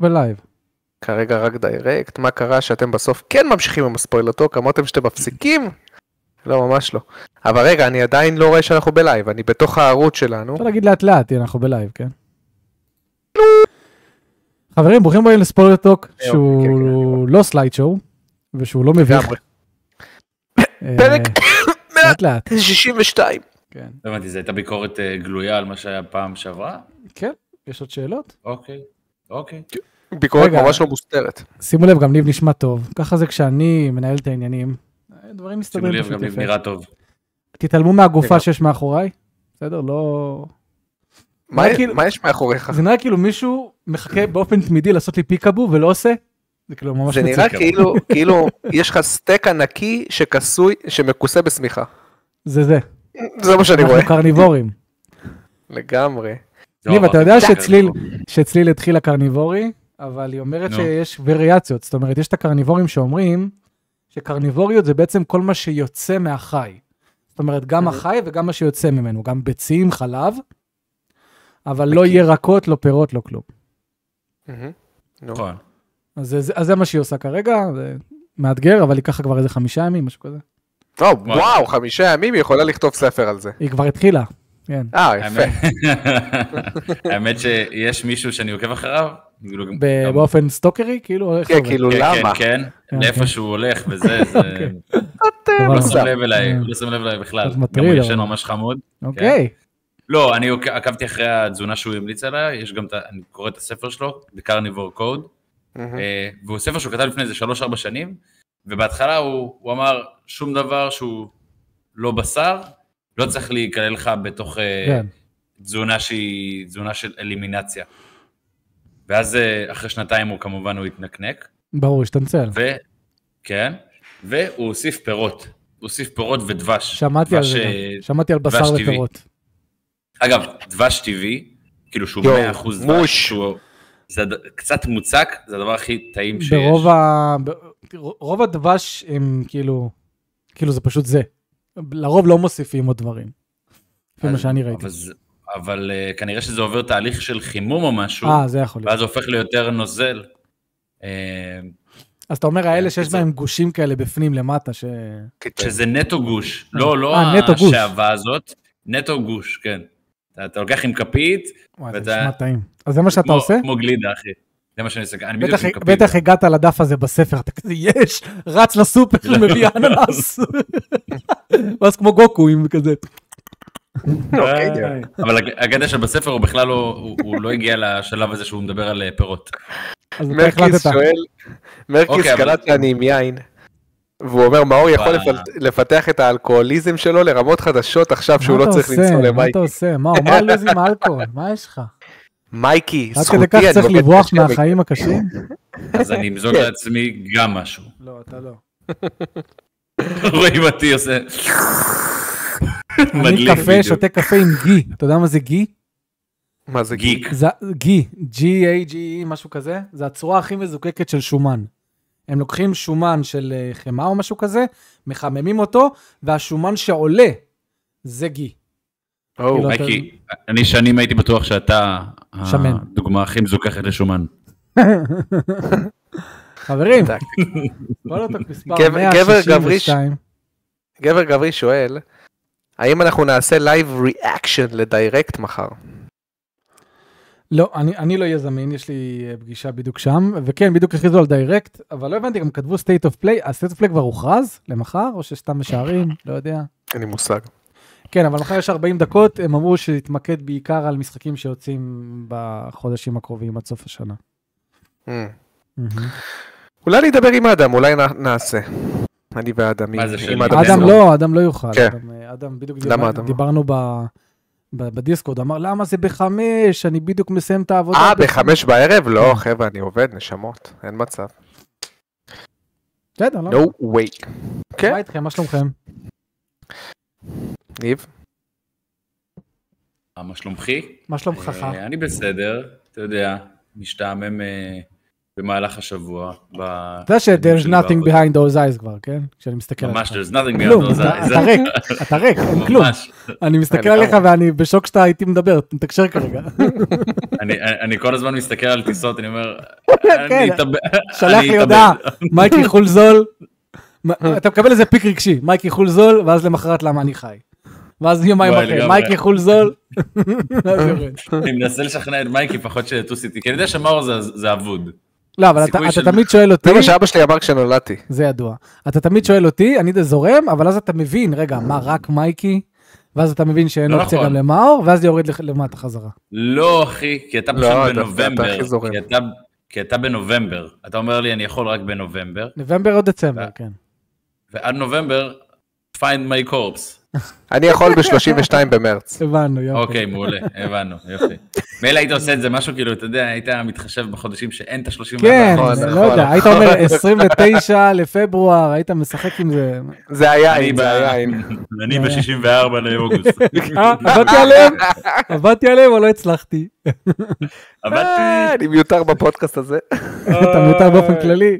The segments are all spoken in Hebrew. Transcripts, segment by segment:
ב live. כרגע רק Direct, מה קרה שאתם בסוף כן ממשיכים עם ה Spoiler Talk, אמרתם שאתם מפסיקים? לא, ממש לא. אבל רגע, אני עדיין לא רואה שאנחנו ב live, אני בתוך הערוץ שלנו. אפשר להגיד לאט לאט, אנחנו ב live, כן? חברים, ברוכים הבאים ל Spoiler Talk, כן, שהוא לא slide show, ושהוא לא מביך. אה, פרק לאט לאט, 62. כן. לא הבנתי, זו הייתה ביקורת אה, גלויה על מה שהיה פעם שעברה? כן, יש עוד שאלות? אוקיי, אוקיי. ביקורת רגע. ממש לא מוסתרת. שימו לב, גם ניב נשמע טוב, ככה זה כשאני מנהל את העניינים, דברים שימו מסתדרים לב, פשוט גם יפה. נראה טוב. תתעלמו מהגופה. שיש מאחוריי, בסדר? לא... מה כאילו- מה יש מאחוריך? זה נראה כאילו מישהו מחכה באופן תמידי לעשות לי פיקאבו ולא עושה. זה כאילו ממש זה נראה. כאילו, כאילו, יש לך סטייק ענקי שכסוי, שמכוסה בשמיכה. זה זה, זה מה שאני רואה. אנחנו קרניבורים. לגמרי. לא ניב, אתה אמרתי יודע שצליל, טוב. שצליל התחילה קרניבורי, אבל היא אומרת. שיש וריאציות, זאת אומרת, יש את הקרניבורים שאומרים שקרניבוריות זה בעצם כל מה שיוצא מהחי. זאת אומרת, גם אוקיי. החי וגם מה שיוצא ממנו, גם ביצים, חלב, אבל לא ירקות, לא פירות, לא כלום. נכון. אז זה- אז זה מה שהיא עושה כרגע, זה מאתגר, אבל היא ככה כבר איזה חמישה ימים, משהו כזה. או, וואו, חמישה ימים היא יכולה לכתוב ספר על זה. היא כבר התחילה, כן. אה, יפה. האמת- שיש מישהו שאני עוקב אחריו, כאילו באופן סטוקרי, כאילו, איך כן? כאילו, כן, למה? כן, כן, כן, לאיפה כן. שהוא הולך וזה, זה... דבר הוא לא. שם לב אליי, כן. הוא לא שם לב אליי בכלל. גם הוא. ישן ממש חמוד. אוקיי. לא, אני עקבתי אחרי התזונה שהוא המליץ עליה, יש גם, את אני קורא את הספר שלו, The Carnivore Code. אה, והוא ספר שהוא כתב לפני איזה 3-4 שנים, ובהתחלה הוא, הוא אמר שום דבר שהוא לא בשר, לא צריך להיכלל לך בתוך אה, כן. תזונה שהיא תזונה של אלימינציה. ואז אה, אחרי שנתיים הוא כמובן הוא התנקנק, ברור, השתנצל. ו... כן, והוא הוסיף פירות, הוא הוסיף פירות ודבש. שמעתי על דבש, זה אה, גם. שמעתי על בשר טבעי. ופירות. אגב, דבש טבעי, כאילו שהוא יואו, 100% דבש, מוש. שהוא זה קצת מוצק, זה הדבר הכי טעים שיש. ברוב ה... רוב הדבש הם כאילו, כאילו זה פשוט זה. לרוב לא מוסיפים עוד דברים. לפי מה שאני ראיתי. אבל, אבל אה, כנראה שזה עובר תהליך של חימום או משהו, אה, זה יכול להיות. ואז זה הופך ליותר נוזל. אה, אז אתה אומר האלה שיש. בהם גושים כאלה בפנים למטה, ש... שזה נטו גוש, לא, לא. השעווה הזאת, נטו גוש, כן. אתה, לוקח עם כפית, וואי, זה ואתה- נשמע טעים. אז זה מה שאתה עושה? כמו גלידה, אחי. זה מה שאני עושה, אני בדיוק עם כפית. בטח הגעת לדף הזה בספר, אתה כזה יש, רץ לסופר, מביא אננס. ואז כמו גוקו עם כזה. אוקיי, איי. אבל הג- הקטע שבספר הוא בכלל לא, הוא, לא הגיע לשלב הזה שהוא מדבר על אה, פירות. מרקיס. שואל, מרקיס אוקיי, קלט שאני עם יין. והוא אומר, מאור יכול לפתח את האלכוהוליזם שלו לרמות חדשות עכשיו שהוא מה לא צריך? לנסוע מה למייקי. אתה עושה? מה, מה הלו"ז עם האלכוהול? מה יש לך? מייקי, עד זכותי, כדי כך אני צריך לברוח מהחיים הקשים? אז אני אמזוג כן. לעצמי גם משהו. לא, אתה לא. רואים אותי עושה... אני קפה. שותה קפה עם גי. אתה יודע מה זה גי? מה זה גיק. גי, G-A-G-E, משהו כזה. זה הצורה הכי מזוקקת של שומן. הם לוקחים שומן של אה, חמאה או משהו כזה, מחממים אותו, והשומן שעולה זה גי. או, כאילו, מייקי, אני שנים הייתי בטוח שאתה שמן. הדוגמה הכי מזוכחת לשומן. חברים, אותו מספר גבר- גבר גבריש. 162. גבר גברי שואל, האם אנחנו נעשה live reaction ל Direct מחר? לא, אני, אני לא אהיה זמין, יש לי אה, פגישה בדיוק שם, וכן, בדיוק הכריזו על דיירקט, אבל לא הבנתי, גם כתבו state of play, ה-state of play כבר הוכרז למחר, או שסתם משערים, לא יודע. אין לי מושג. כן, אבל מחר יש 40 דקות, הם אמרו שיתמקד בעיקר על משחקים שיוצאים בחודשים הקרובים עד סוף השנה. מהמם. אולי נדבר עם אדם, אולי נעשה. אני ואדם. מה עם- זה, אדם אדם סלום. לא, אדם לא יוכל. כן. אדם, אה, אדם, בדיוק לא? דיברנו ב, ב, בדיסקורד, אמר למה זה בחמש, אני בדיוק מסיים את העבודה. אה, בחמש." בערב? לא, כן. חבר'ה, אני עובד, נשמות, אין מצב. בסדר, לא? No way. כן, מה איתכם, מה שלומכם? ניב? אה, מה שלומכי? מה שלומך? אה, אני בסדר, אתה יודע, משתעמם אה, במהלך השבוע. אתה יודע ש-there's nothing behind those eyes כבר, כן? כשאני מסתכל עליך. ממש, there's nothing כלום, beyond those אתה eyes. אתה ריק, אתה ריק, אין כלום. אני מסתכל עליך ואני בשוק שאתה איתי מדבר, מתקשר כרגע. אני, אני כל הזמן מסתכל על טיסות, אני אומר, כן. אני אתאבד. שלח לי. הודעה, מייקי חול זול, מה- אתה מקבל איזה פיק רגשי, מייקי חול זול, ואז למחרת למה אני חי. ואז יומיים אחרי. מייקי חול זול. אני מנסה לשכנע את מייקי פחות שיטוס איתי, כי אני יודע שמאור זה- זה אבוד. לא, אבל אתה תמיד שואל אותי, זה מה שאבא שלי אמר כשנולדתי. זה ידוע, אתה תמיד שואל אותי, אני זורם, אבל אז אתה מבין, רגע, מה רק מייקי? ואז אתה מבין שאין לא אופציה נכון. גם למאור, ואז זה יורד למטה חזרה. לא, אחי, כי אתה לא, פשוט בנובמבר. כי אתה- כי אתה בנובמבר. אתה אומר לי, אני יכול רק בנובמבר, נובמבר או דצמבר. כן. ועד נובמבר, find my corpse. אני יכול ב-32 במרץ. הבנו, יופי. אוקיי, מעולה, הבנו, יופי. מילא היית עושה את זה משהו כאילו, אתה יודע, היית מתחשב בחודשים שאין את ה-30 כן, נכון, לא נכון, יודע, היית אומר 29 לפברואר, היית משחק עם זה. זה היין, זה היין. אני ב-64 לאוגוסט. אה, עבדתי עליהם, עבדתי עליהם, אבל לא הצלחתי. עבדתי. אה, אני מיותר בפודקאסט הזה. אתה מיותר באופן כללי.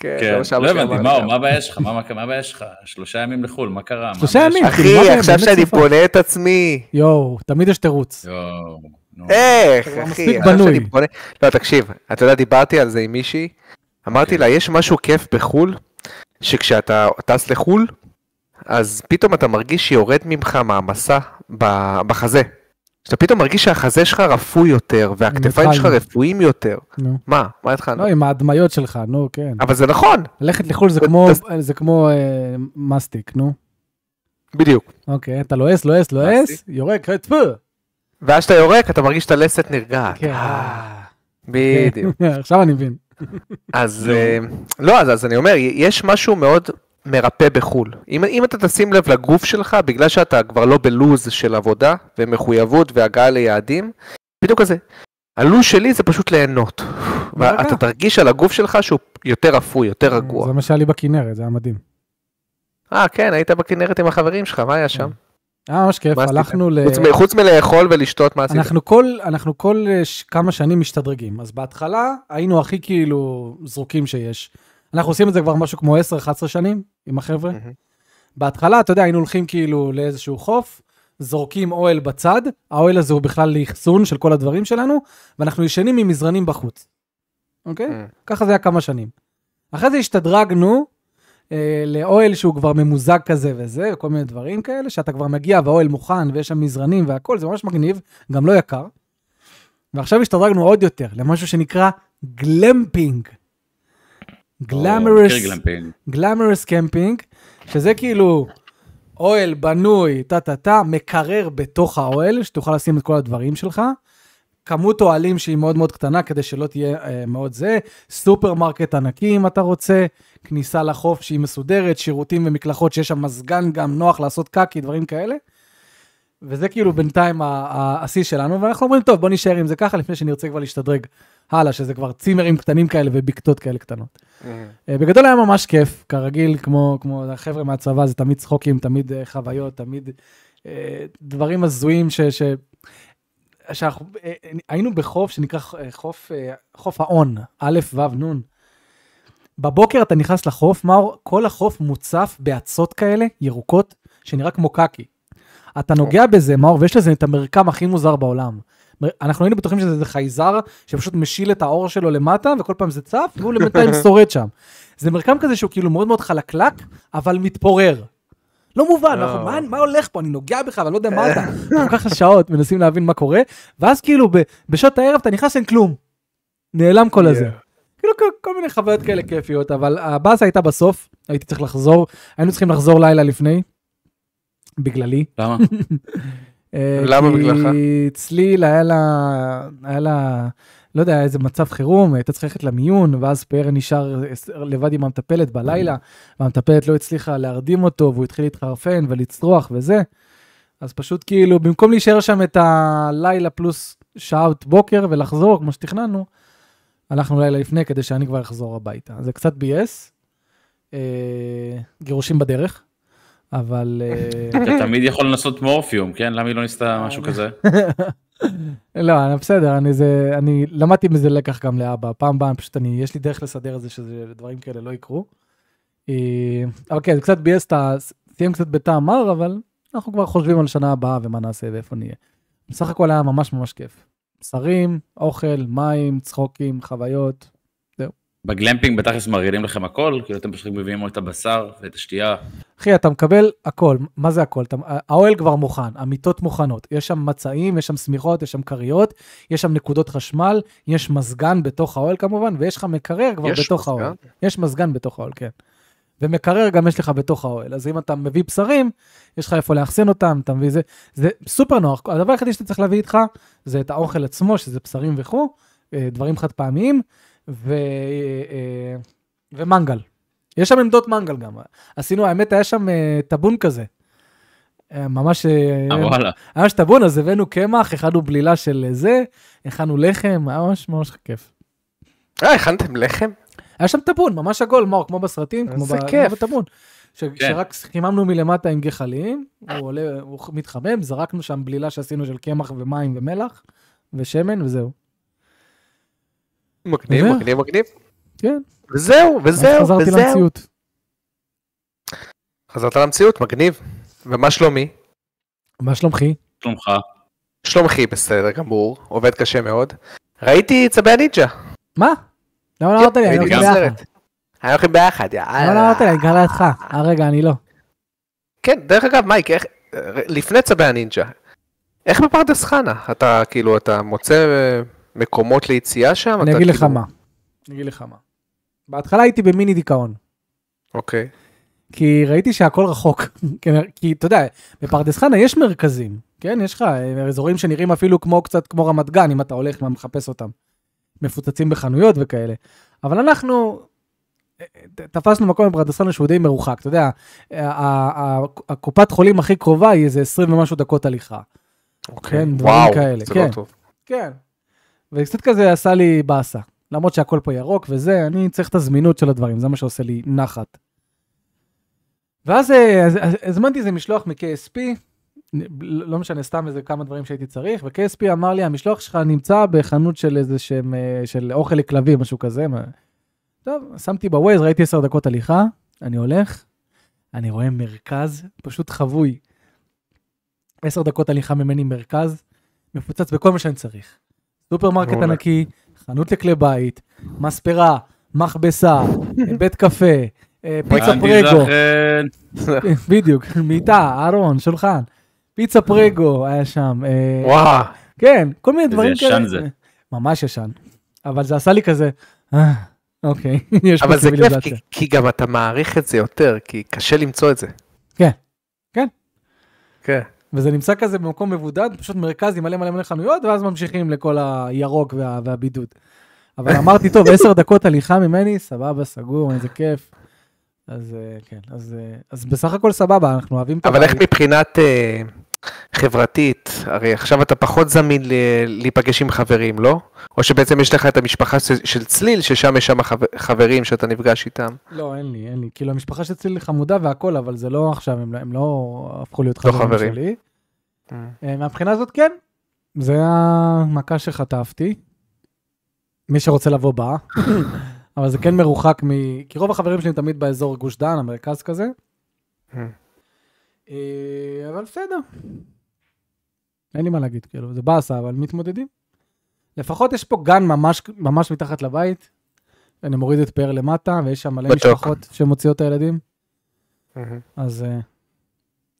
כן, כן, לא הבנתי, מאור. מה הבעיה שלך? מה הבעיה שלך? שלושה ימים לחו"ל, מה קרה? שלושה ימים. אחי, עכשיו שאני שפה. בונה את עצמי. יואו, תמיד יש תירוץ. איך, אתה כבר אחי, עכשיו בנוי. שאני בונה... לא, תקשיב, אתה יודע, דיברתי על זה עם מישהי, אמרתי כן. לה, יש משהו כיף בחו"ל, שכשאתה טס לחו"ל, אז פתאום אתה מרגיש שיורד ממך מעמסה בחזה. שאתה פתאום מרגיש שהחזה שלך רפוי יותר, והכתפיים שלך. רפויים יותר. נו. מה? מה התחלנו? לא, עם ההדמיות שלך, נו, כן. אבל זה נכון, ללכת לחו"ל זה כמו, זה כמו אה, מסטיק, נו. בדיוק. אוקיי, אתה לועס, לועס, לועס? יורק, טפו. ואז שאתה יורק, אתה מרגיש את הלסת נרגעת. כן. אה, בדיוק. עכשיו אני מבין. אז. אה, לא, אז, אז אני אומר, יש משהו מאוד מרפא בחו"ל. אם, אם אתה תשים לב לגוף שלך, בגלל שאתה כבר לא בלוז של עבודה ומחויבות והגעה ליעדים, בדיוק כזה. הלוז שלי זה פשוט ליהנות. ואתה תרגיש על הגוף שלך שהוא יותר אפוי, יותר רגוע. זה מה שהיה לי בכנרת, זה היה מדהים. אה, כן, היית בכנרת עם החברים שלך, מה היה שם? היה ממש כיף, מה עשיתם? הלכנו ל... חוץ חוץ מלאכול ולשתות, מה עשית? אנחנו כל, אנחנו כל אה, ש- כמה שנים משתדרגים. אז בהתחלה היינו הכי כאילו זרוקים שיש. אנחנו עושים את זה כבר משהו כמו 10-11 שנים עם החבר'ה. מהמם. בהתחלה, אתה יודע, היינו הולכים כאילו לאיזשהו חוף, זורקים אוהל בצד, האוהל הזה הוא בכלל לאחסון של כל הדברים שלנו, ואנחנו ישנים עם מזרנים בחוץ. אוקיי? Mm. ככה זה היה כמה שנים. אחרי זה השתדרגנו אה, לאוהל שהוא כבר ממוזג כזה וזה, וכל מיני דברים כאלה, שאתה כבר מגיע והאוהל מוכן ויש שם מזרנים והכל, זה ממש מגניב, גם לא יקר. ועכשיו השתדרגנו עוד יותר למשהו שנקרא glamping. glamorous. glamorous camping, שזה כאילו אוהל בנוי, טה טה טה, מקרר בתוך האוהל, שתוכל לשים את כל הדברים שלך. כמות אוהלים שהיא מאוד מאוד קטנה כדי שלא תהיה אה, מאוד זה, סופרמרקט ענקי אם אתה רוצה, כניסה לחוף שהיא מסודרת, שירותים ומקלחות שיש שם מזגן גם נוח לעשות קקי, דברים כאלה. וזה כאילו בינתיים השיא שלנו, ואנחנו אומרים, טוב, בוא נישאר עם זה ככה לפני שנרצה כבר להשתדרג הלאה, שזה כבר צימרים קטנים כאלה ובקתות כאלה קטנות. אה, בגדול היה ממש כיף, כרגיל, כמו, כמו החבר'ה מהצבא, זה תמיד צחוקים, תמיד אה, חוויות, תמיד אה, דברים הזויים ש... ש... שאנחנו היינו בחוף שנקרא חוף, חוף האון, א', ו', נ'. בבוקר אתה נכנס לחוף, מאור, כל החוף מוצף באצות כאלה, ירוקות, שנראה כמו קקי. אתה נוגע בזה, מאור, ויש לזה את המרקם הכי מוזר בעולם. אנחנו היינו בטוחים שזה חייזר שפשוט משיל את האור שלו למטה, וכל פעם זה צף, והוא בינתיים שורד שם. זה מרקם כזה שהוא כאילו מאוד מאוד חלקלק, אבל מתפורר. לא מובן, לא. אנחנו, מה, מה הולך פה? אני נוגע בך, אבל לא יודע מה אתה. כל כך שעות מנסים להבין מה קורה, ואז כאילו ב, בשעות הערב אתה נכנס, אין כלום. נעלם כל הזה. כאילו כל, כל מיני חוויות כאלה כיפיות, אבל הבאסה הייתה בסוף, הייתי צריך לחזור, היינו צריכים לחזור לילה לפני, בגללי. למה? אה, למה כי בגללך? צליל היה לה, היה לה, לא יודע, איזה מצב חירום, הייתה צריכה ללכת למיון, ואז פאר נשאר לבד עם המטפלת בלילה, והמטפלת לא הצליחה להרדים אותו, והוא התחיל להתחרפן ולצרוח וזה. אז פשוט כאילו, במקום להישאר שם את הלילה פלוס שעות בוקר ולחזור כמו שתכננו, הלכנו לילה לפני כדי שאני כבר אחזור הביתה. זה קצת ביאס, אה, גירושים בדרך, אבל... אה, אתה תמיד יכול לנסות מורפיום, כן? למה היא לא ניסתה משהו כזה? לא, אני בסדר, אני זה, אני למדתי מזה לקח גם לאבא. פעם הבאה, פשוט אני, יש לי דרך לסדר את זה שדברים כאלה לא יקרו. אה, אבל כן, זה קצת ביאס את ה... סיים קצת בטעם מר, אבל אנחנו כבר חושבים על שנה הבאה ומה נעשה ואיפה נהיה. בסך הכל היה ממש ממש כיף. שרים, אוכל, מים, צחוקים, חוויות. בגלמפינג בתכלס מרעילים לכם הכל, כאילו אתם פשוט מביאים את הבשר ואת השתייה. אחי, אתה מקבל הכל, מה זה הכל? אתה, האוהל כבר מוכן, המיטות מוכנות, יש שם מצעים, יש שם שמיכות, יש שם כריות, יש שם נקודות חשמל, יש מזגן בתוך האוהל כמובן, ויש לך מקרר כבר בתוך מזגן? האוהל. יש מזגן בתוך האוהל, כן. ומקרר גם יש לך בתוך האוהל, אז אם אתה מביא בשרים, יש לך איפה לאחסן אותם, אתה מביא זה, זה סופר נוח. הדבר היחידי שאתה צריך להביא איתך, זה את האוכל עצמו, שזה בשרים וכו', אה, דברים חד פעמיים, ו... אה, ומנגל. יש שם עמדות מנגל גם. עשינו, האמת, היה שם אה, טאבון כזה. אה, ממש, אה, וואלה. היה ממש טאבון, אז הבאנו קמח, הכנו בלילה של זה, הכנו לחם, היה ממש ממש כיף. אה, הכנתם לחם? היה שם טאבון, ממש עגול, מאור, כמו בסרטים, כמו בטאבון. ש- שרק חיממנו מלמטה עם גחלים, הוא עולה, הוא מתחמם, זרקנו שם בלילה שעשינו של קמח ומים ומלח ושמן וזהו. מגניב? מגניב, מגניב. כן, וזהו, אז וזהו, חזרתי וזהו. למציאות. חזרת למציאות, מגניב. ומה שלומי? מה שלומכי? שלומך. שלומכי בסדר גמור, עובד קשה מאוד. ראיתי צבי הנינג'ה. מה? למה לא אמרת לי? אני ראיתי הולך גם ביחד. היינו הולכים ביחד, למה לא יאללה. אמרת לי? אני גר לידך. אה, רגע, אני לא. כן, דרך אגב, מייק, איך, לפני צבי הנינג'ה, איך בפרדס חנה? אתה כאילו, אתה מוצא מקומות ליציאה שם? אני אגיד לך כאילו- מה. אני אגיד לך מה. בהתחלה הייתי במיני דיכאון. אוקיי. כי ראיתי שהכל רחוק. כן, כי אתה יודע, בפרדס חנה יש מרכזים, כן? יש לך אה, אזורים שנראים אפילו כמו קצת כמו רמת גן, אם אתה הולך ומחפש אותם. מפוצצים בחנויות וכאלה. אבל אנחנו אה, ת- תפסנו מקום בפרדס חנה שהוא די מרוחק, אתה יודע, הקופת חולים הכי קרובה היא איזה 20 ומשהו דקות הליכה. אוקיי. כן, דברים וואו, כאלה, זה כן. לא טוב. כן. וקצת כזה עשה לי באסה. למרות שהכל פה ירוק וזה, אני צריך את הזמינות של הדברים, זה מה שעושה לי נחת. ואז אה, אז- אז- הזמנתי איזה משלוח מ-KSP, לא משנה, סתם איזה כמה דברים שהייתי צריך, ו-KSP אמר לי, המשלוח שלך נמצא בחנות של איזה שהם, אה, של אוכל לכלבים, משהו כזה. טוב, שמתי בווייז, ראיתי עשר דקות הליכה, אני הולך, אני רואה מרכז, פשוט חבוי. עשר דקות הליכה ממני מרכז, מפוצץ בכל מה שאני צריך. סופרמרקט. ענקי, חנות לכלי בית, מספרה, מכבסה, בית קפה, אה, פיצה פרגו. בדיוק, מיטה, ארון, שולחן, פיצה פרגו היה שם, אה, וואו. כן, כל מיני איזה דברים ישן כאלה. זה. ממש ישן. אבל זה עשה לי כזה, אה, אוקיי, יש פה אבל זה כיף, כי גם אתה מעריך את זה יותר, כי קשה למצוא את זה. כן, כן. כן. וזה נמצא כזה במקום מבודד, פשוט מרכז עם מלא מלא מלא חנויות, ואז ממשיכים לכל הירוק וה, והבידוד. אבל אמרתי, טוב, עשר דקות הליכה ממני, סבבה, סגור, איזה כיף. אז אה, כן, אז, אה, אז בסך הכל סבבה, אנחנו אוהבים את אבל איך. מבחינת אה, חברתית, הרי עכשיו אתה פחות זמין ל- להיפגש עם חברים, לא? או שבעצם יש לך את המשפחה של- של צליל, ששם יש שם חבר- חברים שאתה נפגש איתם. לא, אין לי, אין לי. כאילו, המשפחה שלי חמודה והכל, אבל זה לא עכשיו, הם, לא- הם לא הפכו להיות לא חברים חברים. שלי. אה, מהבחינה הזאת, כן. זה המכה שחטפתי. מי שרוצה לבוא בא. אבל זה כן מרוחק מ... כי רוב החברים שלי תמיד באזור גוש דן, המרכז כזה. אה, אבל בסדר. אין לי מה להגיד, כאילו, זה באסה, אבל מתמודדים. לפחות יש פה גן ממש, ממש מתחת לבית. אני מוריד את פאר למטה, ויש שם מלא בטוח. משפחות שמוציאות את הילדים, מהמם. אז אה,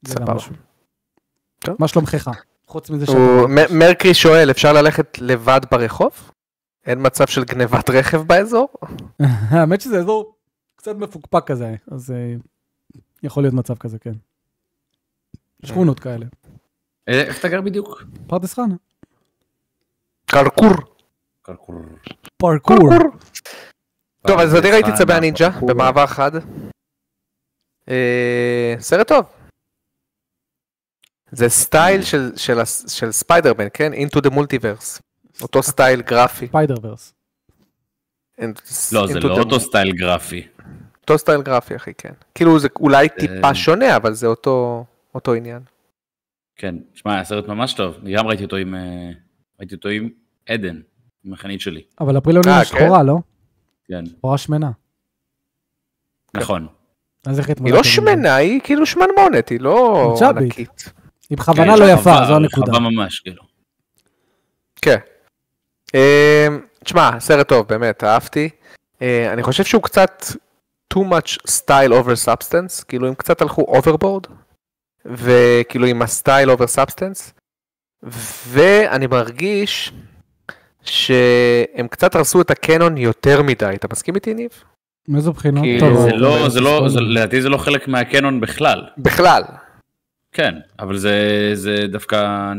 זה גם סבבה. משהו. טוב. מה שלומך? חוץ מזה שאתה... הוא- מ- מרקרי שואל, אפשר ללכת לבד ברחוב? אין מצב של גנבת רכב באזור? האמת שזה אזור קצת מפוקפק כזה, אז אה, יכול להיות מצב כזה, כן. שכונות כאלה. אה, איפה אתה גר בדיוק? פרדס חנה. כרכור. כרכור. פרקור. טוב, אז אני ראיתי צבי הנינג'ה. במעבר חד. אה, סרט טוב. זה סטייל של- של הס- של ספיידרמן, כן? into the multiverse. אותו סטייל גרפי. Spider-Verse. לא, זה לא אותו סטייל גרפי. אותו סטייל גרפי, אחי, כן. כאילו זה אולי אה. טיפה שונה, אבל זה אותו אותו עניין. כן, שמע, הסרט ממש טוב. אני גם ראיתי אותו עם, אה, ראיתי אותו עם עדן, עם החנית שלי. אבל אפרילונים אה, היא שחורה, לא? כן, שחורה שמנה. נכון. אז איך היא התמודדת? לא עם זה? שמנה, היא כאילו שמנמונת, היא לא צ'אבית. ענקית. היא בכוונה כן, לא יפה, זו הנקודה. רחבה ממש, כאילו. כן. אה, תשמע, סרט טוב, באמת, אהבתי. אה, אני חושב שהוא קצת too much style over substance, כאילו הם קצת הלכו overboard, וכאילו עם ה-style over substance, ואני מרגיש שהם קצת הרסו את הקנון יותר מדי, אתה מסכים איתי ניב? מאיזו בחינה? כאילו, טוב, זה לא, זה לא, זה- ספוילר. לדעתי זה לא חלק מהקנון בכלל. בכלל. כן, אבל זה, זה דווקא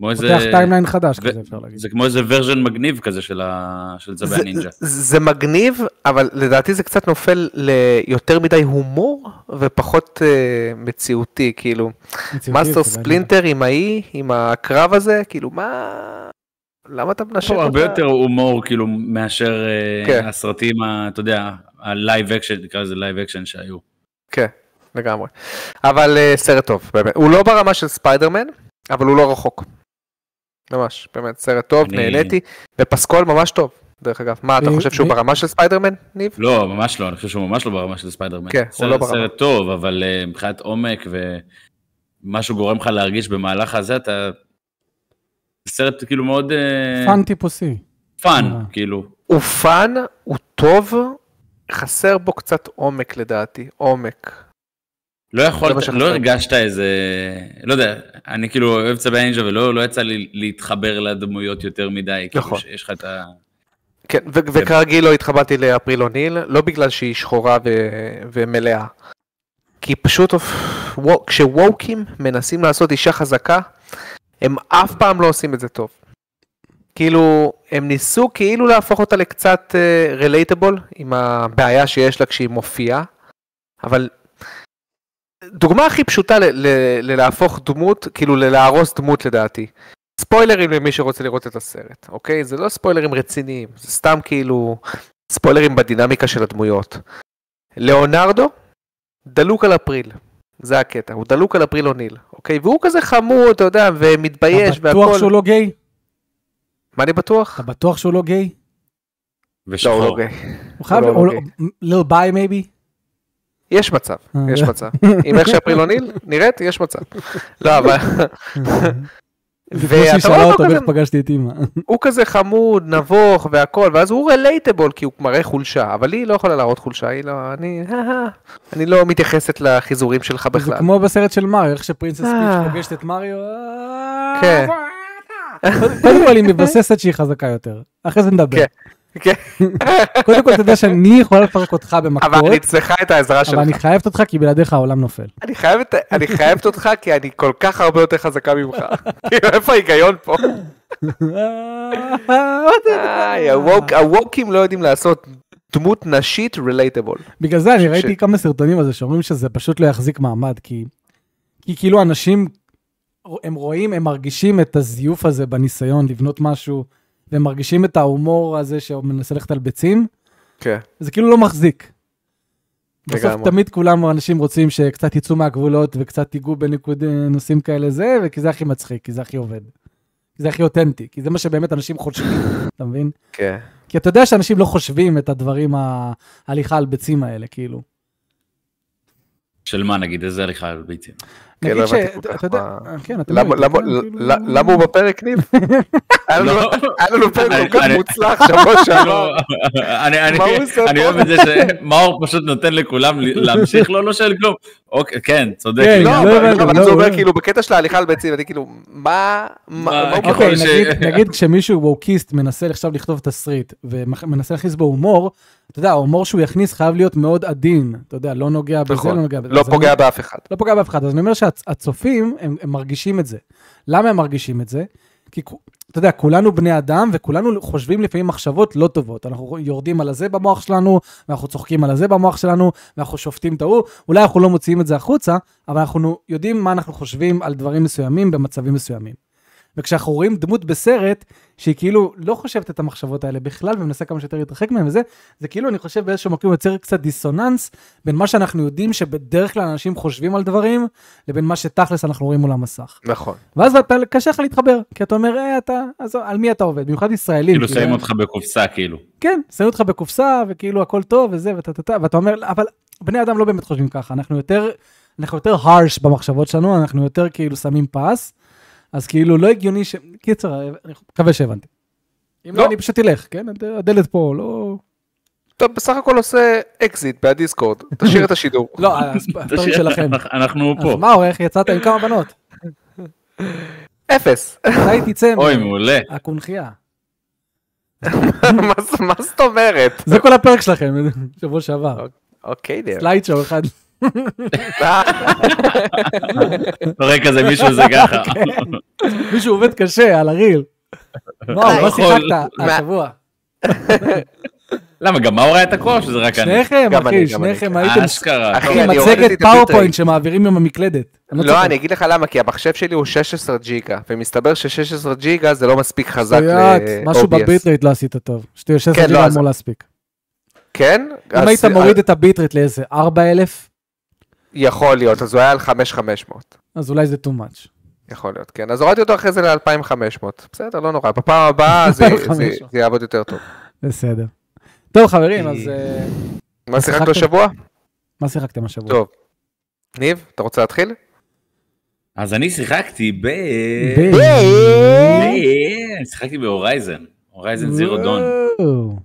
כמו איזה... פותח timeline חדש ו- כזה, אפשר להגיד. זה כמו איזה version מגניב כזה של, ה... של צבי הנינג'ה. זה, זה מגניב, אבל לדעתי זה קצת נופל ליותר מדי הומור ופחות אה, מציאותי, כאילו. מאסטר ספלינטר עם ההיא, עם הקרב הזה, כאילו מה... למה אתה מנשק פה אותה? הרבה יותר הומור כאילו מאשר אה, כן. הסרטים, ה- אתה יודע, ה live action, נקרא לזה live action שהיו. כן, לגמרי. אבל אה, סרט טוב, באמת. הוא לא ברמה של ספיידרמן, אבל הוא לא רחוק. ממש, באמת, סרט טוב, אני- נהניתי, ופסקול ממש טוב, דרך אגב. מה, אתה ו- חושב שהוא ו- ברמה של ספיידרמן, ניב? לא, ממש לא, אני חושב שהוא ממש לא ברמה של ספיידרמן. כן, הוא סרט, לא ברמה. סרט טוב, אבל אה, מבחינת עומק ומשהו גורם לך להרגיש במהלך הזה, אתה... סרט כאילו מאוד אה, fun טיפוסי. fun, אה. כאילו. הוא fun, הוא טוב, חסר בו קצת עומק לדעתי, עומק. לא יכול, זה מה שחסר. לא הרגשת איזה, לא יודע, אני כאילו אוהב צבי הנינג'ה ולא לא יצא לי להתחבר לדמויות יותר מדי, כאילו נכון. שיש לך את ה... כן, ו- וכרגיל לא התחברתי לאפריל אוניל, לא בגלל שהיא שחורה ו- ומלאה. כי פשוט וו- כשוווקים מנסים לעשות אישה חזקה, הם אף פעם לא עושים את זה טוב. כאילו, הם ניסו כאילו להפוך אותה לקצת רילייטבול עם הבעיה שיש לה כשהיא מופיעה, אבל דוגמה הכי פשוטה ל- ל- ללהפוך דמות, כאילו ללהרוס דמות לדעתי. ספוילרים למי שרוצה לראות את הסרט, אוקיי? זה לא ספוילרים רציניים, זה סתם כאילו ספוילרים בדינמיקה של הדמויות. ליאונרדו דלוק על אפריל, זה הקטע, הוא דלוק על אפריל אוניל, אוקיי? והוא כזה חמוד, אתה יודע, ומתבייש אתה בטוח והכל. שהוא לא גיי? מה אני בטוח? אתה בטוח שהוא לא גיי? לא, הוא לא ושחור. גיי. הוא חייב, לא, לא גיי. Little bi maybe? יש מצב, יש מצב. עם איך שאפריל אוניל נראית, יש מצב. לא, אבל זה ואתה שהיא רואה שאלה אותו כזה- פגשתי את אימא. הוא כזה חמוד, נבוך והכל, ואז הוא relatable כי הוא מראה חולשה, אבל היא לא יכולה להראות חולשה, היא לא, אני, אני לא מתייחסת לחיזורים שלך זה בכלל. כמו בסרט של מריו, איך ש Princess אה. Peach פוגשת את מריו. אה, כן. קודם כל היא מבססת שהיא חזקה יותר, אחרי זה נדבר. כן. קודם כל אתה יודע שאני יכולה לפרק אותך במכות, אבל אני צריכה את העזרה אבל אני שלך. חייבת אותך כי בלעדיך העולם נופל. אני חייבת, אותך כי אני כל כך הרבה יותר חזקה ממך. כאילו, איפה ההיגיון פה? הווקים לא יודעים לעשות דמות נשית רילייטבול. בגלל זה אני ראיתי כמה סרטונים על זה שאומרים שזה פשוט לא יחזיק מעמד, כי כאילו אנשים, הם רואים, הם מרגישים את הזיוף הזה בניסיון לבנות משהו, והם מרגישים את ההומור הזה שהוא מנסה ללכת על ביצים, כן. זה כאילו לא מחזיק. בסוף. תמיד כולם אנשים רוצים שקצת יצאו מהגבולות וקצת ייגעו בנקוד נושאים כאלה זה, וכי זה הכי מצחיק, כי זה הכי עובד. כי זה הכי אותנטי, כי זה מה שבאמת אנשים חושבים, אתה מבין? כן. כי אתה יודע שאנשים לא חושבים את הדברים, ההליכה על ביצים האלה, כאילו. של מה נגיד, איזה הליכה על ביצים. כן, נגיד לא. הבנתי כל כך מה- כן, למה- כן, הוא בפרק ניב? היה לנו- לא. היה לנו פרק אני- כל כך מוצלח שבוע שעבר. אני-? אוהב את זה שמאור פשוט נותן לכולם להמשיך, לא לא שואל כלום. אוקיי, כן, צודק. כן, לא, לא אבל לא, הוא אומר לא. כאילו בקטע של ההליכה על ביצים, אני כאילו, מה, אוקיי, נגיד כשמישהו ווקיסט מנסה עכשיו לכתוב תסריט ומנסה להכניס בו הומור, אתה יודע, ההומור שהוא יכניס חייב להיות מאוד עדין, אתה יודע, לא נוגע בזה, נכון. לא נוגע בזה. לא אז אני- פוגע באף אחד. לא פוגע באף אחד, אז אני אומר שהצופים, הם, הם מרגישים את זה. למה הם מרגישים את זה? כי אתה יודע, כולנו בני אדם, וכולנו חושבים לפעמים מחשבות לא טובות. אנחנו יורדים על הזה במוח שלנו, ואנחנו צוחקים על הזה במוח שלנו, ואנחנו שופטים את ההוא. אולי אנחנו לא מוציאים את זה החוצה, אבל אנחנו יודעים מה אנחנו חושבים על דברים מסוימים במצבים מסוימים. וכשאנחנו רואים דמות בסרט, שהיא כאילו לא חושבת את המחשבות האלה בכלל, ומנסה כמה שיותר להתרחק מהן וזה, זה כאילו, אני חושב באיזשהו מקום יוצר קצת דיסוננס בין מה שאנחנו יודעים שבדרך כלל אנשים חושבים על דברים, לבין מה שתכלס אנחנו רואים מול המסך. נכון. ואז אתה, קשה לך להתחבר, כי אתה אומר, אה, אתה, אז על מי אתה עובד? במיוחד ישראלים. כאילו שמים אותך בקופסה, כאילו. כן, שמים אותך בקופסה, וכאילו הכל טוב וזה, ואתה, ואתה, ואתה אומר, אבל בני אדם לא באמת חושבים ככה, אנחנו יותר, אנחנו יותר harsh במחשבות שלנו, אנחנו יותר כאילו שמים פס, אז כאילו לא הגיוני ש... קיצר, אני מקווה שהבנתי. אם לא, לא. אני פשוט אלך, כן? הד- הדלת פה, לא... אתה בסך הכל עושה אקזיט מהדיסקורד, תשאיר את השידור. לא, ה story שלכם. אנחנו פה. אז מה, עורך, יצאת עם כמה בנות? אפס. מתי תצא אוי, מעולה. הקונכייה? מה זאת אומרת? זה כל הפרק שלכם, שבוע שעבר. אוקיי, נראה. slideshow אחד. רואה כזה מישהו זה ככה. מישהו עובד קשה על ה reel. מה, לא מה יכול. שיחקת מה- השבוע? למה, גם מאור היה תקוע שזה רק אני? שניכם, אחי. שניכם הייתם אשכרה. אחי, מצגת. PowerPoint שמעבירים עם המקלדת. לא, צוחק. אני אגיד לך למה, כי המחשב שלי הוא 16 ג'יגה, ומסתבר ש-16 ג'יגה זה לא מספיק חזק שטויות, משהו ל-OBS. ב bitrate לא עשית טוב. שטויות, 16 כן, לא, ג'יגה אמור להספיק. כן? אם היית מוריד את ה bitrate לאיזה 4,000, יכול להיות, אז הוא היה על 5500. אז אולי זה too much. יכול להיות, כן. אז הורדתי אותו אחרי זה ל-2500. בסדר, לא נורא. בפעם הבאה זה- 2500. זה זה יעבוד יותר טוב. בסדר. טוב חברים, אז אה, מה שיחקת? השבוע? מה שיחקתם השבוע? טוב. ניב, אתה רוצה להתחיל? אז אני שיחקתי ב... ב- ב- שיחקתי ב Horizon. הורייזן זירו דון. וואו.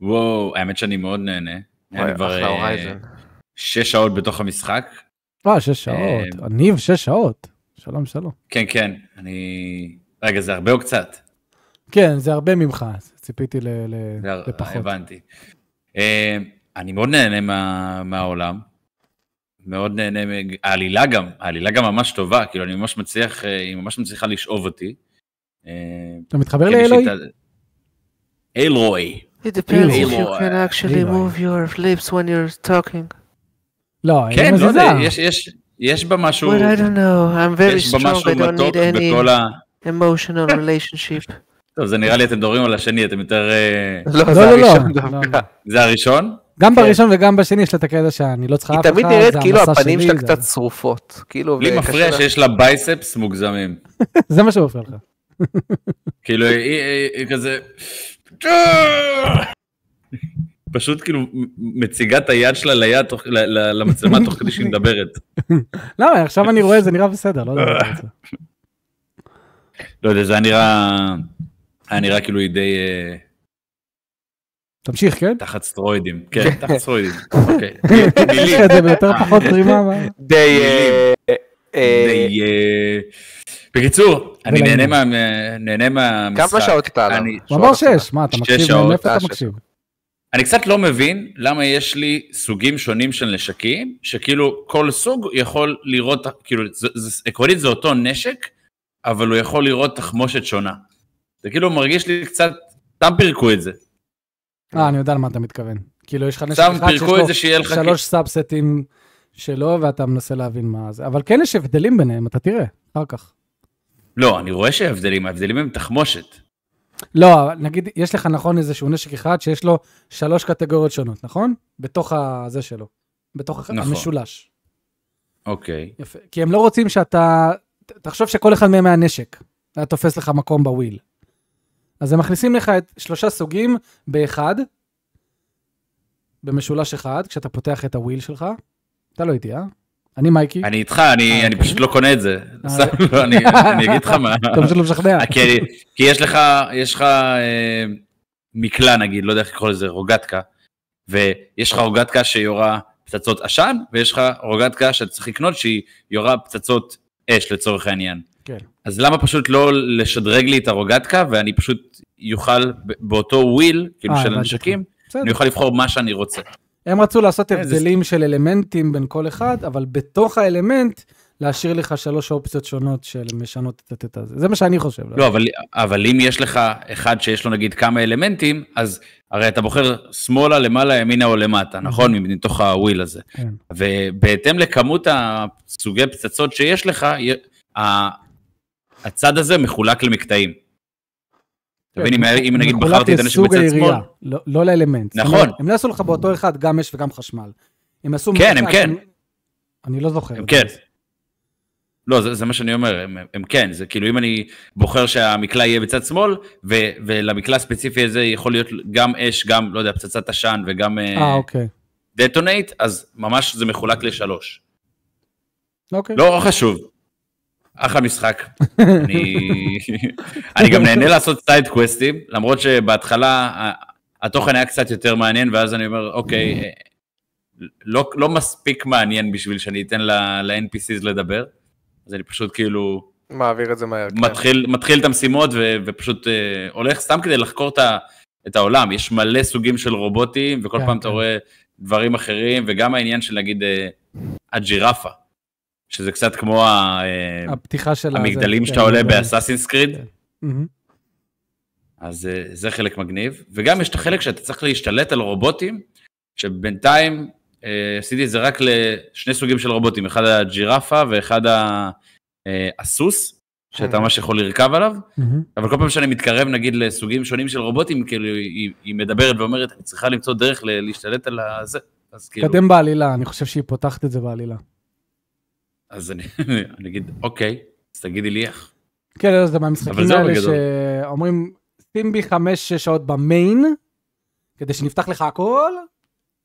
וואו, האמת שאני מאוד נהנה. אחלה אה, הורייזן. שש שעות בתוך המשחק. וואו, שש שעות. ניב, שש שעות. שלום, שלום. כן, כן, אני... רגע, זה הרבה או קצת? כן, זה הרבה ממך, ציפיתי ל- ל- זה- לפחות. הבנתי. אה, אני מאוד נהנה מה- מהעולם. מאוד נהנה, העלילה גם, העלילה גם ממש טובה, כאילו אני ממש מצליח, אה, היא ממש מצליחה לשאוב אותי. אה, אתה מתחבר לאלוהי? אלרועי. It depends if you can actually move your lips when you're talking. לא, היא כן, לא לא יודע. יש- יש- יש בה משהו, But I don't know, I'm very יש בה strong, משהו I don't מתוק need any בכל ה... emotional relationship. טוב, זה נראה לי אתם מדברים על השני, אתם יותר... אה, לא, לא, זה לא, לא. הראשון לא, דווקא. לא. זה הראשון? גם כן. בראשון וגם בשני יש לה את הקטע שאני לא צריכה היא אף אחד, תמיד נראית זה כאילו המסע הפנים שלי, שלה זה- קצת שרופות. כאילו, לי מפריע שיש לה בייספס מוגזמים. זה מה שמפריע לך. כאילו, היא- היא היא כזה... פשוט כאילו מציגה את היד שלה ליד, תוך- למצלמה תוך כדי שהיא מדברת. למה, עכשיו אני רואה, זה נראה בסדר, לא יודע. לא יודע, זה היה נראה... היה נראה כאילו היא די אה, תמשיך, כן? תחת סטרואידים. כן, תחת סטרואידים. אוקיי. את זה ביותר פחות זרימה. מה? די... אה, אה, די, בקיצור, אני. נהנה מה-. כמה שעות אתה עליו? הוא אמר שש, מה, אתה מקשיב? מאיפה אתה. מקשיב? אני קצת לא מבין למה יש לי סוגים שונים של נשקים, שכאילו כל סוג יכול לראות, כאילו, זה, זה, עקרונית זה אותו נשק, אבל הוא יכול לראות תחמושת שונה. זה כאילו מרגיש לי קצת, סתם פירקו את זה. אה, אני יודע למה אתה מתכוון. כאילו, יש לך נשק אחד שיש לו. שלוש סאבסטים שלו, ואתה מנסה להבין מה זה. אבל כן יש הבדלים ביניהם, אתה תראה, אחר כך. לא, אני רואה שההבדלים, ההבדלים הם תחמושת. לא, נגיד, יש לך נכון איזשהו נשק אחד שיש לו שלוש קטגוריות שונות, נכון? בתוך הזה שלו. בתוך נכון. המשולש. אוקיי. יפה. כי הם לא רוצים שאתה... תחשוב שכל אחד מהם היה נשק. היה תופס לך מקום בוויל. אז הם מכניסים לך את שלושה סוגים באחד, במשולש אחד, כשאתה פותח את הוויל שלך. אתה לא איתי, אה? אני מייקי. אני איתך, אני, אה, אוקיי. פשוט לא קונה את זה. אה. סתם, לא, אני, אגיד לך מה. אתה פשוט לא משכנע. כי, כי יש לך, יש לך אה, מקלע נגיד, לא יודע איך לקרוא לזה, רוגטקה, ויש לך רוגטקה שיורה פצצות עשן, ויש לך רוגטקה שאתה צריך לקנות שהיא יורה פצצות אש לצורך העניין. כן. אז למה פשוט לא לשדרג לי את הרוגטקה ואני פשוט יוכל באותו wheel, כאילו אה, של הנשקים, בסדר. אני אוכל לבחור מה שאני רוצה. הם רצו לעשות כן, הבדלים של אלמנטים בין כל אחד, אבל בתוך האלמנט, להשאיר לך שלוש אופציות שונות של משנות את את הזה. זה מה שאני חושב. לא, אבל, אבל אם יש לך אחד שיש לו נגיד כמה אלמנטים, אז הרי אתה בוחר שמאלה, למעלה, ימינה או למטה, נכון? מתוך ה wheel הזה. כן. ובהתאם לכמות הסוגי פצצות שיש לך, הצד הזה מחולק למקטעים. אתה מבין, אם- נגיד בחרתי את הנשק בצד שמאל, לא לא לאלמנט. נכון. הם לא יעשו לך באותו אחד גם אש וגם חשמל. הם יעשו... כן, הם כן. אני לא זוכר. הם כן. לא, זה, זה מה שאני אומר, הם, הם כן, זה כאילו אם אני בוחר שהמקלע יהיה בצד שמאל, ו, ולמקלע הספציפי הזה יכול להיות גם אש, גם, לא יודע, פצצת עשן וגם אה, אוקיי. דטונייט, אז ממש זה מחולק לשלוש. אוקיי. לא חשוב. אחלה משחק. אני, אני גם נהנה לעשות סייד קווסטים, למרות שבהתחלה התוכן היה קצת יותר מעניין, ואז אני אומר, אוקיי, אה, לא, לא מספיק מעניין בשביל שאני אתן ל-NPCs לדבר, אז אני פשוט כאילו מעביר את זה מהר. כן. מתחיל, מתחיל את המשימות ו, ופשוט אה, הולך סתם כדי לחקור את, ה, את העולם. יש מלא סוגים של רובוטים, וכל כן, פעם אתה כן. רואה דברים אחרים, וגם העניין של נגיד אה, הג'ירפה, שזה קצת כמו אה, הפתיחה של... המגדלים הזה, שאתה כן, עולה המגדלים. באסאסינס קריד, כן. אז אה, זה חלק מגניב. וגם יש את החלק שאתה צריך להשתלט על רובוטים, שבינתיים אה, עשיתי את זה רק לשני סוגים של רובוטים, אחד הג'ירפה ואחד הסוס, שאתה ממש יכול לרכב עליו. אבל כל פעם שאני מתקרב נגיד לסוגים שונים של רובוטים, כאילו היא, היא מדברת ואומרת, אני צריכה למצוא דרך להשתלט על הזה. אז כאילו, קדם בעלילה, אני חושב שהיא פותחת את זה בעלילה. אז אני, אני אגיד, אוקיי, אז תגידי לי איך. כן, לא, זה מהמשחקים האלה. שאומרים, שים בי חמש-שש שעות במיין, כדי שנפתח לך הכל,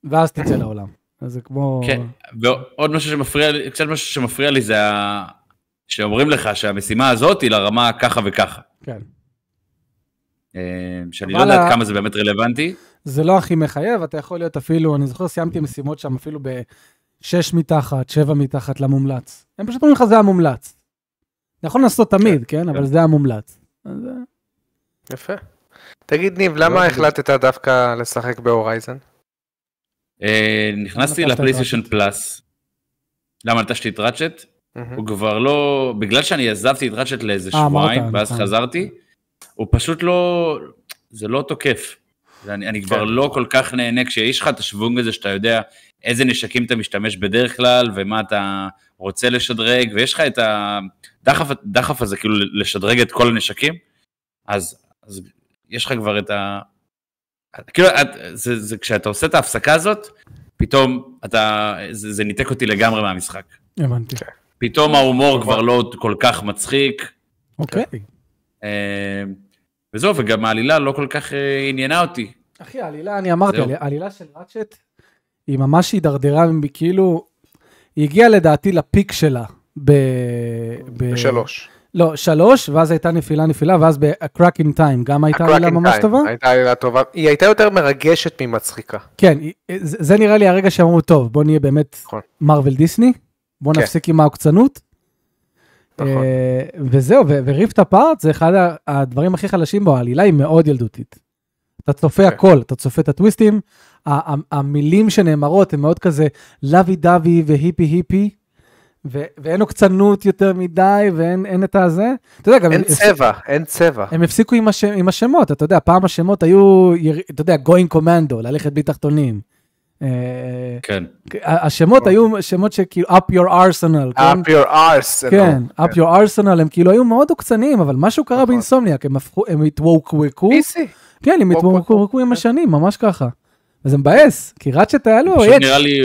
ואז תצא לעולם. אז זה כמו... כן, ועוד משהו שמפריע לי, קצת משהו שמפריע לי זה ה... שאומרים לך שהמשימה הזאת היא לרמה ככה וככה. כן. אה, שאני לא יודע ה- עד כמה זה באמת רלוונטי. זה לא הכי מחייב, אתה יכול להיות אפילו, אני זוכר סיימתי משימות שם אפילו בשש מתחת, שבע מתחת למומלץ. הם פשוט אומרים לך זה המומלץ. אתה יכול לנסות תמיד, כן? אבל זה המומלץ. אה, יפה. תגיד ניב, למה לא, החלטת דווקא לשחק ב Horizon? אה, נכנסתי לפלייסטיישן? פלאס. למה נטשתי את Ratchet? הוא כבר לא, בגלל שאני עזבתי את Ratchet לאיזה אה, שבועיים, ואז נכון. חזרתי, הוא פשוט לא, זה לא תוקף. אני, אני כבר כן. לא כל כך נהנה, כשיש לך את השוונג הזה שאתה יודע איזה נשקים אתה משתמש בדרך כלל, ומה אתה רוצה לשדרג, ויש לך את הדחף דחף הזה, כאילו לשדרג את כל הנשקים, אז, אז יש לך כבר את ה... כאילו, את, זה, זה, כשאתה עושה את ההפסקה הזאת, פתאום אתה, זה, זה ניתק אותי לגמרי מהמשחק. הבנתי. פתאום ההומור כבר לא כל כך מצחיק, אוקיי. אה, וזהו, וגם העלילה לא כל כך אה, עניינה אותי. אחי, העלילה, אני אמרתי, העלילה של ראצ'ט, היא ממש הידרדרה, כאילו, היא הגיעה לדעתי לפיק שלה. ב... ב... בשלוש. לא, שלוש, ואז הייתה נפילה נפילה, ואז ב-Crack in Time גם הייתה עלילה ממש Time טובה. הייתה עלילה טובה. היא הייתה יותר מרגשת ממצחיקה. כן, זה זה נראה לי הרגע שאמרו, טוב, בוא נהיה באמת נכון. מרוויל דיסני, בוא כן. נפסיק עם העוקצנות. נכון. אה, וזהו, וריפט אפארט זה אחד הדברים הכי חלשים בו, העלילה היא מאוד ילדותית. אתה צופה כן. הכל, אתה צופה את הטוויסטים, המילים שנאמרות הן מאוד כזה לוי דווי והיפי היפי, ו- ואין עוקצנות יותר מדי, ואין אין את הזה. אתה יודע, גם אין הם- צבע, אין צבע. הם הפסיקו עם, הש... עם השמות, אתה יודע, פעם השמות היו, אתה יודע, going commando, ללכת בלי תחתונים. אה, כן. השמות היו שמות שכאילו up your arsenal, כן? up your arse. כן, up your arsenal, הם כאילו היו מאוד עוקצניים, אבל משהו קרה נכון. באינסומניאק, הם התווקווקו. כן, הם ווקווקו. התווקווקו עם השנים, ממש ככה. אז זה מבאס, כי ראצ'ט היה לו, פשוט יש. נראה לי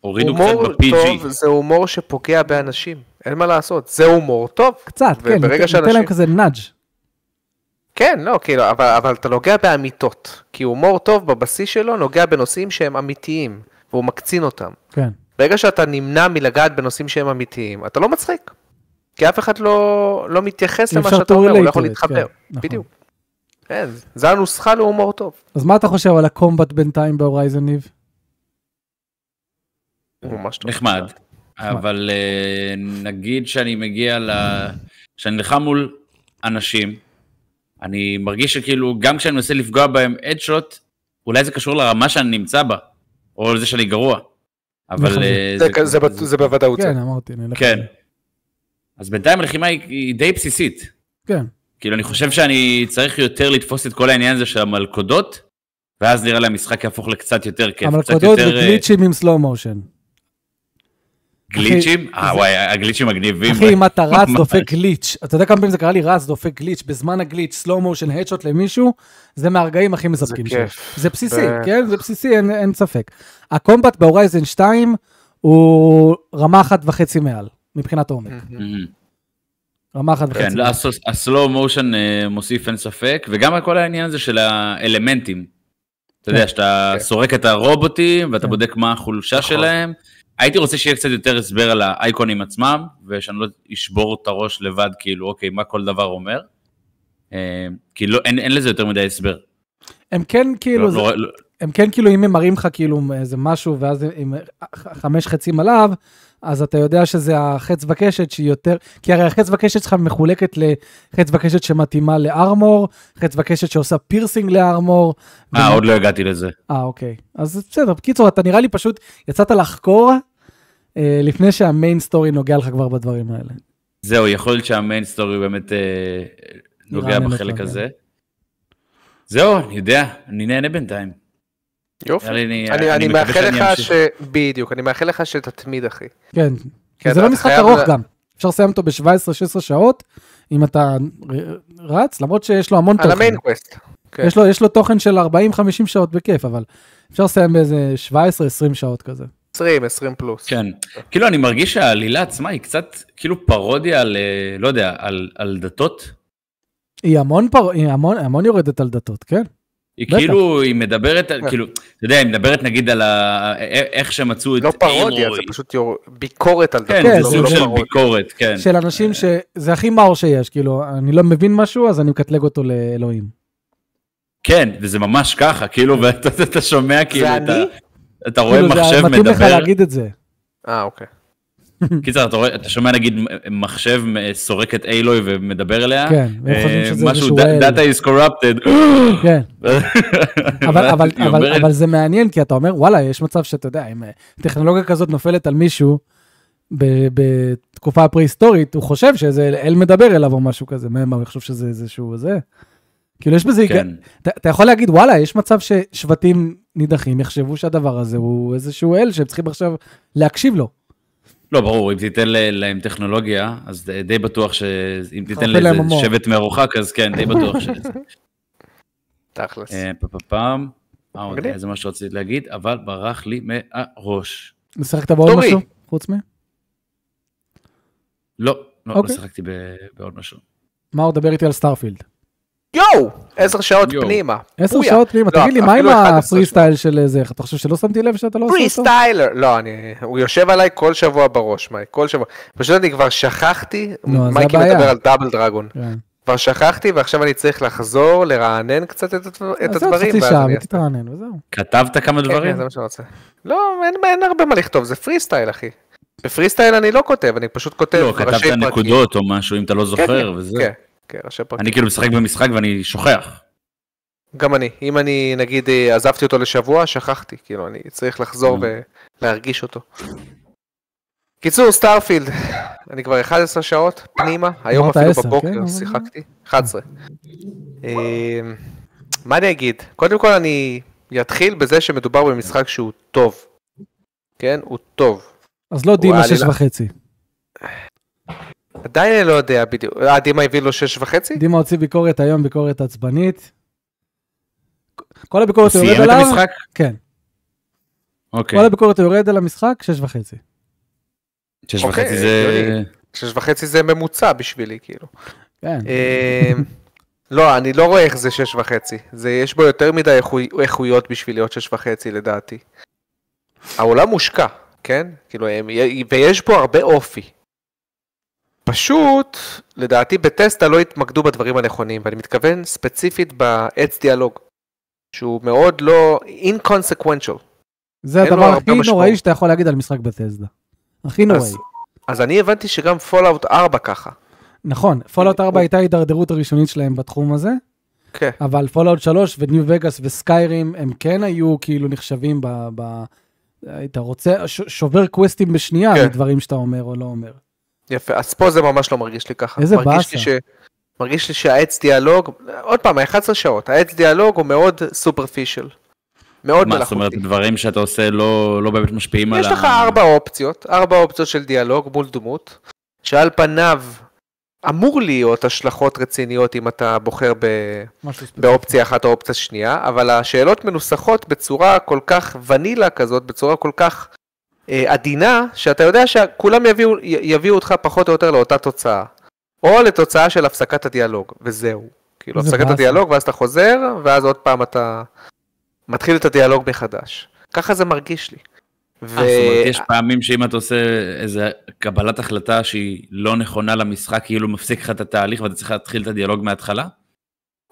הורידו קצת הומור ב-PG. טוב זה הומור שפוגע באנשים. אין מה לעשות. זה הומור טוב. קצת, כן, שאנשים- להם כזה nudge. כן, לא, כאילו, אבל, אבל אתה נוגע באמיתות. כי הומור טוב בבסיס שלו נוגע בנושאים שהם אמיתיים, והוא מקצין אותם. כן. ברגע שאתה נמנע מלגעת בנושאים שהם אמיתיים, אתה לא מצחיק. כי אף אחד לא, לא מתייחס למה שאתה אומר, הוא לא יכול להתחבר. כן, נכון. בדיוק. כן, זה הנוסחה להומור טוב. אז מה אתה חושב על ה combat בינתיים ב Horizon ניב? ממש טוב. נחמד. אבל אה, נגיד שאני מגיע ל... כשאני נלחם מול אנשים, אני מרגיש שכאילו, גם כשאני מנסה לפגוע בהם אדשוט, אולי זה קשור לרמה שאני נמצא בה, או לזה שאני גרוע. אבל... נכון. אה, זה, זה, זה, זה בוודאות. כן. אמרתי, נלך. כן. אז בינתיים הלחימה היא, היא די בסיסית. כן. כאילו, אני חושב שאני צריך יותר לתפוס את כל העניין הזה של המלכודות, ואז נראה לי המשחק יהפוך לקצת יותר כיף. קצת המלכודות יותר, אה, וגליצ'ים עם slow motion. גליצ'ים? אה וואי, הגליצ'ים מגניבים. אחי, אם אתה רץ. דופק גליץ'. אתה יודע כמה פעמים זה קרה לי? רץ, דופק גליץ', בזמן הגליץ', slow motion, headshot למישהו, זה מהרגעים הכי מספקים זה. כיף. זה בסיסי, כן? זה בסיסי, אין- אין ספק. ה combat ב Horizon 2 הוא רמה אחת וחצי מעל, מבחינת עומק. רמה אחת כן, וחצי. לא, מעל. הסוס- ה slow motion אה, מוסיף אין ספק, וגם כל העניין הזה של האלמנטים. אתה יודע, שאתה כן. סורק את הרובוטים ואתה כן. בודק מה החולשה נכון. שלהם. הייתי רוצה שיהיה קצת יותר הסבר על האייקונים עצמם, ושאני לא אשבור את הראש לבד, כאילו, אוקיי, מה כל דבר אומר. אה, כי לא, אין, אין לזה יותר מדי הסבר. הם כן כאילו, לא, זה- לא, לא, הם כן כאילו, אם הם מראים לך כאילו איזה משהו, ואז עם חמש חצים עליו, אז אתה יודע שזה החץ וקשת שהיא יותר, כי הרי החץ וקשת שלך מחולקת לחץ וקשת שמתאימה לארמור, חץ וקשת שעושה piercing ל armor. אה, עוד לא הגעתי לזה. אה, אוקיי. אז בסדר, בקיצור, אתה נראה לי פשוט יצאת לחקור אה, לפני שה main story נוגע לך כבר בדברים האלה. זהו, יכול להיות שה main story באמת אה, נוגע בחלק אותך, הזה. זהו, אני יודע, אני נהנה בינתיים. יופי. אני- מאחל לך. ש... בדיוק, אני מאחל לך שתתמיד, אחי. כן. כן, זה לא משחק ארוך גם. אפשר לסיים אותו ב-17-16 שעות, אם אתה רץ, למרות שיש לו המון על תוכן. המיין קווסט. כן. יש לו, יש לו תוכן של 40-50 שעות בכיף, אבל אפשר לסיים באיזה 17-20 שעות כזה. 20, 20 פלוס. כן. כאילו, אני מרגיש שהעלילה עצמה היא קצת כאילו פרודיה על, אה, לא יודע, על, על דתות. היא המון פר... היא המון, המון יורדת על דתות, כן? היא בטח. כאילו, היא מדברת, כן. כאילו, אתה יודע, היא מדברת נגיד על ה... איך שמצאו את לא פרודיה. זה פשוט יור- ביקורת על כן, דתות, כן, זה זה סוג לא של פרודיה. ביקורת, כן. של אנשים ש... זה הכי מאור שיש, כאילו, אני לא מבין משהו, אז אני מקטלג אותו לאלוהים. כן, וזה ממש ככה, כאילו, ואתה אתה שומע כאילו, זה אתה-? אתה רואה כאילו, זה מחשב מתאים לך מדבר, להגיד את זה. אה, אוקיי. קיצר, אתה רואה, אתה שומע נגיד מחשב סורק את אילוי ומדבר אליה, כן, והם חושבים אה, שזה משהו, data is corrupted, כן. אבל, אבל, אבל, אבל זה מעניין, כי אתה אומר, וואלה, יש מצב שאתה יודע, אם אה, טכנולוגיה כזאת נופלת על מישהו בתקופה הפרה-היסטורית, הוא חושב שאיזה אל מדבר אליו או משהו כזה, מה, הוא יחשוב שזה איזשהו זה? כאילו, יש בזה. כן, אתה, אתה יכול להגיד, וואלה, יש מצב ששבטים נידחים יחשבו שהדבר הזה הוא איזשהו אל שהם צריכים עכשיו להקשיב לו. לא, ברור, אם תיתן ל- להם טכנולוגיה, אז די- בטוח שאם תיתן חרפן לאיזה. שבט מרוחק, אז כן, די בטוח ש... תכלס. אה, פעם, אה, עוד. איזה משהו רציתי להגיד, אבל ברח לי מהראש. משחקת בעוד. משהו? חוץ מ... לא, לא, לא אוקיי. שיחקתי ב- בעוד משהו. מה עוד דבר איתי על סטארפילד? יואו! עשר שעות יואו. פנימה. עשר בויה. שעות פנימה, לא, תגיד לי, מה עם אפילו 11 הפרי סטייל של זה? אתה חושב שלא שמתי לב שאתה לא עושה פרי אותו? סטיילר! לא, אני... הוא יושב עליי כל שבוע בראש, מאי, כל שבוע. פשוט אני כבר שכחתי, זה מייקי. מדבר על דאבל דרגון. כן. כבר שכחתי ועכשיו אני צריך לחזור, לרענן קצת את הדבר- את אז הדברים. חצי שעה. ותתרענן וזהו. כתבת כמה כן, דברים? כן, זה מה שאני רוצה. לא, אין, אין הרבה מה לכתוב, זה פרי סטייל, אחי. בפרי סטייל אני לא כותב, אני פשוט כותב לא, כתבת ראשי פרקים. נקודות או משהו, אם אתה לא כן, זוכר, כן, וזה. כן, כן, ראשי פרקים. אני כאילו משחק במשחק ואני שוכח. גם אני. אם אני, נגיד, אה, עזבתי אותו לשבוע, שכחתי. כאילו, אני צריך לחזור Mm. ולהרגיש אותו. קיצור, סטארפילד, אני כבר 11 שעות פנימה, היום אפילו 10, כן, בבוקר אבל- שיחקתי, 11. אה, מה אני אגיד? קודם כל אני אתחיל בזה שמדובר במשחק שהוא טוב. כן? הוא טוב. אז לא דימה וואי, שש אני לא- וחצי. עדיין אני לא יודע בדיוק. אה, דימה הביא לו 6 וחצי? דימה הוציא ביקורת היום, ביקורת עצבנית. כל הביקורת הוא יורד סיים את עליו, המשחק? כן. אוקיי. כל הביקורת הוא יורד על המשחק, שש וחצי. שש אוקיי, וחצי זה... 6 וחצי זה ממוצע בשבילי, כאילו. כן. אה, לא, אני לא רואה איך זה שש וחצי. זה, יש בו יותר מדי איכוי- איכויות בשביל להיות שש וחצי לדעתי. העולם מושקע, כן? כאילו, הם, ויש בו הרבה אופי. פשוט, לדעתי בטסטה לא התמקדו בדברים הנכונים, ואני מתכוון ספציפית בעץ דיאלוג, שהוא מאוד לא inconsequential. זה הדבר הכי. נוראי שאתה יכול להגיד על משחק בת'סדה. הכי נוראי. אז, אז אני הבנתי שגם פולאאוט 4 ככה. נכון, פולאאוט 4 הייתה ההידרדרות הראשונית שלהם בתחום הזה, כן. אבל פולאאוט 3 וניו וגאס וסקיירים הם כן היו כאילו נחשבים ב... ב... היית רוצה, ש- שובר קווסטים בשנייה כן. מדברים שאתה אומר או לא אומר. יפה, אז פה זה ממש לא מרגיש לי ככה. איזה באסה. ש... מרגיש לי שהעץ דיאלוג, עוד פעם, 11 שעות, העץ דיאלוג הוא מאוד סופרפישל. מאוד מה, זאת אומרת, מלאכותי. דברים שאתה עושה לא לא באמת משפיעים על יש לך ארבע אופציות, ארבע אופציות של דיאלוג מול דמות, שעל פניו אמור להיות השלכות רציניות אם אתה בוחר ב... באופציה אחת או אופציה שנייה, אבל השאלות מנוסחות בצורה כל כך ונילה כזאת, בצורה כל כך עדינה, שאתה יודע שכולם יביאו, י- יביאו אותך פחות או יותר לאותה תוצאה. או לתוצאה של הפסקת הדיאלוג, וזהו. כאילו, הפסקת באסה. הדיאלוג, ואז אתה חוזר, ואז עוד פעם אתה מתחיל את הדיאלוג מחדש. ככה זה מרגיש לי. ו... אה, זאת אומרת, יש פעמים שאם אתה עושה איזה קבלת החלטה שהיא לא נכונה למשחק, כאילו מפסיק לך את התהליך ואתה צריך להתחיל את הדיאלוג מההתחלה?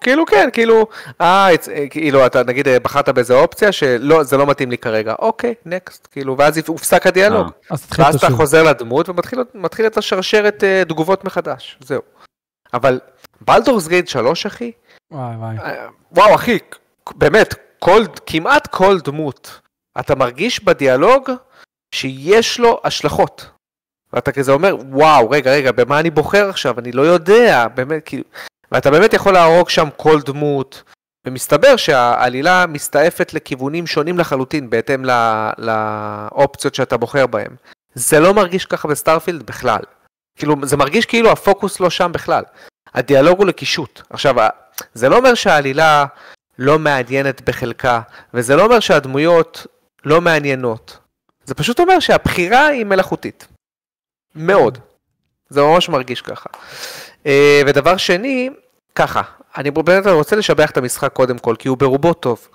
כאילו כן, כאילו, אה, אה, כאילו אתה נגיד אה, בחרת באיזה אופציה שלא, זה לא מתאים לי כרגע, אוקיי, נקסט, כאילו, ואז הופסק הדיאלוג. אה. ואז אתה. חוזר לדמות ומתחיל מתחיל את השרשרת תגובות מחדש, זהו. אבל בלדורס גייד 3 אחי, וואי וואי. וואו אחי, באמת, כל, כמעט כל דמות, אתה מרגיש בדיאלוג שיש לו השלכות. ואתה כזה אומר, וואו, רגע, רגע, במה אני בוחר עכשיו? אני לא יודע, באמת, כאילו... ואתה באמת יכול להרוג שם כל דמות, ומסתבר שהעלילה מסתעפת לכיוונים שונים לחלוטין בהתאם ל, לאופציות שאתה בוחר בהם. זה לא מרגיש ככה בסטארפילד בכלל. כאילו, זה מרגיש כאילו הפוקוס לא שם בכלל. הדיאלוג הוא לקישוט. עכשיו, זה לא אומר שהעלילה לא מעניינת בחלקה, וזה לא אומר שהדמויות לא מעניינות. זה פשוט אומר שהבחירה היא מלאכותית. מאוד. זה ממש מרגיש ככה. אה, ודבר שני, ככה, אני באמת רוצה לשבח את המשחק קודם כל, כי הוא ברובו טוב.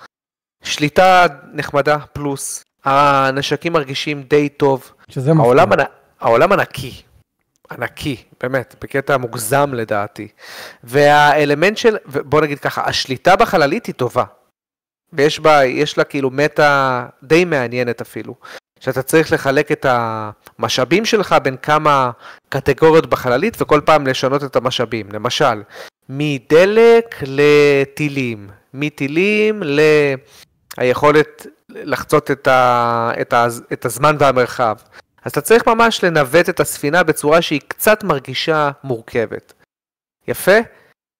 שליטה נחמדה פלוס, הנשקים מרגישים די טוב, שזה מפתיע. העולם, ענ... העולם ענקי, ענקי, באמת, בקטע מוגזם לדעתי. והאלמנט של, בוא נגיד ככה, השליטה בחללית היא טובה. ויש בה, יש לה כאילו מטה די מעניינת אפילו. שאתה צריך לחלק את המשאבים שלך בין כמה קטגוריות בחללית וכל פעם לשנות את המשאבים. למשל, מדלק לטילים, מטילים ליכולת לחצות את, ה, את, ה, את הזמן והמרחב. אז אתה צריך ממש לנווט את הספינה בצורה שהיא קצת מרגישה מורכבת. יפה?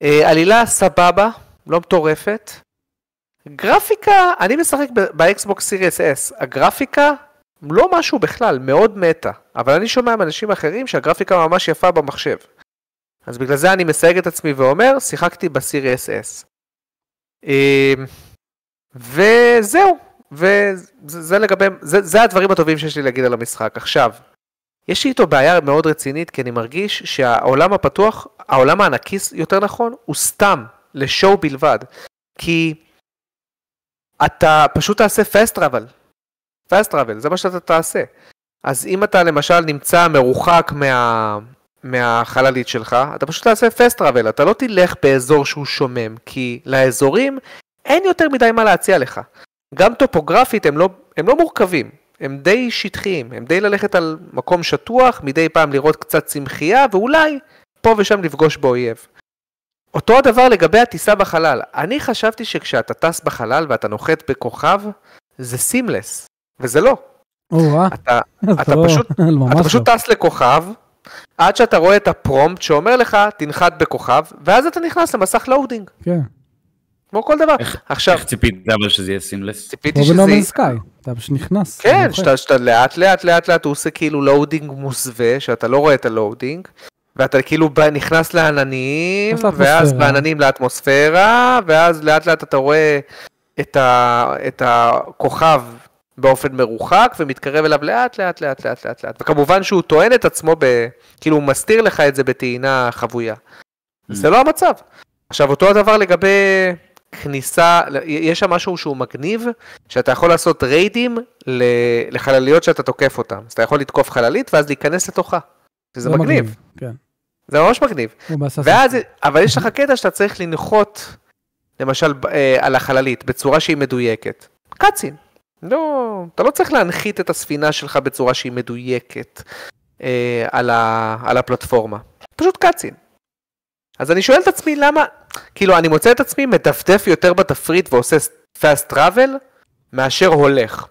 אה, עלילה סבבה, לא מטורפת. גרפיקה, אני משחק באקסבוקס סירייס S, הגרפיקה לא משהו בכלל, מאוד מתה, אבל אני שומע מאנשים אחרים שהגרפיקה ממש יפה במחשב. אז בגלל זה אני מסייג את עצמי ואומר, שיחקתי בסיריוס S. אה, וזהו, וזה זה לגבי, זה, זה הדברים הטובים שיש לי להגיד על המשחק. עכשיו, יש לי איתו בעיה מאוד רצינית, כי אני מרגיש שהעולם הפתוח, העולם הענקי יותר נכון, הוא סתם, לשואו בלבד. כי אתה פשוט תעשה fast travel. Fast travel, זה מה שאתה תעשה. אז אם אתה למשל נמצא מרוחק מה... מהחללית שלך, אתה פשוט תעשה fast travel, אתה לא תלך באזור שהוא שומם, כי לאזורים אין יותר מדי מה להציע לך. גם טופוגרפית הם לא, הם לא מורכבים, הם די שטחיים, הם די ללכת על מקום שטוח, מדי פעם לראות קצת צמחייה, ואולי פה ושם לפגוש באויב. אותו הדבר לגבי הטיסה בחלל. אני חשבתי שכשאתה טס בחלל ואתה נוחת בכוכב, זה seamless, וזה לא. או-אה. אתה, אתה לא- פשוט- אתה לא. פשוט טס לכוכב, עד שאתה רואה את ה prompt שאומר לך, תנחת בכוכב, ואז אתה נכנס למסך loading, כן. כמו כל דבר. איך- עכשיו, איך ציפית אבל שזה יהיה seamless? ציפיתי כמו שזה... בנו מנ'ס סקיי. אתה פשוט נכנס. כן. שאתה, שאתה לאט לאט לאט לאט הוא עושה כאילו loading מוסווה, שאתה לא רואה את ה loading, ואתה כאילו בא, נכנס לעננים, ואז. בעננים לאטמוספירה, ואז לאט לאט אתה רואה את, ה, את הכוכב באופן מרוחק, ומתקרב אליו לאט לאט לאט לאט לאט לאט, וכמובן שהוא טוען את עצמו, ב, כאילו הוא מסתיר לך את זה בטעינה חבויה. זה לא המצב. עכשיו אותו הדבר לגבי כניסה, יש שם משהו שהוא מגניב, שאתה יכול לעשות ריידים לחלליות שאתה תוקף אותן. אז אתה יכול לתקוף חללית ואז להיכנס לתוכה. שזה זה מגניב. כן. זה ממש מגניב. ואז, אבל יש לך קטע שאתה צריך לנחות, למשל, אה, על החללית, בצורה שהיא מדויקת. קאצין. לא, אתה לא צריך להנחית את הספינה שלך בצורה שהיא מדויקת אה, על, ה, על הפלטפורמה. פשוט קאצין. אז אני שואל את עצמי למה, כאילו אני מוצא את עצמי מדפדף יותר בתפריט ועושה fast travel מאשר הולך.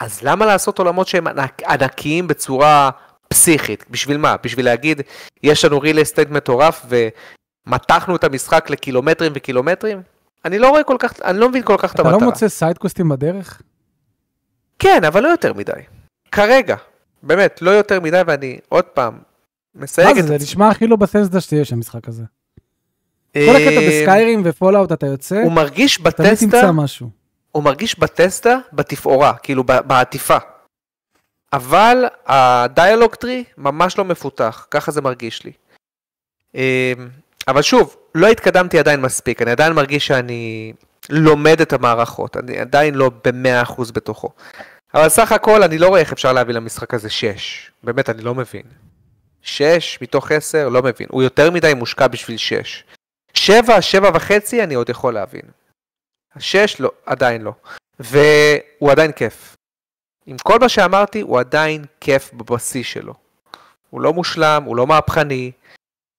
אז למה לעשות עולמות שהם ענק, ענקיים בצורה פסיכית? בשביל מה? בשביל להגיד, יש לנו real estate מטורף ומתחנו את המשחק לקילומטרים וקילומטרים? אני לא רואה כל כך, אני לא מבין כל כך את אתה המטרה. לא מוצא סיידקווסטים בדרך? כן, אבל לא יותר מדי. כרגע. באמת, לא יותר מדי, ואני עוד פעם מסייג מה את זה, זה עצמי. נשמע הכי לא בסנסדה שיש המשחק הזה. כל אה, הקטע בסקיירים ופולאאוט אתה יוצא, הוא מרגיש תמיד בטסטה, תמצא משהו. הוא מרגיש בטסטה בתפאורה, כאילו בעטיפה. אבל הדיאלוג טרי ממש לא מפותח, ככה זה מרגיש לי. אה, אבל שוב, לא התקדמתי עדיין מספיק, אני עדיין מרגיש שאני לומד את המערכות, אני עדיין לא במאה אחוז בתוכו. אבל סך הכל אני לא רואה איך אפשר להביא למשחק הזה 6. באמת, אני לא מבין. 6 מתוך 10, לא מבין. הוא יותר מדי מושקע בשביל 6. 7, 7 וחצי אני עוד יכול להבין. 6 לא, עדיין לא. והוא עדיין כיף. עם כל מה שאמרתי, הוא עדיין כיף בבסיס שלו. הוא לא מושלם, הוא לא מהפכני,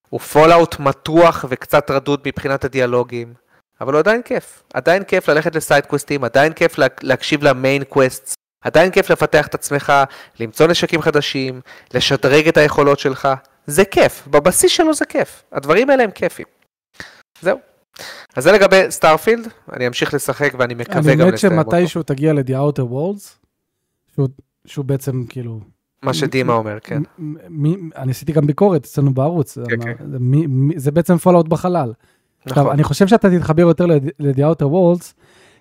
הוא פולאאוט מתוח וקצת רדוד מבחינת הדיאלוגים, אבל הוא עדיין כיף. עדיין כיף ללכת ל side questים, עדיין כיף לה, להקשיב ל main quest, עדיין כיף לפתח את עצמך, למצוא נשקים חדשים, לשדרג את היכולות שלך. זה כיף, בבסיס שלו זה כיף. הדברים האלה הם כיפים. זהו. אז זה לגבי סטארפילד, אני אמשיך לשחק ואני מקווה אני גם מת לסיים אותו. שמתישהו תגיע ל-The Outer Worlds, שהוא- שהוא בעצם כאילו... מה שדימה אומר, כן. מ- מ- אני עשיתי גם ביקורת אצלנו בערוץ, כן, כן. זה מי- מי- זה בעצם פולאאוט בחלל. עכשיו, נכון. אני חושב שאתה תתחבר יותר ל-The Outer Worlds,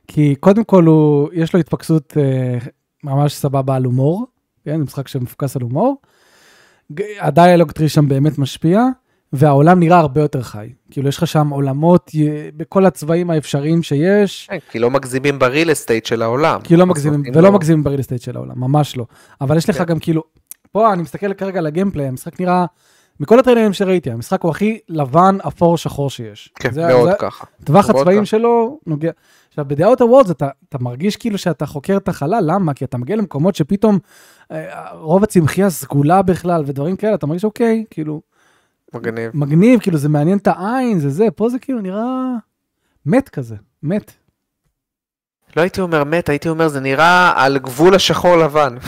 כי קודם כל הוא, יש לו התפקסות אה, ממש סבבה על הומור, כן, זה משחק שמפוקס על הומור. הדיאלוג tree שם באמת משפיע, והעולם נראה הרבה יותר חי. כאילו, יש לך שם עולמות בכל הצבעים האפשריים שיש, כן, כי לא מגזימים ב real estate של העולם. כי לא מגזימים, ולא לו- מגזימים ב real estate של העולם, ממש לא. אבל יש לך כן. גם כאילו, פה אני מסתכל כרגע על ה gameplay, המשחק נראה, מכל הטריילרים שראיתי, המשחק הוא הכי לבן, אפור, שחור שיש. כן, זה- מאוד זה- ככה. טווח הצבעים ככה. שלו נוגע. עכשיו, בדה אאוטר וורלדס אתה, אתה מרגיש כאילו שאתה חוקר את החלל, למה? כי אתה מגיע למקומות שפתאום אה, רוב הצמחייה סגולה בכלל ודברים כאלה, אתה מרגיש אוקיי, כאילו, מגניב. מגניב, כאילו זה מעניין את העין, זה זה, פה זה כאילו נראה מת כזה, מת. לא הייתי אומר מת, הייתי אומר זה נראה על גבול השחור לבן.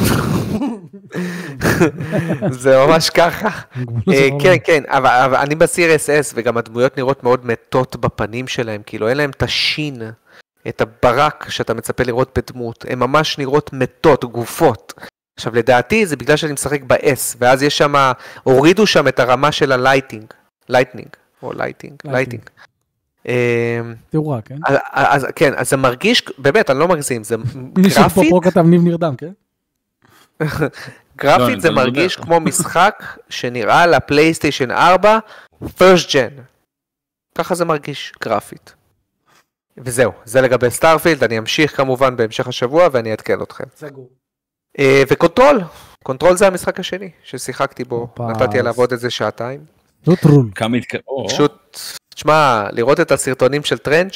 זה ממש ככה. אה, כן, כן, אבל אבל אני ב-CRSS וגם הדמויות נראות מאוד מתות בפנים שלהם, כאילו אין להם את השין, את הברק שאתה מצפה לראות בדמות, הן ממש נראות מתות, גופות. עכשיו לדעתי זה בגלל שאני משחק ב-S, ואז יש שם, הורידו שם את הרמה של ה lighting, lightning, או lighting, lighting. אמ, תאורה, כן? אז, כן, אז זה מרגיש, באמת, אני לא מגזים, זה מישהו פה גרפית, פה כתב ניב נרדם, כן? גרפית לא, זה לא מרגיש. כמו משחק שנראה לפלייסטיישן 4, first gen. ככה זה מרגיש גרפית. וזהו, זה לגבי Starfield, אני אמשיך כמובן בהמשך השבוע ואני אעדכן אתכם. סגור. אה, ו Control, Control זה המשחק השני ששיחקתי בו, נתתי עליו עוד איזה שעתיים. לוטרול. כמה התק... או, פשוט, תשמע, לראות את הסרטונים של טרנץ',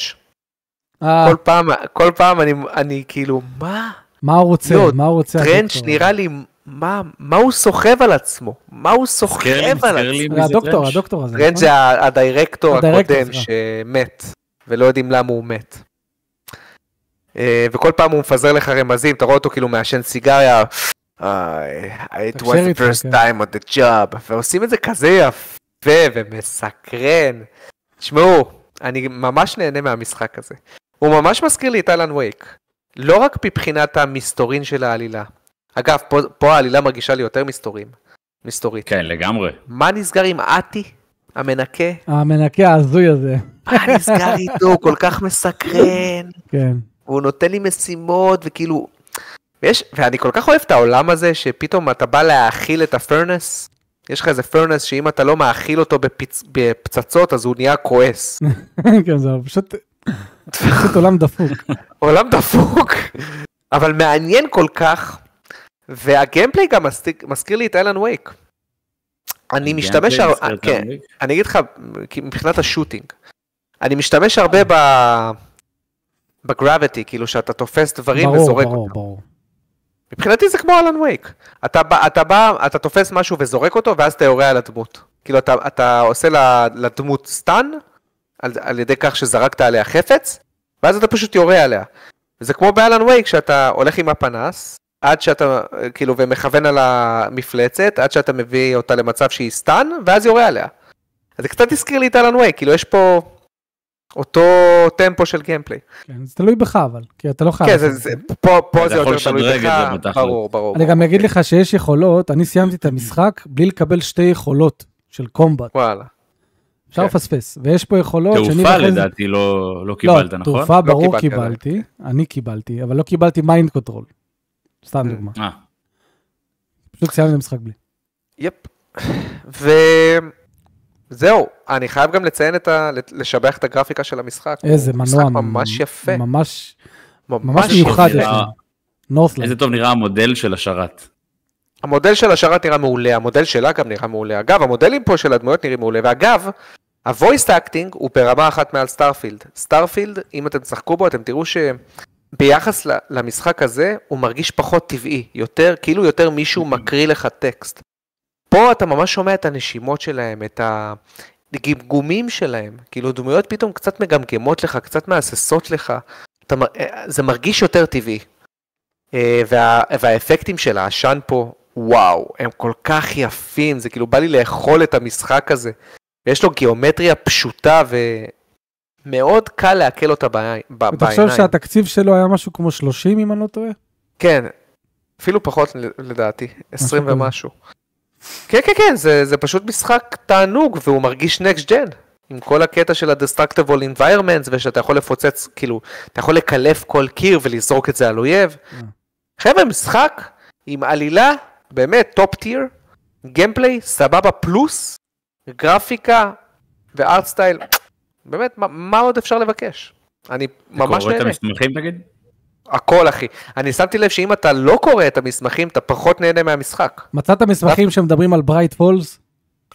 אה, כל פעם, כל פעם אני, אני כאילו, מה? מה הוא רוצה? לא, מה הוא רוצה? טרנץ'? נראה לי, מה, מה הוא סוחב על עצמו? מה הוא סוחב על עצמו? הדוקטור. הדוקטור הזה. טרנץ' נכון? זה הדירקטור הקודם. שמת, ולא יודעים למה הוא מת. אה, וכל פעם הוא מפזר לך רמזים, אתה רואה אותו כאילו מעשן סיגריה, "אה, it was the first כן. time on the job, ועושים את זה כזה יפה ומסקרן. תשמעו, אני ממש נהנה מהמשחק הזה. הוא ממש מזכיר לי את אלן וייק. לא רק מבחינת המסתורין של העלילה. אגב, פה, פה העלילה מרגישה לי יותר מסתורים. מסתורית. כן, לגמרי. מה נסגר עם אתי, המנקה? המנקה ההזוי הזה. מה נסגר איתו? הוא כל כך מסקרן. כן. והוא נותן לי משימות, וכאילו... ויש, ואני כל כך אוהב את העולם הזה, שפתאום אתה בא להאכיל את הפרנס. יש לך איזה פרנס שאם אתה לא מאכיל אותו בפצ... בפצצות, אז הוא נהיה כועס. כן, זה פשוט פשוט עולם דפוק. עולם דפוק, אבל מעניין כל כך, והגיימפליי גם מזכיר, מזכיר לי את אלן וייק. אני משתמש, הר... כן, אני אגיד לך, מבחינת השוטינג, אני משתמש הרבה ב... בגרביטי, כאילו שאתה תופס דברים ברור, וזורק ברור, אותם. ברור. מבחינתי זה כמו אלן וייק. אתה בא, אתה בא, אתה תופס משהו וזורק אותו, ואז אתה יורה על הדמות. כאילו אתה, אתה עושה לדמות סטן, על, על ידי כך שזרקת עליה חפץ, ואז אתה פשוט יורה עליה. זה כמו באלן וייק, שאתה הולך עם הפנס, עד שאתה, כאילו, ומכוון על המפלצת, עד שאתה מביא אותה למצב שהיא סטן, ואז יורה עליה. אז זה קצת הזכיר לי את אלן וייק, כאילו יש פה אותו טמפו של גיימפליי. כן, זה תלוי בך אבל, כי אתה לא חייב. כן, זה, זה, פה, פה זה יותר תלוי בך. ברור, ברור. אני גם. אגיד לך שיש יכולות, אני סיימתי את המשחק בלי לקבל שתי יכולות של קומבט. וואלה. אפשר כן. לפספס. ויש פה יכולות שאני... תעופה ואחרי זה- לדעתי לא לא קיבלת, לא, נכון? תעופה ברור קיבלתי קיבלתי, אני קיבלתי, אבל לא קיבלתי mind control. סתם. דוגמה. אה, פשוט סיימתי את המשחק בלי. Yep. וזהו, אני חייב גם לציין את ה... לשבח את הגרפיקה של המשחק. איזה מנוע. משחק ממש יפה. ממש ממש מיוחד. Northlight. איזה טוב נראה המודל של השרת. המודל של השרת נראה מעולה, המודל שלה גם נראה מעולה. אגב, המודלים פה של הדמויות נראים מעולה, ואגב, ה-voice acting הוא ברמה אחת מעל Starfield. Starfield, אם אתם תשחקו בו, אתם תראו שביחס ל- למשחק הזה, הוא מרגיש פחות טבעי, יותר, כאילו יותר מישהו מקריא לך טקסט. פה אתה ממש שומע את הנשימות שלהם, את הגמגומים שלהם, כאילו דמויות פתאום קצת מגמגמות לך, קצת מהססות לך, אתה, אה, זה מרגיש יותר טבעי. אה, וה, והאפקטים של העשן פה, וואו, הם כל כך יפים, זה כאילו בא לי לאכול את המשחק הזה. ויש לו גיאומטריה פשוטה ומאוד קל לעכל אותה בעי- ב- ותחשוב בעיניים. שהתקציב שלו היה משהו כמו 30 אם אני לא טועה. כן, אפילו פחות לדעתי, 20 כזה. ומשהו. כן, כן, כן, זה, זה פשוט משחק תענוג, והוא מרגיש נקסט ג'ן. עם כל הקטע של ה-destructible environments, ושאתה יכול לפוצץ, כאילו, אתה יכול לקלף כל קיר ולזרוק את זה על אויב. אה. חבר'ה, משחק עם עלילה, באמת, top tier, gameplay, סבבה פלוס, גרפיקה ו art style, באמת, מה, מה עוד אפשר לבקש? אני ממש קורא את נהנה. המסמכים תגיד? הכל, אחי. אני שמתי לב שאם אתה לא קורא את המסמכים, אתה פחות נהנה מהמשחק. מצאת מסמכים שמדברים על Bright Falls?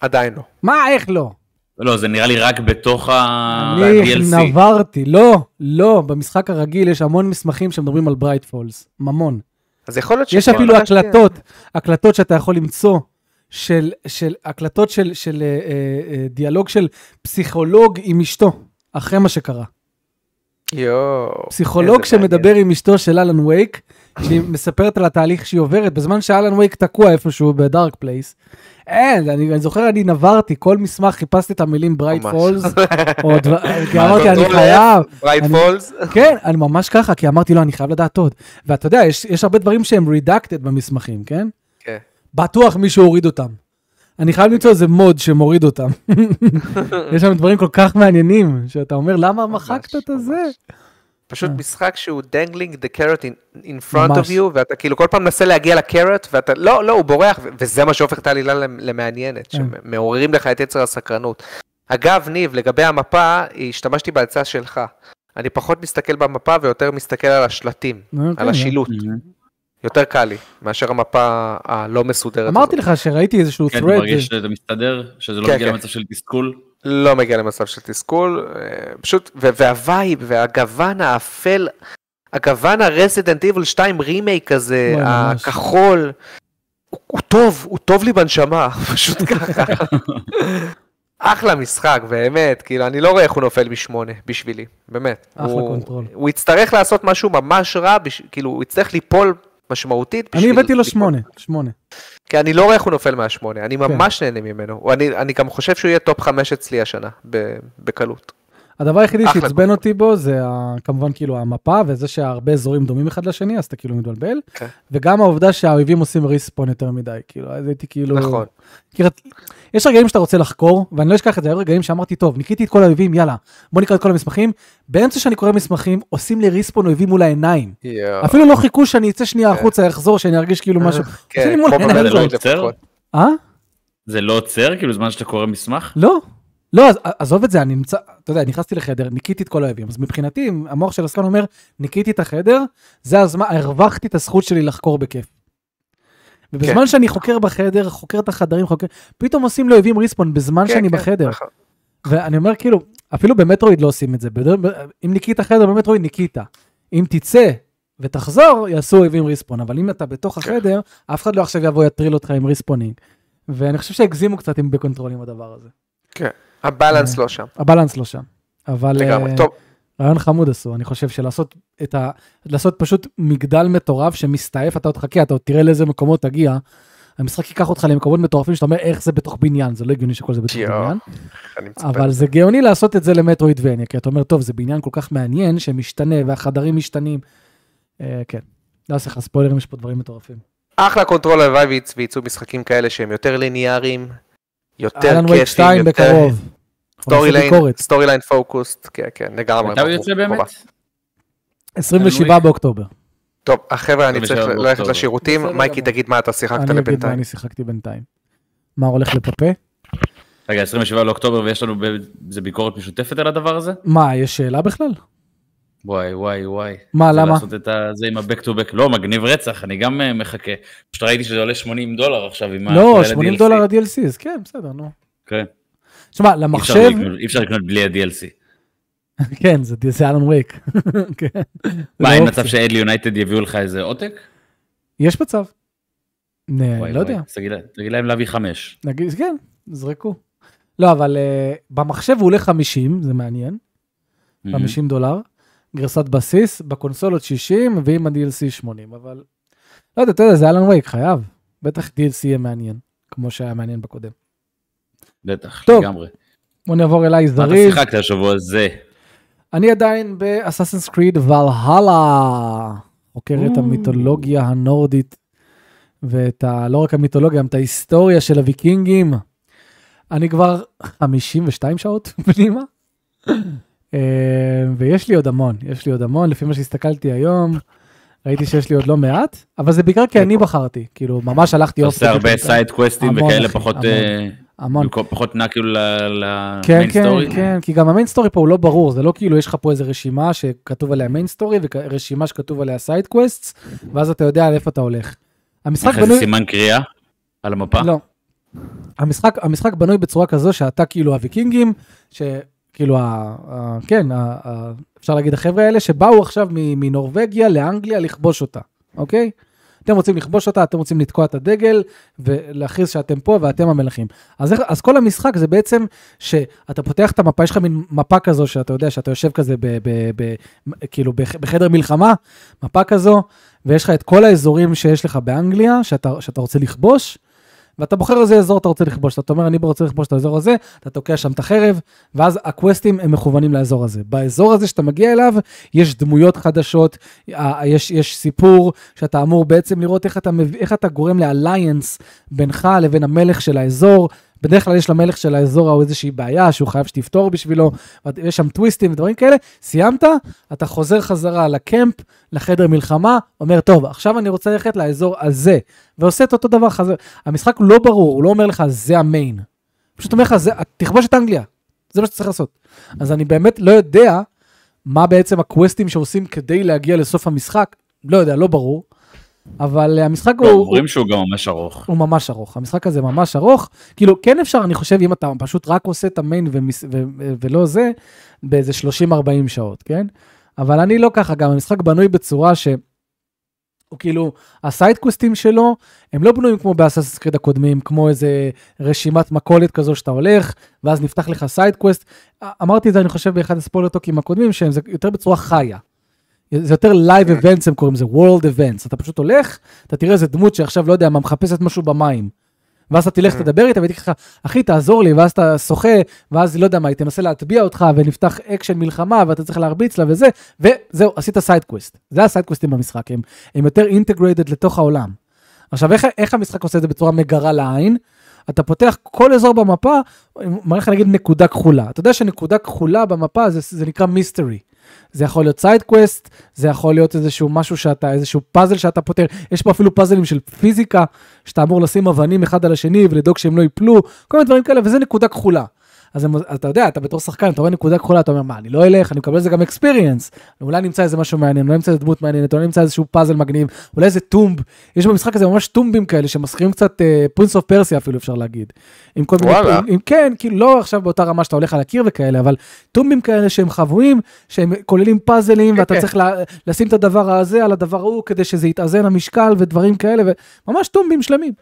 עדיין לא. מה, איך לא? לא, זה נראה לי רק בתוך אני ה-DLC. נברתי, לא, לא, במשחק הרגיל יש המון מסמכים שמדברים על Bright Falls, המון. אז יכול להיות יש שכן, אפילו פגשתי- הקלטות, הקלטות שאתה יכול למצוא, של, של הקלטות של, של אה, אה, אה, דיאלוג של פסיכולוג עם אשתו, אחרי מה שקרה. יואו. פסיכולוג מעניין. שמדבר עם אשתו של Alan Wake, שהיא מספרת על התהליך שהיא עוברת, בזמן ש Alan Wake תקוע איפשהו ב Dark Place. אין, אני, אני זוכר, אני נברתי, כל מסמך חיפשתי את המילים Bright. Falls, או דבר, כי אמרתי, אני חייב, Bright Falls. כן, אני ממש ככה, כי אמרתי, לא, אני חייב לדעת עוד. ואתה יודע, יש, יש הרבה דברים שהם redacted במסמכים, כן? בטוח מישהו הוריד אותם. אני חייב למצוא איזה mod שמוריד אותם. יש שם דברים כל כך מעניינים, שאתה אומר, למה מחקת את הזה? פשוט אה. משחק שהוא dangling the carrot in, in front ממש. of you, ואתה כאילו כל פעם מנסה להגיע ל carrot, ואתה, לא, לא, הוא בורח, וזה מה שהופך את העלילה למ- למעניינת, כן. שמעוררים לך את יצר הסקרנות. אגב, ניב, לגבי המפה, השתמשתי בעצה שלך. אני פחות מסתכל במפה ויותר מסתכל על השלטים, אוקיי. על השילוט. יותר קל לי, מאשר המפה הלא מסודרת אמרתי הזאת. לך שראיתי איזשהו כן, אתה thread, מרגיש שאתה מסתדר? שזה לא כן, מגיע כן. למצב של תסכול? לא מגיע למצב של תסכול, אה, פשוט, וה vibe והגוון האפל, הגוון ה Resident Evil 2 רימייק הזה, ממש. הכחול, הוא, הוא טוב, הוא טוב לי בנשמה, פשוט ככה. אחלה משחק, באמת, כאילו, אני לא רואה איך הוא נופל משמונה בשבילי, באמת. אחלה הוא, Control. הוא יצטרך לעשות משהו ממש רע, בש... כאילו, הוא יצטרך ליפול משמעותית אני. הבאתי לו. שמונה, שמונה. כי אני לא רואה איך הוא נופל מהשמונה, אני כן. ממש נהנה ממנו. אני, אני גם חושב שהוא יהיה top חמש אצלי השנה, ב- בקלות. הדבר היחידי שעצבן אותי בו זה כמובן כאילו המפה וזה שהרבה אזורים דומים אחד לשני אז אתה כאילו מתבלבל כן. וגם העובדה שהאויבים עושים ריספון יותר מדי כאילו אז הייתי כאילו נכון. כאילו, יש רגעים שאתה רוצה לחקור ואני לא אשכח את זה היו רגעים שאמרתי טוב ניקיתי את כל האויבים יאללה בוא נקרא את כל המסמכים באמצע שאני קורא מסמכים עושים לי ריספון אויבים מול העיניים יואו. אפילו לא חיכו שאני אצא שנייה החוצה אחזור שאני ארגיש כאילו משהו כן, עושים לי מול כמו העיניים במטרו במטרו עוצר? לפחות. אה? זה לא עוצר? כאילו, זמן שאתה קורא מסמך? לא. לא, עזוב את זה, אני נמצא, אתה יודע, נכנסתי לחדר, ניקיתי את כל האויבים, אז מבחינתי, המוח של הסקן אומר, ניקיתי את החדר, זה הזמן, הרווחתי את הזכות שלי לחקור בכיף. ובזמן כן. שאני חוקר בחדר, חוקר את החדרים, חוקר, פתאום עושים לאויבים respawn בזמן כן, שאני כן, בחדר. נכון. ואני אומר, כאילו, אפילו ב Metroid לא עושים את זה. בדרך- אם ניקית חדר ב Metroid, ניקית. אם תצא ותחזור, יעשו אויבים respawn, אבל אם אתה בתוך כן. החדר, אף אחד לא עכשיו יבוא יטריל אותך עם respawning. ואני חושב שהגזימו קצת עם ב Control עם הדבר הזה. כן, ה balance לא שם, ה balance לא שם. אבל לגמרי. אה, טוב, רעיון חמוד עשו, אני חושב שלעשות את ה... לעשות פשוט מגדל מטורף שמסתעף, אתה עוד חכה, אתה עוד תראה לאיזה מקומות תגיע, המשחק ייקח אותך למקומות מטורפים שאתה אומר איך זה בתוך בניין, זה לא הגיוני שכל זה בתוך יואו, בניין. אבל זה גאוני לעשות את זה ל Metroidvania, כי אתה אומר, טוב, זה בניין כל כך מעניין שמשתנה והחדרים משתנים. אה, כן, לא אעשה לך ספוילרים, יש פה דברים מטורפים. אחלה Control הלוואי וייצ- וייצאו משחקים כאלה שהם יותר ליניאריים, יותר Alan Wake 2 בקרוב. story line. story line focused, כן, כן, לגמרי. מתי הוא יוצא באמת? חובה. 27 באוקטובר. טוב, החבר'ה, אני 27 צריך ללכת. לשירותים, מייקי. תגיד מה אתה שיחקת אני אגיד מה לבינתיים. אני שיחקתי בינתיים. מה הולך לפפה? רגע, 27 לאוקטובר ויש לנו איזה ביקורת משותפת על הדבר הזה? מה, יש שאלה בכלל? וואי וואי וואי. מה, למה? לעשות את זה עם ה-back to back. לא, מגניב רצח, אני גם אה, מחכה. פשוט ראיתי שזה עולה 80 דולר עכשיו עם ה... לא, כולל 80 ה-DLC. דולר ה-DLC, אז כן, בסדר, נו. כן. תשמע, למחשב, אי אפשר לקנות בלי ה-DLC. כן, זה אלן וייק. כן. מה, אין אופציה. מצב שאדלי יונייטד יביאו לך איזה עותק? יש מצב. לא יודע. תגיד להם- להביא חמש. נגיד, כן, זרקו. לא, אבל uh, במחשב הוא עולה 50, זה מעניין, 50 דולר. גרסת בסיס, בקונסולות 60, ועם ה-DLC 80, אבל... לא יודע, אתה יודע, זה אלן וייק, חייב. בטח DLC יהיה מעניין, כמו שהיה מעניין בקודם. בטח, טוב. לגמרי. בוא נעבור אליי מה אתה זריז. שיחקת השבוע הזה? אני עדיין באסאסינס קריד ולהלה, חוקר את או. המיתולוגיה הנורדית, ואת ה... לא רק המיתולוגיה, גם את ההיסטוריה של הוויקינגים. אני כבר 52 שעות פנימה, ויש לי עוד המון, יש לי עוד המון, לפי מה שהסתכלתי היום, ראיתי שיש לי עוד לא מעט, אבל זה בעיקר כי אני בחרתי, כאילו, ממש הלכתי off עושה הרבה side קווסטים וכאלה פחות... המון. אה, פחות נע כאילו כן, ל main כן, story? כן, כי גם ה main story פה הוא לא ברור, זה לא כאילו יש לך פה איזה רשימה שכתוב עליה main story ורשימה שכתוב עליה side quest, ואז אתה יודע על איפה אתה הולך. המשחק בנוי, סימן קריאה על המפה? לא. המשחק, המשחק בנוי בצורה כזו שאתה כאילו הוויקינגים, שכאילו, ה, ה, כן, ה, ה, אפשר להגיד החבר'ה האלה שבאו עכשיו מנורבגיה לאנגליה לכבוש אותה, אוקיי? אתם רוצים לכבוש אותה, אתם רוצים לתקוע את הדגל ולהכריז שאתם פה ואתם המלכים. אז, אז כל המשחק זה בעצם שאתה פותח את המפה, יש לך מין מפה כזו שאתה יודע שאתה יושב כזה ב, ב, ב, כאילו בח- בחדר מלחמה, מפה כזו, ויש לך את כל האזורים שיש לך באנגליה שאתה, שאתה רוצה לכבוש, ואתה בוחר איזה אזור אתה רוצה לכבוש, אתה אומר אני רוצה לכבוש את האזור הזה, אתה תוקע שם את החרב, ואז הקווסטים הם מכוונים לאזור הזה. באזור הזה שאתה מגיע אליו, יש דמויות חדשות, יש, יש סיפור שאתה אמור בעצם לראות איך אתה, איך אתה גורם לאליינס בינך לבין המלך של האזור. בדרך כלל יש למלך של האזור ההוא איזושהי בעיה שהוא חייב שתפתור בשבילו, ויש שם טוויסטים ודברים כאלה, סיימת, אתה חוזר חזרה לקמפ, לחדר מלחמה, אומר, טוב, עכשיו אני רוצה ללכת לאזור הזה, ועושה את אותו דבר חזר. המשחק לא ברור, הוא לא אומר לך, זה המיין. הוא פשוט אומר לך, זה, תכבוש את אנגליה, זה מה שצריך לעשות. אז אני באמת לא יודע מה בעצם הקווסטים שעושים כדי להגיע לסוף המשחק, לא יודע, לא ברור, אבל המשחק לא, הוא... אומרים שהוא גם ממש ארוך. הוא ממש ארוך, המשחק הזה ממש ארוך, כאילו כן אפשר, אני חושב, אם אתה פשוט רק עושה את המיין ומס, ו, ולא זה, באיזה 30-40 שעות, כן? אבל אני לא ככה, גם המשחק בנוי בצורה ש... הוא כאילו, ה side quests שלו, הם לא בנויים כמו ב Assassin's Creed הקודמים, כמו איזה רשימת מכולת כזו שאתה הולך, ואז נפתח לך side quest. אמרתי את זה, אני חושב, באחד ה spoiler talkים הקודמים, שהם זה יותר בצורה חיה. זה יותר live events הם קוראים לזה, world events. אתה פשוט הולך, אתה תראה איזה דמות שעכשיו, לא יודע מה, מחפשת משהו במים. ואז אתה תלך, תדבר איתה, ותגיד לך, אחי, תעזור לי, ואז אתה שוחה, ואז, לא יודע מה, היא תנסה להטביע אותך, ונפתח אקשן מלחמה, ואתה צריך להרביץ לה וזה, וזהו, עשית side quest. זה ה side quests במשחק, הם, הם יותר integrated לתוך העולם. עכשיו, איך, איך המשחק עושה את זה בצורה מגרה לעין? אתה פותח כל אזור במפה, מראה לך נגיד נקודה כחולה. אתה יודע שנקודה כחולה במפה זה, זה נקרא mystery. זה יכול להיות side quest, זה יכול להיות איזשהו משהו שאתה, איזשהו פאזל שאתה פותר. יש פה אפילו פאזלים של פיזיקה, שאתה אמור לשים אבנים אחד על השני ולדאוג שהם לא ייפלו, כל מיני דברים כאלה, וזה נקודה כחולה. אז הם- אז אתה יודע, אתה בתור שחקן, אתה רואה נקודה כחולה, אתה אומר, מה, אני לא אלך, אני מקבל לזה גם experience. אולי נמצא איזה משהו מעניין, אולי נמצא איזה דמות מעניינת, אולי נמצא איזשהו פאזל מגניב, אולי איזה tomb. יש במשחק הזה ממש טומבים כאלה שמזכירים קצת Prince of פרסיה אפילו אפשר להגיד. עם כל מיני. עם, כן, כאילו לא עכשיו באותה רמה שאתה הולך על הקיר וכאלה, אבל טומבים כאלה שהם חבויים, שהם כוללים פאזלים, ואתה כן. צריך לה, לשים את הדבר הזה על הדבר ההוא כדי שזה יתאזן המשקל ודברים כאלה, וממש טומבים שלמים.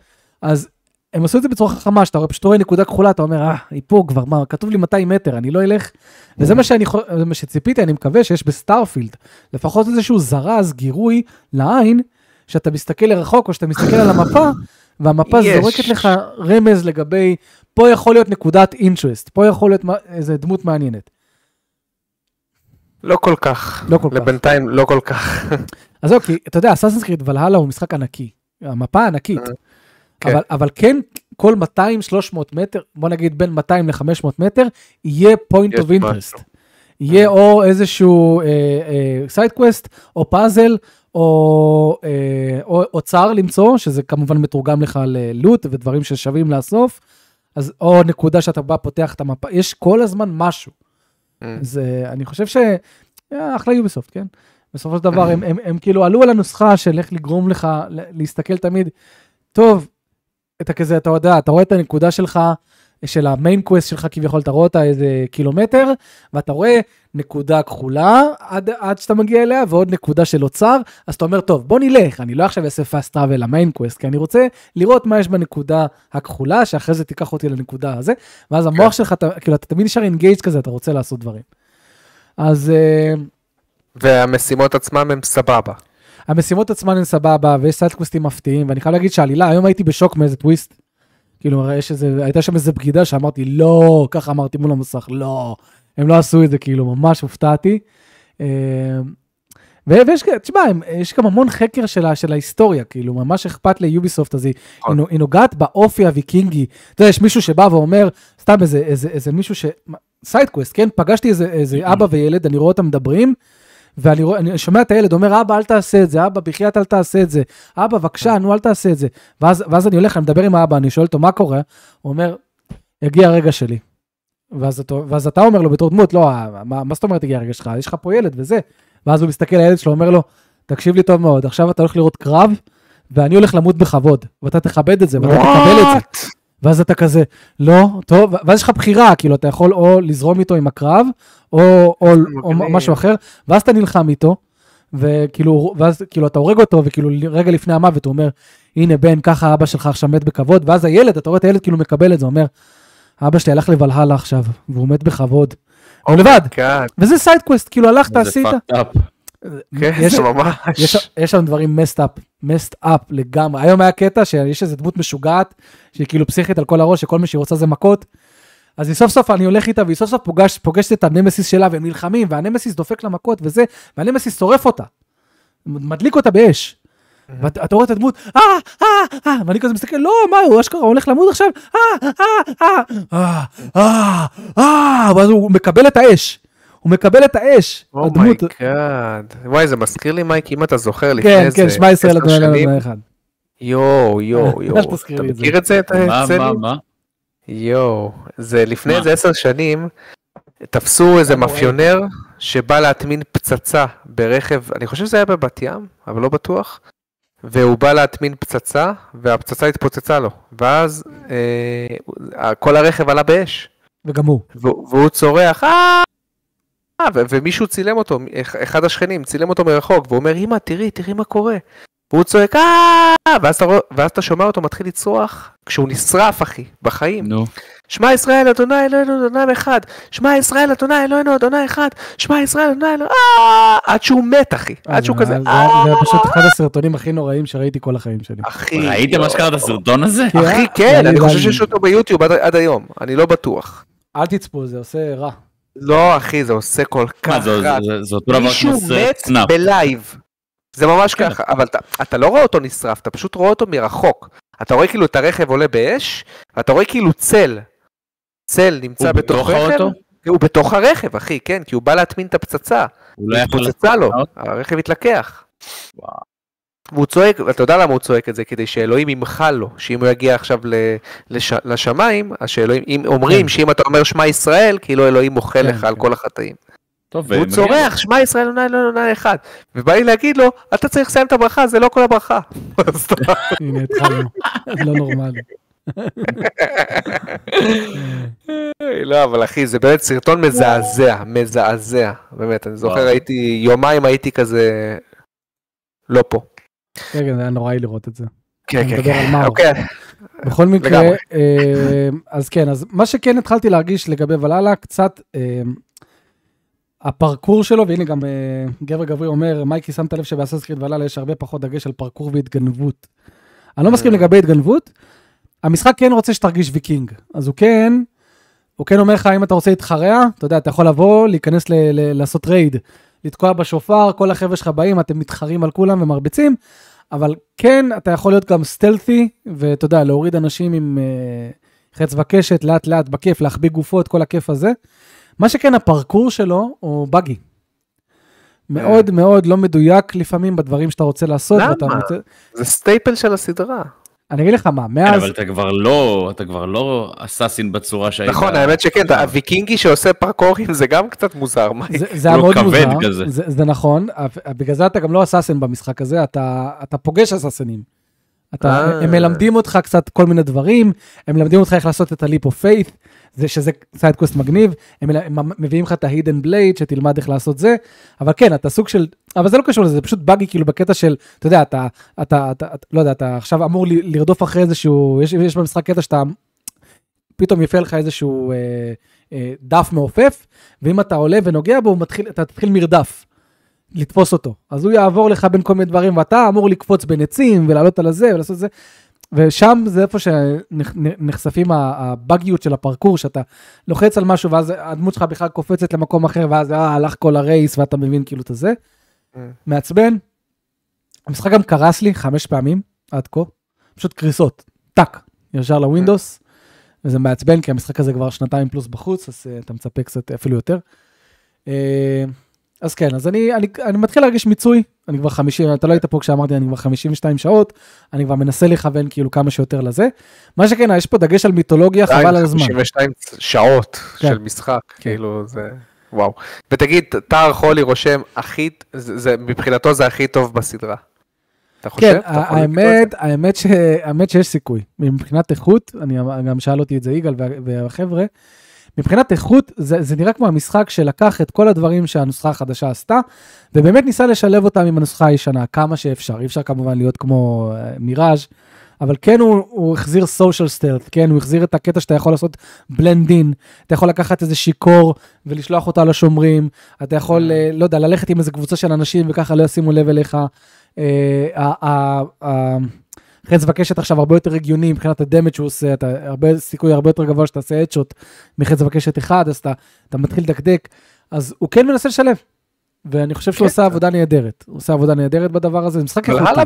אז הם עשו את זה בצורה חכמה, שאתה פשוט רואה נקודה כחולה, אתה אומר, אה, היא פה כבר, מה, כתוב לי 200 מטר, אני לא אלך. וזה מה שאני, מה שציפיתי, אני מקווה שיש ב Starfield, לפחות איזשהו זרז, גירוי לעין, שאתה מסתכל לרחוק, או שאתה מסתכל על המפה, והמפה יש. זורקת לך רמז לגבי, פה יכול להיות נקודת interest, פה יכול להיות איזה דמות מעניינת. לא כל כך. לא כל כך. לבינתיים לא כל כך. אז כי אתה יודע, Assassin's Creed Valhalla הוא משחק ענקי. המפה ענקית. כן. אבל, אבל כן, כל 200-300 מטר, בוא נגיד בין 200 ל-500 מטר, יהיה point of interest. משהו. יהיה או איזשהו side quest, או פאזל, או אה, או אוצר למצוא, שזה כמובן מתורגם לך ל loot ודברים ששווים לאסוף, אז או נקודה שאתה בא, פותח את המפה, יש כל הזמן משהו. Mm. אז אה, אני חושב ש... אה, אחלה Ubisoft, כן? בסופו של דבר הם, הם, הם כאילו עלו על הנוסחה של איך לגרום לך להסתכל תמיד, טוב, אתה כזה, אתה יודע, אתה רואה את הנקודה שלך, של ה main quest שלך כביכול, אתה רואה אותה איזה קילומטר, ואתה רואה נקודה כחולה עד, עד שאתה מגיע אליה, ועוד נקודה של אוצר, אז אתה אומר, טוב, בוא נלך, אני לא עכשיו אעשה fast travel ל main quest, כי אני רוצה לראות מה יש בנקודה הכחולה, שאחרי זה תיקח אותי לנקודה הזה, ואז המוח שלך, אתה, כאילו, אתה תמיד נשאר engaged כזה, אתה רוצה לעשות דברים. אז... אה, והמשימות עצמם הם סבבה. המשימות עצמן הן סבבה, ויש side quests מפתיעים, ואני חייב להגיד שהעלילה, היום הייתי בשוק מאיזה טוויסט. כאילו, יש איזה, הייתה שם איזה בגידה שאמרתי, לא, ככה אמרתי מול המסך, לא, הם לא עשו את זה, כאילו, ממש הופתעתי. אה, ויש, תשמע, יש גם המון חקר של, ה- של ההיסטוריה, כאילו, ממש אכפת ל Ubisoft, אז היא, נו- היא נוגעת באופי הוויקינגי. אתה יודע, יש מישהו שבא ואומר, סתם איזה, איזה, איזה מישהו ש... side quest, כן? פגשתי איזה, איזה אבא וילד, אני רואה אותם מדברים, ואני אני שומע את הילד אומר, אבא, אל תעשה את זה, אבא, בחייאת אל תעשה את זה, אבא, בבקשה, נו, אל תעשה את זה. ואז, ואז אני הולך, אני מדבר עם האבא, אני שואל אותו, מה קורה? הוא אומר, יגיע הרגע שלי. ואז, אותו, ואז אתה אומר לו בתור דמות, לא, מה, מה זאת אומרת הגיע הרגע שלך? יש לך פה ילד וזה. ואז הוא מסתכל על הילד שלו, אומר לו, תקשיב לי טוב מאוד, עכשיו אתה הולך לראות קרב, ואני הולך למות בכבוד, ואתה תכבד את זה, ואתה תקבל את זה. ואז אתה כזה, לא, טוב, ואז יש לך בחירה, כאילו, אתה יכול או לזרום איתו עם הקרב, או, או, או. משהו אחר, ואז אתה נלחם איתו, וכאילו, ואז כאילו אתה הורג אותו, וכאילו רגע לפני המוות הוא אומר, הנה בן, ככה אבא שלך עכשיו מת בכבוד, ואז הילד, אתה רואה את הילד כאילו מקבל את זה, אומר, אבא שלי הלך לבלהלה עכשיו, והוא מת בכבוד. הוא לבד, כן, וזה side quest, כאילו הלכת, עשית. כן, זה ממש. יש, שם דברים messed up, messed up לגמרי. היום היה קטע שיש איזה דמות משוגעת, שהיא כאילו פסיכית על כל הראש, שכל מה שהיא רוצה זה מכות. אז היא סוף סוף, אני הולך איתה, והיא סוף סוף פוגש, פוגשת את הנמסיס שלה, והם נלחמים, והנמסיס דופק לה מכות וזה, והנמסיס שורף אותה. מדליק אותה באש. ואתה אתה רואה את הדמות, אה, אה, אה, ואני כזה מסתכל, לא, מה, הוא אשכרה הולך למות עכשיו, אה, אה, אה, אה, אה, אה, ואז הוא מקבל את האש. הוא מקבל את האש, הדמות. אומייגאד. וואי, זה מזכיר לי, מייק, אם אתה זוכר לפני כן, איזה כן, שמע ישראל עשר אדוני שנים. אלוהים אחד. יואו, יואו, יואו. אל תזכיר אתה לי את זה. מכיר את זה? את מה? מה, מה? יואו. זה לפני? איזה עשר שנים, תפסו איזה? מאפיונר שבא להטמין פצצה ברכב, אני חושב שזה היה בבת ים, אבל לא בטוח. והוא בא להטמין פצצה, והפצצה התפוצצה לו. ואז אה, כל הרכב עלה באש. וגם הוא. והוא והוא צורח, "אה!" אה, ו- ומישהו צילם אותו, אח- אחד השכנים צילם אותו מרחוק, והוא אומר, אמא, תראי, תראי מה קורה. והוא צועק, אה! ואז אתה, רואה- ואז אתה שומע אותו מתחיל לצרוח, כשהוא נשרף, אחי, בחיים. נו. שמע ישראל, אדוני אלוהינו, אדוני אחד. שמע ישראל, אדוני אלוהינו, אדוני אחד. שמע ישראל, אדוני אלוהינו, אה! עד שהוא מת, אחי. עד שהוא זה- כזה, זה- אה! פשוט אחד הסרטונים הכי נוראים שראיתי כל החיים שלי. אחי. ראיתם יואו. אשכרה את הסרטון הזה? אחי, כן, אני חושב שיש אותו ביוטיוב עד היום, אני לא בטוח. אל תצפו, זה עושה רע. לא, אחי, זה עושה כל כך רע. מישהו מת. בלייב. זה ממש כן. ככה, אבל אתה, אתה לא רואה אותו נשרף, אתה פשוט רואה אותו מרחוק. אתה רואה כאילו את הרכב עולה באש, ואתה רואה כאילו צל. צל נמצא בתוך רכב. האוטו? הוא בתוך הרכב, אחי, כן, כי הוא בא להטמין את הפצצה. הוא לא יכול התפוצצה לו? הרכב התלקח. וואו. והוא צועק, ואתה יודע למה הוא צועק את זה? כדי שאלוהים ימחל לו, שאם הוא יגיע עכשיו ל- לש, לשמיים, אז שאלוהים, אם אומרים כן. שאם אתה אומר שמע ישראל, כאילו אלוהים מוחל כן, לך על כן. כל החטאים. טוב, ומגיע צורח, שמע ישראל עונה אלוהינו עונה אחד. ובא לי להגיד לו, אתה צריך לסיים את הברכה, זה לא כל הברכה. הנה, התחלנו. לא נורמלי. לא, אבל אחי, זה באמת סרטון מזעזע, מזעזע. באמת, אני זוכר. הייתי, יומיים הייתי כזה, לא פה. כן, כן, זה היה נוראי לראות את זה. כן, כן, כן. אוקיי, בכל מקרה. אה, אז כן, אז מה שכן התחלתי להרגיש לגבי ולאלה, קצת אה, הפרקור שלו, והנה גם אה, גבר גברי אומר, מייקי, שמת לב שבאסס קריד ולאלה יש הרבה פחות דגש על פרקור והתגנבות. אני לא מסכים לגבי התגנבות. המשחק כן רוצה שתרגיש ויקינג, אז הוא כן, הוא כן אומר לך, אם אתה רוצה להתחרע, אתה יודע, אתה יכול לבוא, להיכנס לעשות raid, לתקוע בשופר, כל החבר'ה שלך באים, אתם מתחרעים על כולם ומרביצים, אבל כן, אתה יכול להיות גם stealthy, ואתה יודע, להוריד אנשים עם uh, חץ וקשת, לאט לאט, בכיף, להחביא גופות, כל הכיף הזה. מה שכן, הפארקור שלו הוא buggy. מאוד מאוד לא מדויק לפעמים בדברים שאתה רוצה לעשות. למה? מוצא... זה staple של הסדרה. אני אגיד לך מה, כן, מאז... אבל אתה כבר לא, אתה כבר לא assassin בצורה שהיית. נכון, האמת שכן, אתה- הוויקינגי שעושה פארקורים זה גם קצת מוזר. מה- זה, זה היה לא מאוד מוזר, כזה. זה, זה נכון, בגלל זה אתה גם לא assassin במשחק הזה, אתה, אתה פוגש assassins. אתה, אה. הם מלמדים אותך קצת כל מיני דברים, הם מלמדים אותך איך לעשות את ה-leap of faith, זה שזה side quest מגניב, הם, מביאים לך את ה-hidden blade, שתלמד איך לעשות זה, אבל כן, אתה סוג של, אבל זה לא קשור לזה, זה פשוט באגי כאילו בקטע של, אתה יודע, אתה, אתה, אתה, אתה לא יודע, אתה עכשיו אמור ל- לרדוף אחרי איזשהו, יש, יש במשחק קטע שאתה, פתאום יפה לך איזשהו אה, אה, דף מעופף, ואם אתה עולה ונוגע בו, הוא מתחיל, אתה תתחיל מרדף. לתפוס אותו. אז הוא יעבור לך בין כל מיני דברים, ואתה אמור לקפוץ בין עצים ולעלות על הזה ולעשות זה. ושם זה איפה שנחשפים הבאגיות של הפרקור, שאתה לוחץ על משהו ואז הדמות שלך בכלל קופצת למקום אחר, ואז אה, הלך כל הרייס ואתה מבין כאילו את הזה. מעצבן. המשחק גם קרס לי חמש פעמים עד כה, פשוט קריסות, טאק, ישר לווינדוס, וזה מעצבן כי המשחק הזה כבר שנתיים פלוס בחוץ, אז uh, אתה מצפה קצת אפילו יותר. Uh, אז כן, אז אני, אני, אני מתחיל להרגיש מיצוי, אני כבר 50, אתה לא היית פה כשאמרתי, אני כבר 52 שעות, אני כבר מנסה לכוון כאילו כמה שיותר לזה. מה שכן, יש פה דגש על מיתולוגיה, חבל על הזמן. 52 שעות כן. של משחק, כאילו זה... וואו. ותגיד, טהר חולי רושם הכי, זה, זה, מבחינתו זה הכי טוב בסדרה. אתה חושב? כן, אתה האמת, האמת, ש... האמת שיש סיכוי. מבחינת איכות, אני גם שאל אותי את זה יגאל וה- והחבר'ה, מבחינת איכות, זה, זה נראה כמו המשחק שלקח את כל הדברים שהנוסחה החדשה עשתה, ובאמת ניסה לשלב אותם עם הנוסחה הישנה, כמה שאפשר. אי אפשר כמובן להיות כמו אה, מיראז', אבל כן הוא, הוא החזיר סושיאל סטלט, כן, הוא החזיר את הקטע שאתה יכול לעשות בלנדין, אתה יכול לקחת איזה שיכור ולשלוח אותה לשומרים, אתה יכול, אה, לא יודע, ללכת עם איזה קבוצה של אנשים וככה לא ישימו לב אליך. אה, חץ וקשת עכשיו הרבה יותר הגיוני מבחינת הדמג' שהוא עושה, אתה הרבה סיכוי הרבה יותר גבוה שתעשה אדשוט מחץ וקשת אחד, אז אתה, אתה מתחיל לדקדק, אז הוא כן מנסה לשלב, ואני חושב שהוא כן. עושה עבודה נהדרת, הוא עושה עבודה נהדרת בדבר הזה, זה משחק איכותי.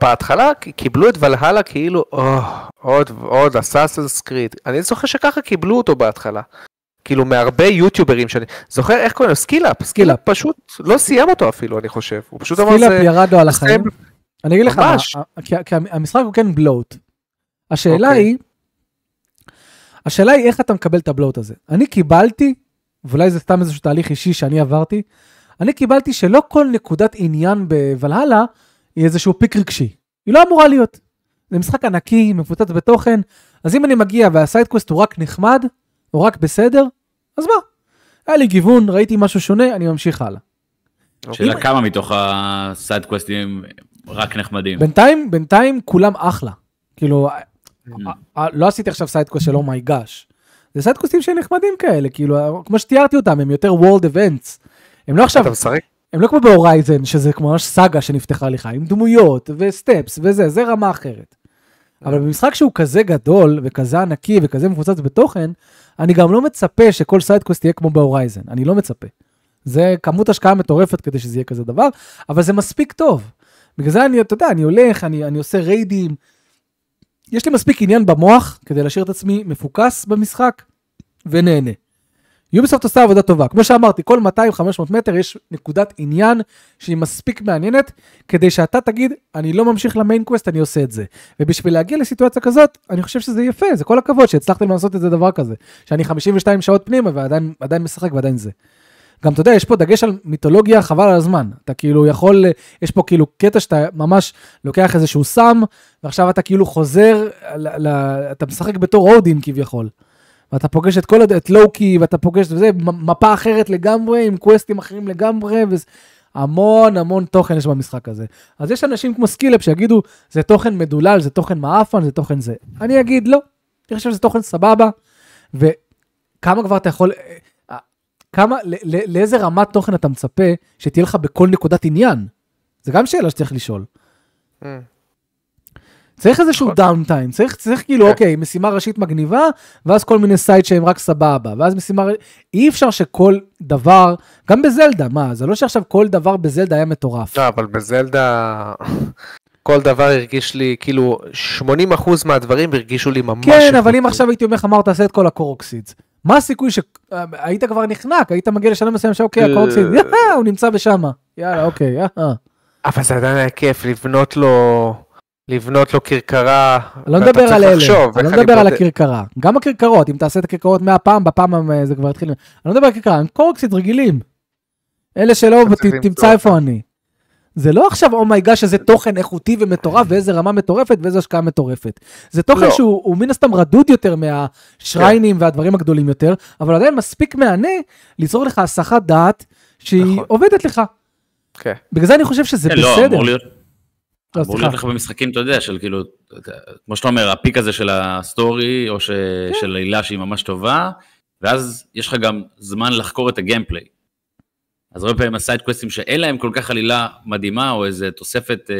בהתחלה קיבלו את ולהלה כאילו, "או, עוד עוד Assassin's Creed. אני זוכר שככה קיבלו אותו בהתחלה. כאילו מהרבה יוטיוברים שאני זוכר איך קוראים לו SkillUp SkillUp פשוט לא סיים אותו אפילו אני חושב הוא פשוט אמר SkillUp ירד לו על החיים. אני אגיד לך, המשחק הוא כן bloat. השאלה אוקיי. היא, השאלה היא איך אתה מקבל את ה bloat הזה. אני קיבלתי, ואולי זה סתם איזשהו תהליך אישי שאני עברתי, אני קיבלתי שלא כל נקודת עניין בוולהלה היא איזשהו peak רגשי. היא לא אמורה להיות. זה משחק ענקי, מפוצץ בתוכן, אז אם אני מגיע וה side quest הוא רק נחמד, או רק בסדר, אז מה? היה לי גיוון, ראיתי משהו שונה, אני ממשיך הלאה. שאלה כמה מתוך ה side quest ים רק נחמדים. בינתיים, בינתיים כולם אחלה. כאילו, אה, לא עשיתי עכשיו side quest של oh my gosh. זה side quest ים שנחמדים כאלה, כאילו, כמו שתיארתי אותם, הם יותר world events. הם לא עכשיו, אתה משחק הם לא כמו ב Horizon, שזה כמו ממש סאגה שנפתחה לך, עם דמויות ו steps וזה, זה רמה אחרת. אבל במשחק שהוא כזה גדול וכזה ענקי וכזה מפוצץ בתוכן, אני גם לא מצפה שכל side quest יהיה כמו ב Horizon, אני לא מצפה. זה כמות השקעה מטורפת כדי שזה יהיה כזה דבר, אבל זה מספיק טוב. בגלל זה אני, אתה יודע, אני הולך, אני, אני עושה raid ים. יש לי מספיק עניין במוח כדי להשאיר את עצמי מפוקס במשחק ונהנה. יוביסופט עושה עבודה טובה. כמו שאמרתי, כל 200-500 מטר יש נקודת עניין שהיא מספיק מעניינת, כדי שאתה תגיד, אני לא ממשיך למיין קווסט, אני עושה את זה. ובשביל להגיע לסיטואציה כזאת, אני חושב שזה יפה, זה כל הכבוד שהצלחתם לעשות את זה דבר כזה. שאני 52 שעות פנימה ועדיין עדיין משחק ועדיין זה. גם אתה יודע, יש פה דגש על מיתולוגיה חבל על הזמן. אתה כאילו יכול, יש פה כאילו קטע שאתה ממש לוקח איזשהו סם, ועכשיו אתה כאילו חוזר, ל, ל, אתה משחק בתור אודין כביכול. ואתה פוגש את כל, את לוקי, ואתה פוגש, וזה מ- מפה אחרת לגמרי, עם quest ים אחרים לגמרי, וזה... המון המון תוכן יש במשחק הזה. אז יש אנשים כמו SkillUp שיגידו, זה תוכן מדולל, זה תוכן מעפן, זה תוכן זה. אני אגיד, לא. אני חושב שזה תוכן סבבה, וכמה כבר אתה יכול, אה, כמה, לאיזה רמת תוכן אתה מצפה שתהיה לך בכל נקודת עניין? זה גם שאלה שצריך לשאול. Mm. צריך איזשהו נכון. downtime, צריך, צריך כאילו, כן. אוקיי, משימה ראשית מגניבה, ואז כל מיני side שהם רק סבבה, ואז משימה, אי אפשר שכל דבר, גם בזלדה, מה, זה לא שעכשיו כל דבר בזלדה היה מטורף. לא, אבל בזלדה כל דבר הרגיש לי, כאילו 80% מהדברים הרגישו לי ממש... כן, אבל אם. עכשיו הייתי אומר לך, אמר, תעשה את כל הקורוקסידס. מה הסיכוי שהיית כבר נחנק, היית מגיע לשלם מסוים שאוקיי, אה. הקורוקסידס, יאה, הוא נמצא בשמה. יאללה, אוקיי, יאה. אבל זה עדיין היה כיף לבנות לו, לבנות לו כרכרה. לא ואתה צריך על אלה, לחשוב אני לא מדבר על הכרכרה. גם הכרכרות, אם תעשה את הכרכרות 100 פעם, בפעם הם- זה כבר יתחיל... אני לא מדבר על כרכרה, הם קורקסיט רגילים. אלה שלא, תמצא איפה אני. זה לא עכשיו אומייגה שזה תוכן איכותי ומטורף ואיזה רמה מטורפת ואיזה השקעה מטורפת. זה תוכן לא. שהוא הוא מן הסתם רדוד יותר מה shrine ים והדברים הגדולים יותר, אבל עדיין מספיק מהנה ליצור לך הסחת דעת שהיא נכון. עובדת לך. כן. בגלל זה אני חושב שזה כן, לא, בסדר. אמור להיות, לא, אמור סליחה. להיות לך במשחקים, אתה יודע, של כאילו, כמו שאתה אומר, ה peak הזה של ה story, או ש- כן. של עלילה שהיא ממש טובה, ואז יש לך גם זמן לחקור את ה gameplay. אז הרבה פעמים ה side quest ים שאין להם כל כך עלילה מדהימה, או איזה תוספת אה,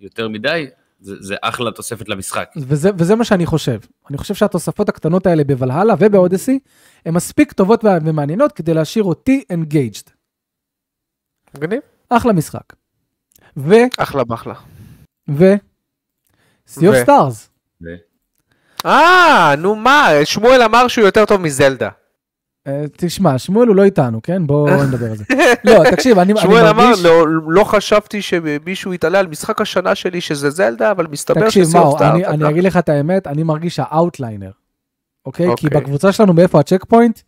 יותר מדי, זה, זה אחלה תוספת למשחק. וזה, וזה מה שאני חושב. אני חושב שהתוספות הקטנות האלה בוולהלה ובאודסי, הן מספיק טובות ומעניינות כדי להשאיר אותי engaged. מגניב? אחלה משחק. ו... אחלה באחלה. ו... Sea of ו- Stars. אה, נו מה, שמואל אמר שהוא יותר טוב מזלדה. אה, תשמע, שמואל הוא לא איתנו, כן? בואו נדבר על זה. לא, תקשיב, אני, אני שמואל אמר, מרגיש... לא, לא חשבתי שמישהו יתעלה על משחק השנה שלי שזה זלדה, אבל מסתבר תקשיב, שזה מאור, אני, אני אגיד לך את האמת, אני מרגיש ה outlier, אוקיי? כי אוקיי. בקבוצה שלנו, מאיפה ה checkpoint?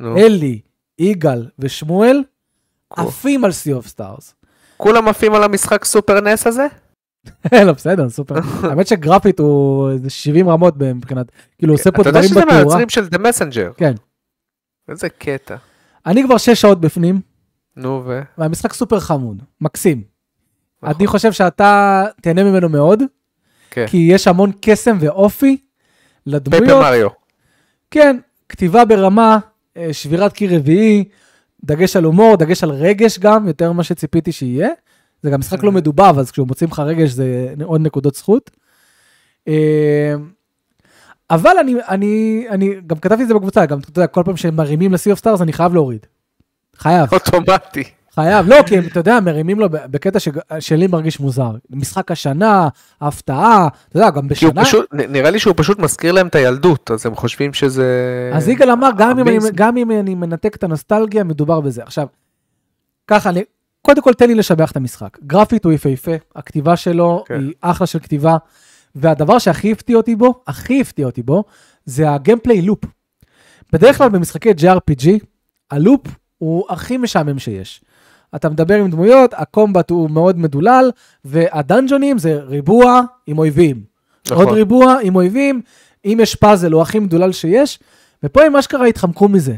אלי, יגאל ושמואל עפים על Sea of Stars. כולם עפים על המשחק Super NES הזה? לא, בסדר, סופר. האמת שגרפית הוא איזה 70 רמות מבחינת, כאילו עושה פה אתה יודע דברים שזה בתאורה. מהיוצרים של The Messenger. כן. איזה קטע. אני כבר 6 שעות בפנים, נו ו... והמשחק סופר חמוד, מקסים. נכון. אני חושב שאתה תהנה ממנו מאוד, כן. כי יש המון קסם ואופי פייפר לדמויות. מריו. כן, כתיבה ברמה, אה, שבירת קיר רביעי, דגש על הומור, דגש על רגש גם, יותר ממה שציפיתי שיהיה. זה גם משחק לא מדובב, אז כשהוא מוצאים לך רגש זה עוד נקודות זכות. אה, אבל אני, אני, אני גם כתבתי את זה בקבוצה, גם אתה יודע, כל פעם שמרימים ל-Sea of Stars אני חייב להוריד. חייב, אוטומטי. חייב. לא, כי הם, אתה יודע, מרימים לו בקטע שג- שלי מרגיש מוזר. משחק השנה, הפתעה, אתה יודע, גם בשנה. פשוט, נראה לי שהוא פשוט מזכיר להם את הילדות, אז הם חושבים שזה... אז יגאל אמר, גם אם, אני. גם אם אני מנתק את הנוסטלגיה, מדובר בזה. עכשיו, ככה, אני, קודם כל תן לי לשבח את המשחק. גרפית הוא יפהפה, הכתיבה שלו כן. היא אחלה של כתיבה, והדבר שהכי הפתיע אותי בו, הכי הפתיע אותי בו, זה הגיימפליי לופ. בדרך כלל במשחקי JRPG, הלופ הוא הכי משעמם שיש. אתה מדבר עם דמויות, הקומבט הוא מאוד מדולל, והדנג'ונים זה ריבוע עם אויבים. נכון. עוד ריבוע עם אויבים, אם יש פאזל הוא הכי מדולל שיש, ופה הם אשכרה התחמקו מזה.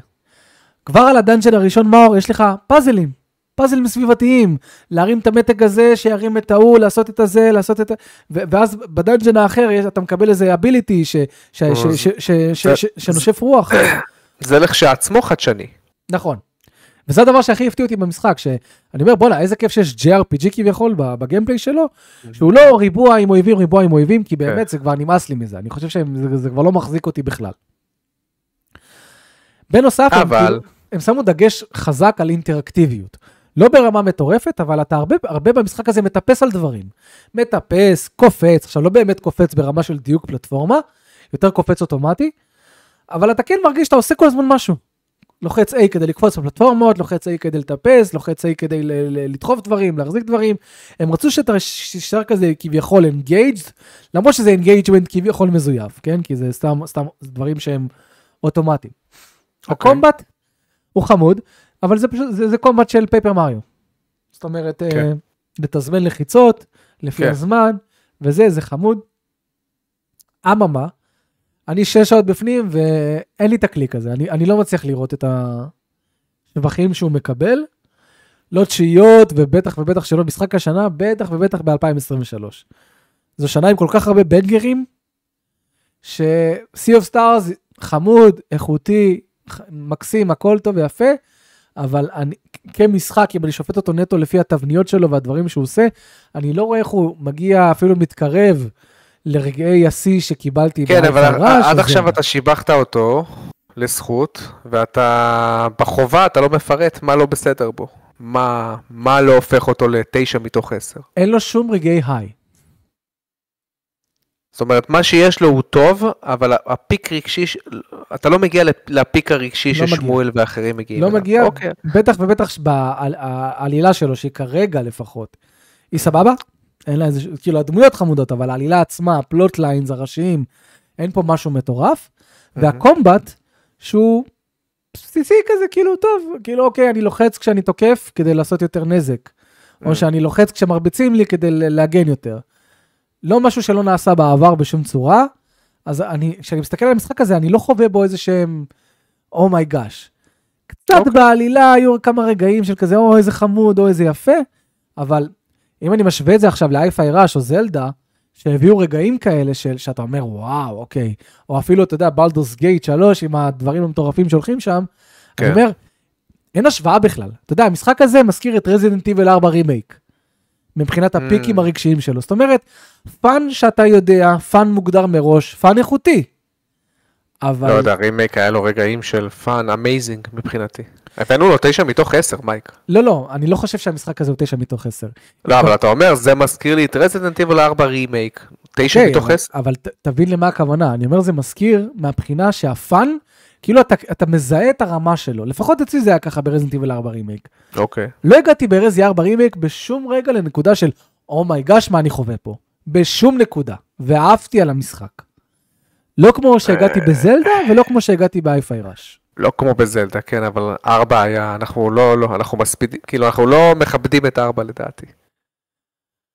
כבר על הדאנג'ן הראשון, מאור, יש לך פאזלים, פאזלים סביבתיים, להרים את המתג הזה, שירים את ההוא, לעשות את הזה, לעשות את ה... ואז ב dungeon האחר אתה מקבל איזה ability שנושף רוח. זה לכשעצמו חדשני. נכון. וזה הדבר שהכי הפתיע אותי במשחק, שאני אומר, בואנה, איזה כיף שיש JRPG כביכול ב gameplay שלו, שהוא לא ריבוע עם אויבים, ריבוע עם אויבים, כי באמת זה כבר נמאס לי מזה, אני חושב שזה זה כבר לא מחזיק אותי בכלל. בנוסף, הם, אבל- כאילו- הם שמו דגש חזק על אינטראקטיביות. לא ברמה מטורפת, אבל אתה הרבה, הרבה במשחק הזה מטפס על דברים. מטפס, קופץ, עכשיו לא באמת קופץ ברמה של דיוק פלטפורמה, יותר קופץ אוטומטי, אבל אתה כן מרגיש שאתה עושה כל הזמן משהו. לוחץ A כדי לקפוץ בפלטפורמות, לוחץ A כדי לטפס, לוחץ A כדי ל- ל- לדחוף דברים, להחזיק דברים. הם רצו שאתה תישאר כזה כביכול engaged, למרות שזה engagement כביכול מזויף, כן? כי זה סתם, סתם דברים שהם אוטומטיים. אוקיי. הקומבט הוא חמוד, אבל זה פשוט, זה, זה קומבט של פייפר מריו. זאת אומרת, כן. אה, לתזמן לחיצות, לפי כן. הזמן, וזה, זה חמוד. אממה, אני שש שעות בפנים ואין לי את הקליק הזה, אני, אני לא מצליח לראות את השבחים שהוא מקבל. לא תשיעיות, ובטח ובטח שלא משחק השנה, בטח ובטח ב-2023. זו שנה עם כל כך הרבה בנגרים, ש-Sea of Stars חמוד, איכותי, מקסים, הכל טוב ויפה, אבל אני, כמשחק, אם אני שופט אותו נטו לפי התבניות שלו והדברים שהוא עושה, אני לא רואה איך הוא מגיע, אפילו מתקרב לרגעי השיא שקיבלתי כן, אבל Rush, עד עכשיו אתה שיבחת אותו לזכות, ואתה בחובה אתה לא מפרט מה לא בסדר בו. מה, מה לא הופך אותו לתשע מתוך עשר. אין לו שום רגעי היי. זאת אומרת, מה שיש לו הוא טוב, אבל הפיק רגשי, אתה לא מגיע לפ- לפיק הרגשי לא מגיע. ששמואל ואחרים מגיעים לא אליו. מגיע, אוקיי. בטח ובטח בעלילה שלו, שהיא כרגע לפחות, היא סבבה? אין לה איזה, כאילו הדמויות חמודות, אבל העלילה עצמה, הפלוט ליינס הראשיים, אין פה משהו מטורף. והקומבט, שהוא בסיסי כזה, כאילו טוב, כאילו אוקיי, אני לוחץ כשאני תוקף כדי לעשות יותר נזק, או. שאני לוחץ כשמרביצים לי כדי להגן יותר. לא משהו שלא נעשה בעבר בשום צורה, אז אני, כשאני מסתכל על המשחק הזה, אני לא חווה בו איזה שהם, אומייגאש. קצת אוקיי. בעלילה היו כמה רגעים של כזה, או איזה חמוד, או איזה יפה, אבל אם אני משווה את זה עכשיו ל-i-fi rush או זלדה, שהביאו רגעים כאלה של, שאתה אומר, וואו, אוקיי, או אפילו, אתה יודע, בלדוס גייט 3 עם הדברים המטורפים שהולכים שם, כן. אני אומר, אין השוואה בכלל. אתה יודע, המשחק הזה מזכיר את Resident Evil 4 רימייק. מבחינת ה peak ים Mm. הרגשיים שלו. זאת אומרת, fun שאתה יודע, fun מוגדר מראש, fun איכותי. אבל... לא יודע, רימייק היה לו רגעים של fun amazing מבחינתי. הבאנו לו תשע מתוך עשר, מייק. לא, לא, אני לא חושב שהמשחק הזה הוא 9 מתוך 10. לא, אבל אתה אומר, זה מזכיר לי את Resident Evil 4 רימייק. תשע אוקיי, מתוך עשר. אבל תבין למה הכוונה, אני אומר זה מזכיר מהבחינה שה fun, כאילו אתה, אתה מזהה את הרמה שלו, לפחות אצלי זה היה ככה ב Resident Evil 4 רימייק. אוקיי. לא הגעתי ב Resi 4 רימייק בשום רגע לנקודה של oh my gosh מה אני חווה פה, בשום נקודה, ועפתי על המשחק. לא כמו שהגעתי בזלדה ולא כמו שהגעתי ב-Hi-Fi Rush. לא כמו בזלדה, כן, אבל ארבע היה, אנחנו לא, לא, אנחנו מספידים, כאילו, אנחנו לא מכבדים את ארבע לדעתי.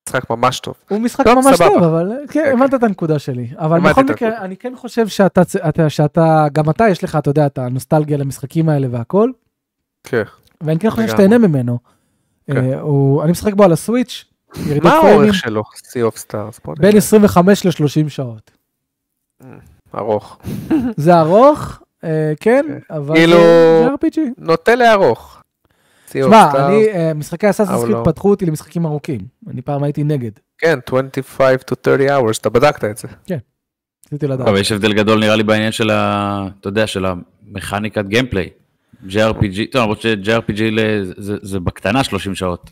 משחק ממש טוב. הוא משחק טוב, ממש סבבה. טוב, אבל כן, כן, הבנת את הנקודה שלי. אבל בכל מקרה. אני כן חושב שאתה, אתה, שאתה, גם אתה, יש לך, אתה יודע, את הנוסטלגיה למשחקים האלה והכל, כן. ואני כן חושב. שתהנה ממנו. כן. אה, הוא- אני משחק בו על הסוויץ', מה האורך שלו? Sea of Stars. בין נראה. 25 ל-30 שעות. ארוך. זה ארוך, אה, כן, כן. אבל כאילו- זה RPG. נוטה לארוך. תשמע. אני, אה, משחקי אסאסינס אבל קריד לא. פתחו אותי למשחקים ארוכים. אני פעם הייתי נגד, כן, 25 to 30 hours, אתה בדקת את זה. רציתי לדעת. אבל יש הבדל גדול נראה לי בעניין של ה... אתה יודע, של המכניקת gameplay. JRPG, טוב, למרות ש-JRPG זה- זה בקטנה 30 שעות.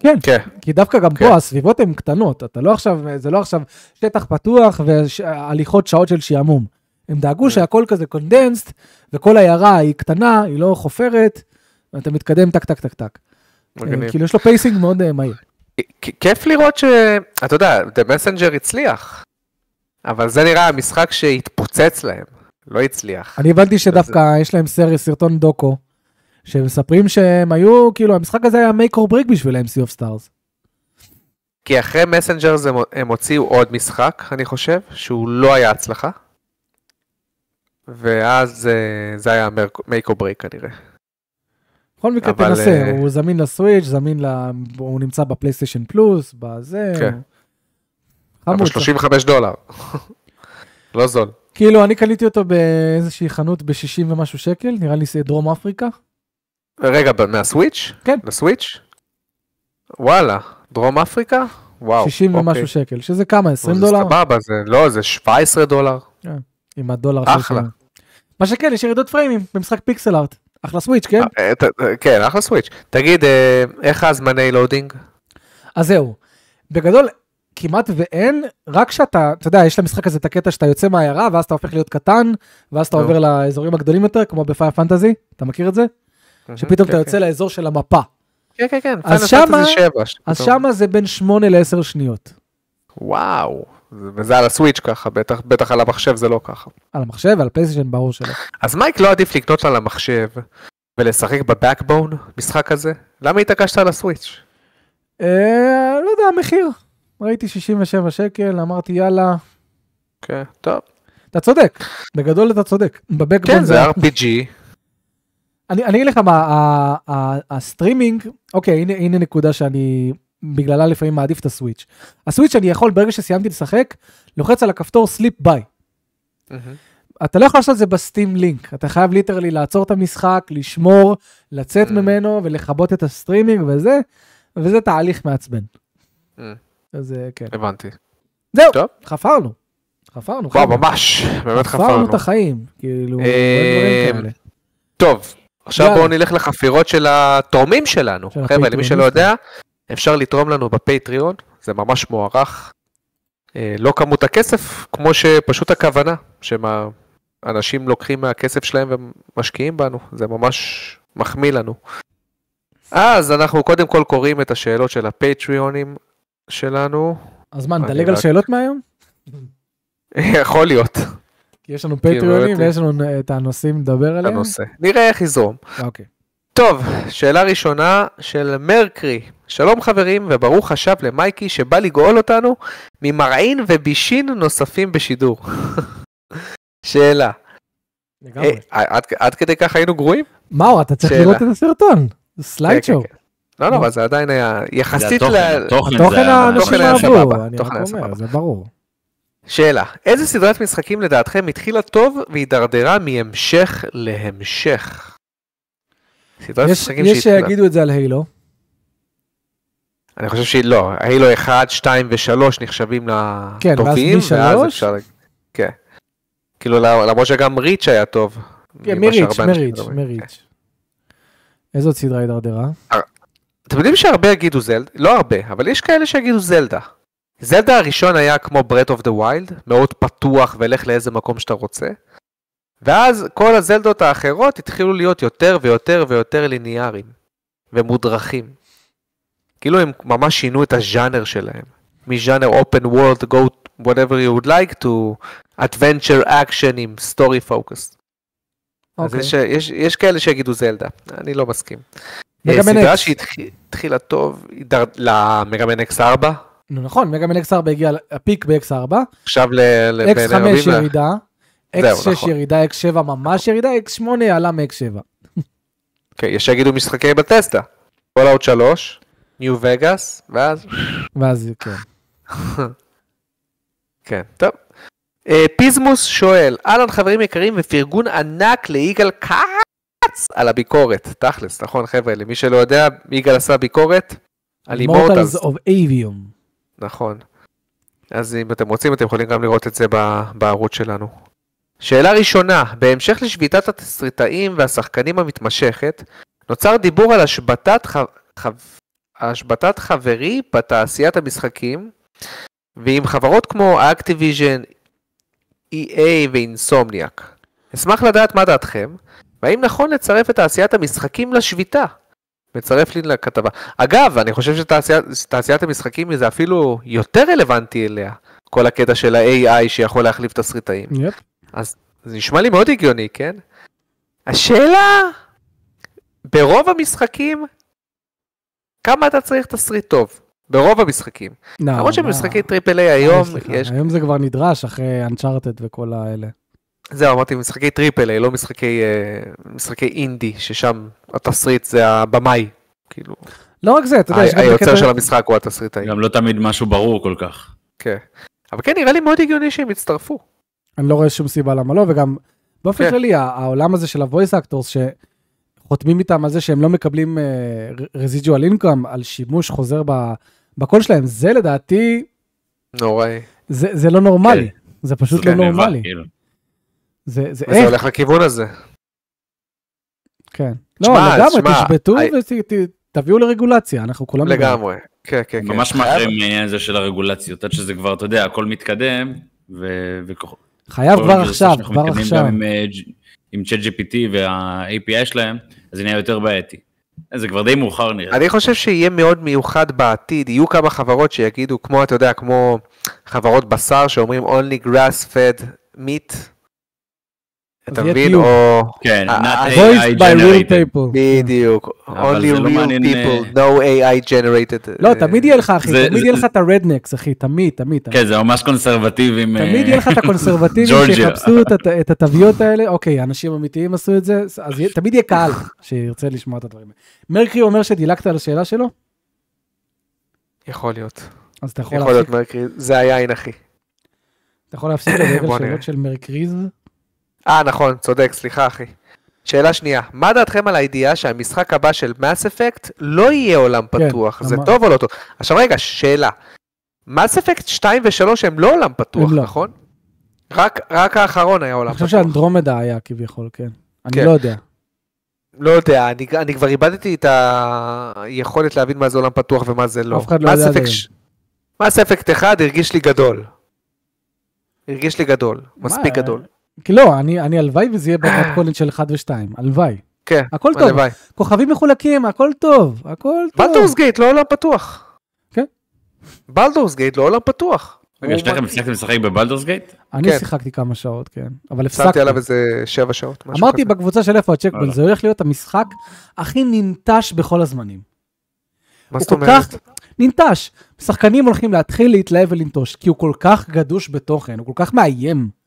כן, כן. כי דווקא גם כן. פה הסביבות הן קטנות, אתה לא עכשיו, זה לא עכשיו שטח פתוח והליכות שעות של שעמום. הם דאגו כן. שהכל כזה condensed, וכל העיירה היא קטנה, היא לא חופרת, ואתה מתקדם טק טק טק טק. אה, כאילו יש לו pacing מאוד אה, מהיר. כיף לראות ש... אתה יודע, The Messenger הצליח. אבל זה נראה המשחק שהתפוצץ להם. לא הצליח. אני הבנתי שדווקא יש להם סרט, סרטון דוקו, שמספרים שהם היו, כאילו המשחק הזה היה make or break בשבילם, Sea of Stars. כי אחרי מסנג'ר הם הוציאו עוד משחק, אני חושב, שהוא לא היה הצלחה. ואז אה, זה היה make or break כנראה. בכל מקרה אבל, תנסה, אה, הוא זמין לסוויץ', זמין ל... הוא נמצא בפלייסטיישן פלוס, בזה. כן. הוא- אבל חמוד. 35 דולר. לא זול. כאילו, אני קניתי אותו באיזושהי חנות ב-60 ומשהו שקל, נראה לי זה דרום אפריקה. רגע, מהסוויץ'? כן. לסוויץ'? וואלה, דרום אפריקה? וואו. 60 אוקיי. ומשהו שקל, שזה כמה, 20 זה דולר? סבבה, זה לא, זה 17 דולר. עם הדולר. אחלה. של- מה שכן, יש ירידות frame ים במשחק pixel art. אחלה Switch, כן? אה, ת- אה, כן, אחלה Switch. תגיד, אה, איך הזמני loading? אז זהו. בגדול, כמעט ואין, רק שאתה, אתה יודע, יש למשחק הזה את הקטע שאתה יוצא מהעיירה, ואז אתה הופך להיות קטן, ואז אתה נו. עובר לאזורים הגדולים יותר, כמו ב Final Fantasy, אתה מכיר את זה? שפתאום כן, אתה יוצא לאזור של המפה. כן, כן, כן. שמה- Fantasy 7, אז שמה זה בין 8 ל-10 שניות. וואו. וזה על הסוויץ' ככה, בטח, בטח על המחשב זה לא ככה. על המחשב, על פלייסטיישן, ברור שלא. אז מייק לא עדיף לקנות לה למחשב ולשחק ב Backbone, משחק כזה? למה התעקשת על הסוויץ'? אה, לא יודע, המחיר. ראיתי 67 שקל, אמרתי יאללה, כן, טוב. אתה צודק, בגדול אתה צודק. ב Backbone כן, זה RPG. אני אגיד לך מה, הסטרימינג, אוקיי, הנה, הנה נקודה שאני בגללה לפעמים מעדיף את הסוויץ'. הסוויץ' אני יכול ברגע שסיימתי לשחק, לוחץ על הכפתור sleep bye. אתה לא יכול לעשות את זה ב Steam Link, אתה חייב literally לעצור את המשחק, לשמור, לצאת Mm. ממנו ולכבות את הסטרימינג וזה, וזה תהליך מעצבן. Mm. אז אה, כן. הבנתי. זהו, טוב. חפרנו. חפרנו. וואו. ממש, באמת חפרנו חפרנו. את החיים. כאילו, אה, דברים כאלה. טוב, עכשיו יאללה. בואו נלך לחפירות של התורמים שלנו. של חבר'ה, למי. שלא יודע, אפשר לתרום לנו בפטריון, זה ממש מוערך. אה, לא כמות הכסף, כמו שפשוט הכוונה, שאנשים לוקחים מהכסף שלהם ומשקיעים בנו, זה ממש מחמיא לנו. אז אנחנו קודם כל קוראים את השאלות של הפטריונים שלנו, אז מה, נדלג על רק- שאלות מהיום? יכול להיות, כי יש לנו פטריונים באמת. ויש לנו את הנושאים לדבר עליהם. הנושא. נראה איך יזרום. אוקיי. טוב, שאלה ראשונה של מרקרי. שלום חברים, וברוך השב למייקי שבא לגאול אותנו ממרעין ובישין נוספים בשידור. שאלה, לגמרי. אה, עד, עד כדי כך היינו גרועים? מאור, אתה צריך. לראות את הסרטון. slide כן, show. כן, כן. לא, לא, אבל זה עדיין היה יחסית ל... תוכן האנשים אהבו, אני רק היה אומר, סבבה. זה ברור. שאלה, איזה סדרת משחקים לדעתכם התחילה טוב והידרדרה מהמשך להמשך? סדרת יש משחקים יש שהתחילה- שיגידו את זה על הילו. אני חושב שהיא לא, הילו 1, 2 ו-3 נחשבים כן, ואז לטובים, מ- ואז שלוש? אפשר... כן. כאילו למרות שגם ריץ' היה טוב. כן, מריץ', מריץ'. כן. מריץ'. איזו עוד סדרה הידרדרה? אתם יודעים שהרבה יגידו זלדה, לא הרבה, אבל יש כאלה שיגידו זלדה. זלדה הראשון היה כמו ברט אוף דה ויילד, מאוד פתוח ולך לאיזה מקום שאתה רוצה. ואז כל הזלדות האחרות התחילו להיות יותר ויותר ויותר ליניאריים ומודרכים. כאילו הם ממש שינו את הז'אנר שלהם. מז'אנר open world go whatever you would like to adventure action עם story focus. אז אוקיי. יש, יש, יש כאלה שיגידו זלדה, אני לא מסכים. אה, סדרה X. שהתחילה טוב, ל Mega X 4, נו, נכון, Mega Man X 4 הגיע, ה peak ב-X4, עכשיו ל- ל- X5 בין רבים ל- ירידה, זהו, X6 נכון. ירידה, X7 ממש ירידה, X8 עלה מ-X7. כן, יש שיגידו משחקי Bethesda. Fallout 3, New Vegas, ואז... ואז כן. כן, טוב. אה, פיזמוס שואל, אהלן חברים יקרים ופרגון ענק ליגאל כץ על הביקורת. תכלס, נכון חבר'ה, למי שלא יודע, יגאל עשה ביקורת על אימורטלס. Immortals of Avium. נכון. אז אם אתם רוצים, אתם יכולים גם לראות את זה בערוץ שלנו. שאלה ראשונה, בהמשך לשביתת התסריטאים והשחקנים המתמשכת, נוצר דיבור על השבתת, ח... השבתת חברי בתעשיית המשחקים, ועם חברות כמו אקטיביז'ן, EA ואינסומניאק. אשמח לדעת מה דעתכם, והאם נכון לצרף את תעשיית המשחקים לשביתה? מצרף לי לכתבה. אגב, אני חושב שתעשיית תעשיית המשחקים זה אפילו יותר רלוונטי אליה, כל הקטע של ה-AI שיכול להחליף תסריטאים. יפ. זה נשמע לי מאוד הגיוני, כן? השאלה, ברוב המשחקים, כמה אתה צריך תסריט טוב? ברוב המשחקים. לא, למרות שבמשחקי triple A היום סליחה, יש... היום זה כבר נדרש אחרי Uncharted וכל האלה. זהו, אמרתי משחקי triple A, לא משחקי, אה, משחקי אינדי, ששם התסריט זה הבמאי. כאילו, לא רק זה, אתה יודע, יש גם היוצר של המשחק הוא התסריטאי. גם לא תמיד משהו ברור כל כך. כן. אבל כן, נראה לי מאוד הגיוני שהם יצטרפו. אני לא רואה שום סיבה למה לא, וגם באופן כן. כללי, העולם הזה של ה-voice actors, שחותמים איתם על זה שהם לא מקבלים אה, residual income על שימוש חוזר ב- בקול שלהם, זה לדעתי, נוראי. זה זה לא נורמלי. זה פשוט זה לא נורמלי. כאילו. זה זה וזה איך, הולך לכיוון הזה. כן. לא, שמע, לגמרי, תשבתו I- ותביאו לרגולציה, אנחנו כולם... לגמרי. כן, כן, כן. ממש מאחרים מהעניין הזה של הרגולציות, עד שזה כבר, אתה יודע, הכל מתקדם, ו... חייב כבר עכשיו, כבר עכשיו. גם עם, אה, עם צ'אט GPT וה-API שלהם, אז זה נהיה יותר בעייתי. זה כבר די מאוחר נראה. אני חושב שיהיה מאוד מיוחד בעתיד, יהיו כמה חברות שיגידו, כמו, אתה יודע, כמו חברות בשר שאומרים only grass fed meat. אתה מבין? או... כן, ה- not ה- AI voiced by real generated. people. בדיוק. only לא real מעניין, people, no AI generated. לא, אה, תמיד יהיה לך, אחי, תמיד יהיה לך את הרדנקס, אחי, תמיד, תמיד. כן, זה ממש קונסרבטיבים. אה, תמיד יהיה לך את הקונסרבטיבים. שיחפשו את, הת- את התוויות האלה, אוקיי, אנשים אמיתיים עשו את זה, אז תמיד יהיה קהל שירצה לשמוע את הדברים האלה. מרקרי אומר שדילגת על השאלה שלו, יכול להיות. אז אתה יכול יכול להיות להפסיק, מרקרי, זה היין אחי. אתה יכול להפסיק לדבר על. שאלות של מרקריז. אה, נכון, צודק, סליחה אחי. שאלה שנייה, מה דעתכם על הידיעה שהמשחק הבא של מס אפקט לא יהיה עולם כן, פתוח? זה אמר- טוב או לא טוב? עכשיו רגע, שאלה. מס אפקט 2 ו-3 הם לא עולם פתוח, לא. נכון? רק, רק האחרון היה עולם אני חושב פתוח. שאנדרומדה היה כביכול, כן. אני כן. לא יודע. לא יודע, אני, אני כבר איבדתי את היכולת להבין מה זה עולם פתוח ומה זה לא. אף אחד לא יודע עד היום. מס אפקט 1 הרגיש לי גדול. הרגיש לי גדול, מספיק גדול. כי לא, אני אני הלוואי וזה יהיה במתכונת של 1 ו-2, הלוואי. כן, הכל טוב, הלוואי. כוכבים מחולקים, הכל טוב, הכל טוב. בלדורס גייט לא עולם פתוח. כן. בלדורס גייט לא עולם פתוח. רגע, שניכם הפסקתם לשחק בבלדורס גייט? אני כן. שיחקתי כמה שעות, כן, אבל שמתי הפסקתי. עליו איזה 7 שעות. אמרתי. בקבוצה של איפה הצ'קבול, וואלה. זה הולך להיות המשחק הכי ננטש בכל הזמנים. מה זאת אומרת? ננטש. שחקנים הולכים להתחיל להתלהב ולנטוש, כי הוא כל כך גדוש בתוכן, הוא כל כך מאיים.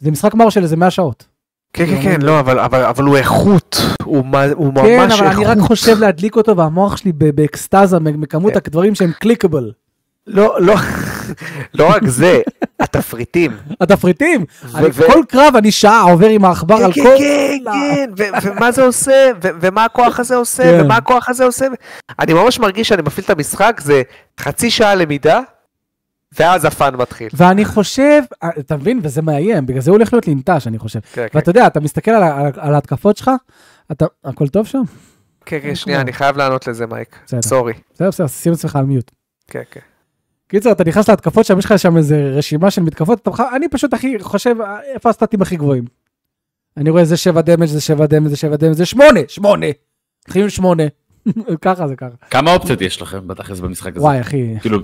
זה משחק מר של איזה 100 שעות. כן, כן, כן, לא, אבל- אבל אבל הוא איכות. הוא הוא ממש כן, איכות. אבל אני רק חושב להדליק אותו, והמוח שלי באקסטזה מכמות כן. הדברים שהם קליקבל. לא, לא, לא רק זה, התפריטים. התפריטים, כל קרב אני שעה עובר עם העכבר כן, על כן, כל... כן, כן, ו- ומה זה עושה, ומה הכוח הזה עושה, כן. ומה הכוח הזה עושה. אני ממש מרגיש שאני מפעיל את המשחק, זה חצי שעה למידה, ואז ה fun מתחיל. ואני חושב, אתה מבין? וזה מאיים, בגלל זה הוא הולך להיות ננטש, אני חושב. כן, כן, ואתה יודע, אתה מסתכל על על- על ההתקפות שלך, אתה... הכל טוב שם? כן, כן, שנייה, אני חייב לענות לזה, מייק. sorry. בסדר, בסדר, שים עצמך על mute. כן, כן. קיצר, אתה נכנס להתקפות שם, יש לך שם איזה רשימה של מתקפות, אתה, אני פשוט הכי חושב, איפה הסטטים הכי גבוהים? אני רואה זה 7 damage, זה 7 damage, זה 7 damage, זה 8, 8. הולכים עם 8. ככה זה ככה. כמה אופציות יש לכם בתכלס במשחק הזה? וואי, אחי. כאילו,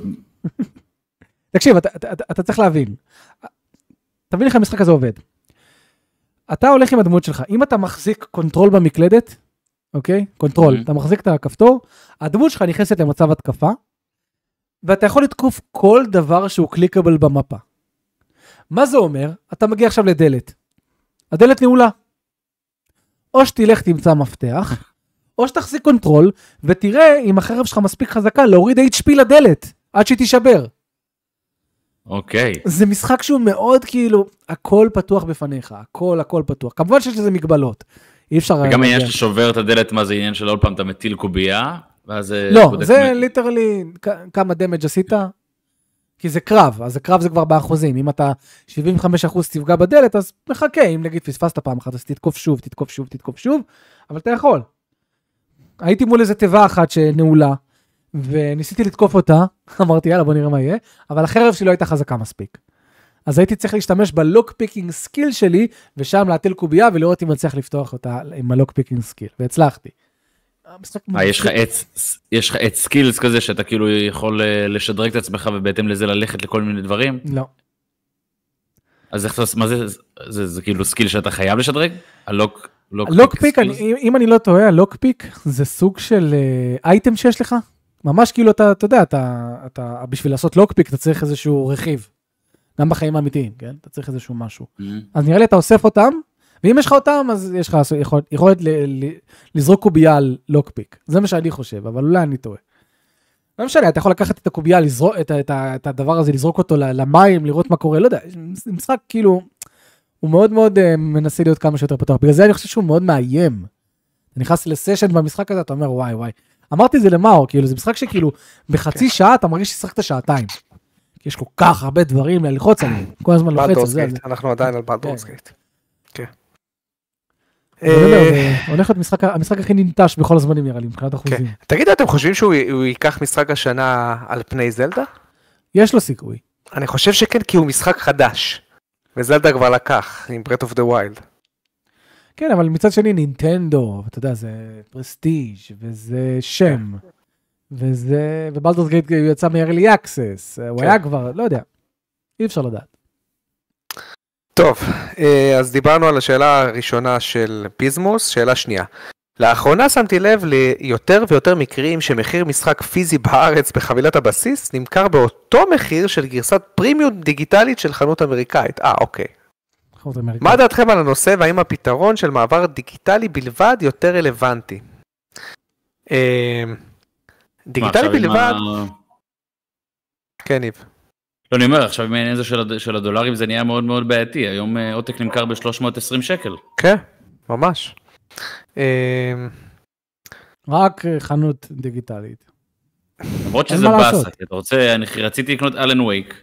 תקשיב, אתה, אתה, אתה, אתה צריך להבין. תבין איך המשחק הזה עובד. אתה הולך עם הדמות שלך, אם אתה מחזיק control במקלדת, אוקיי? control, Mhm. אתה מחזיק את הכפתור, הדמות שלך נכנסת למצב התקפה, ואתה יכול לתקוף כל דבר שהוא clickable במפה. מה זה אומר? אתה מגיע עכשיו לדלת. הדלת נעולה. או שתלך תמצא מפתח, או שתחזיק control, ותראה אם החרב שלך מספיק חזקה להוריד HP לדלת, עד שהיא תישבר. אוקיי. זה משחק שהוא מאוד כאילו, הכל פתוח בפניך, הכל הכל פתוח. כמובן שיש לזה מגבלות. אי אפשר... וגם העניין להגיע. ששובר את הדלת, מה זה עניין של עוד פעם אתה מטיל קובייה, ואז... אה, לא, זה מ- literally כמה damage עשית, כי זה קרב, אז הקרב זה כבר באחוזים. אם אתה 75% תפגע בדלת, אז מחכה, אם נגיד פספסת פעם אחת, אז תתקוף שוב, תתקוף שוב, תתקוף שוב, אבל אתה יכול. הייתי מול איזה תיבה אחת שנעולה, וניסיתי לתקוף אותה, אמרתי יאללה בוא נראה מה יהיה, אבל החרב שלי לא הייתה חזקה מספיק. אז הייתי צריך להשתמש ב lockpicking skill שלי, ושם להטיל קובייה ולראות אם אני צריך לפתוח אותה עם ה lockpicking skill, והצלחתי. אה, יש לך. עץ, יש לך עץ skills כזה שאתה כאילו יכול אה, לשדרג את עצמך ובהתאם לזה ללכת לכל מיני דברים? לא. אז איך אתה, מה זה, זה, זה כאילו skill שאתה חייב לשדרג? ה lock, lock, pick, אם אני לא טועה, ה lockpick זה סוג של אה, אייטם שיש לך. ממש כאילו אתה, אתה יודע, אתה, אתה, בשביל לעשות lockpick אתה צריך איזשהו רכיב. גם בחיים האמיתיים, כן? אתה צריך איזשהו משהו. Mhm. אז נראה לי אתה אוסף אותם, ואם יש לך אותם, אז יש לך יכול- יכולת ל- ל- לזרוק קובייה על lockpick. זה מה שאני חושב, אבל אולי אני טועה. לא משנה, אתה יכול לקחת את הקובייה, לזרוק, את, את, את הדבר הזה, לזרוק אותו למים, לראות מה קורה, לא יודע, זה משחק כאילו, הוא מאוד מאוד uh, מנסה להיות כמה שיותר פתוח. בגלל זה אני חושב שהוא מאוד מאיים. אתה נכנס לסשן במשחק הזה, אתה אומר וואי וואי. אמרתי את זה למאור, כאילו זה משחק שכאילו בחצי שעה אתה מרגיש ששחקת שעתיים. כי יש כל כך הרבה דברים ללחוץ עליהם, כל הזמן לוחץ על זה. אנחנו עדיין על בלדורס כן. גייט. כן. אומר, אה, הולך להיות משחק- המשחק הכי ננטש בכל הזמנים נראה לי, מבחינת אחוזים. תגידו, אתם חושבים שהוא הוא ייקח משחק השנה על פני זלדה? יש לו סיכוי. אני חושב שכן, כי הוא משחק חדש. וזלדה כבר לקח, עם Breath of the Wild. כן, אבל מצד שני נינטנדו, אתה יודע, זה prestige וזה שם, וזה, ו Baldur's Gate יצא מ-early access, הוא כן. היה כבר, לא יודע, אי אפשר לדעת. טוב, אה, אז דיברנו על השאלה הראשונה של פיזמוס, שאלה שנייה. לאחרונה שמתי לב ליותר ויותר מקרים שמחיר משחק פיזי בארץ בחבילת הבסיס נמכר באותו מחיר של גרסת פרימיום דיגיטלית של חנות אמריקאית. אה, אוקיי. חוץ אמריקאי. מה דעתכם על הנושא והאם הפתרון של מעבר דיגיטלי בלבד יותר רלוונטי? אה, דיגיטלי בלבד, כן ניב. לא, אני אומר, עכשיו עם העניין הזה של הד- של הדולרים זה נהיה מאוד מאוד בעייתי. היום אה, עותק נמכר ב-320 שקל. כן, ממש. אה, רק חנות דיגיטלית. למרות שזה באסה, אתה רוצה, אני רציתי לקנות אלן וייק.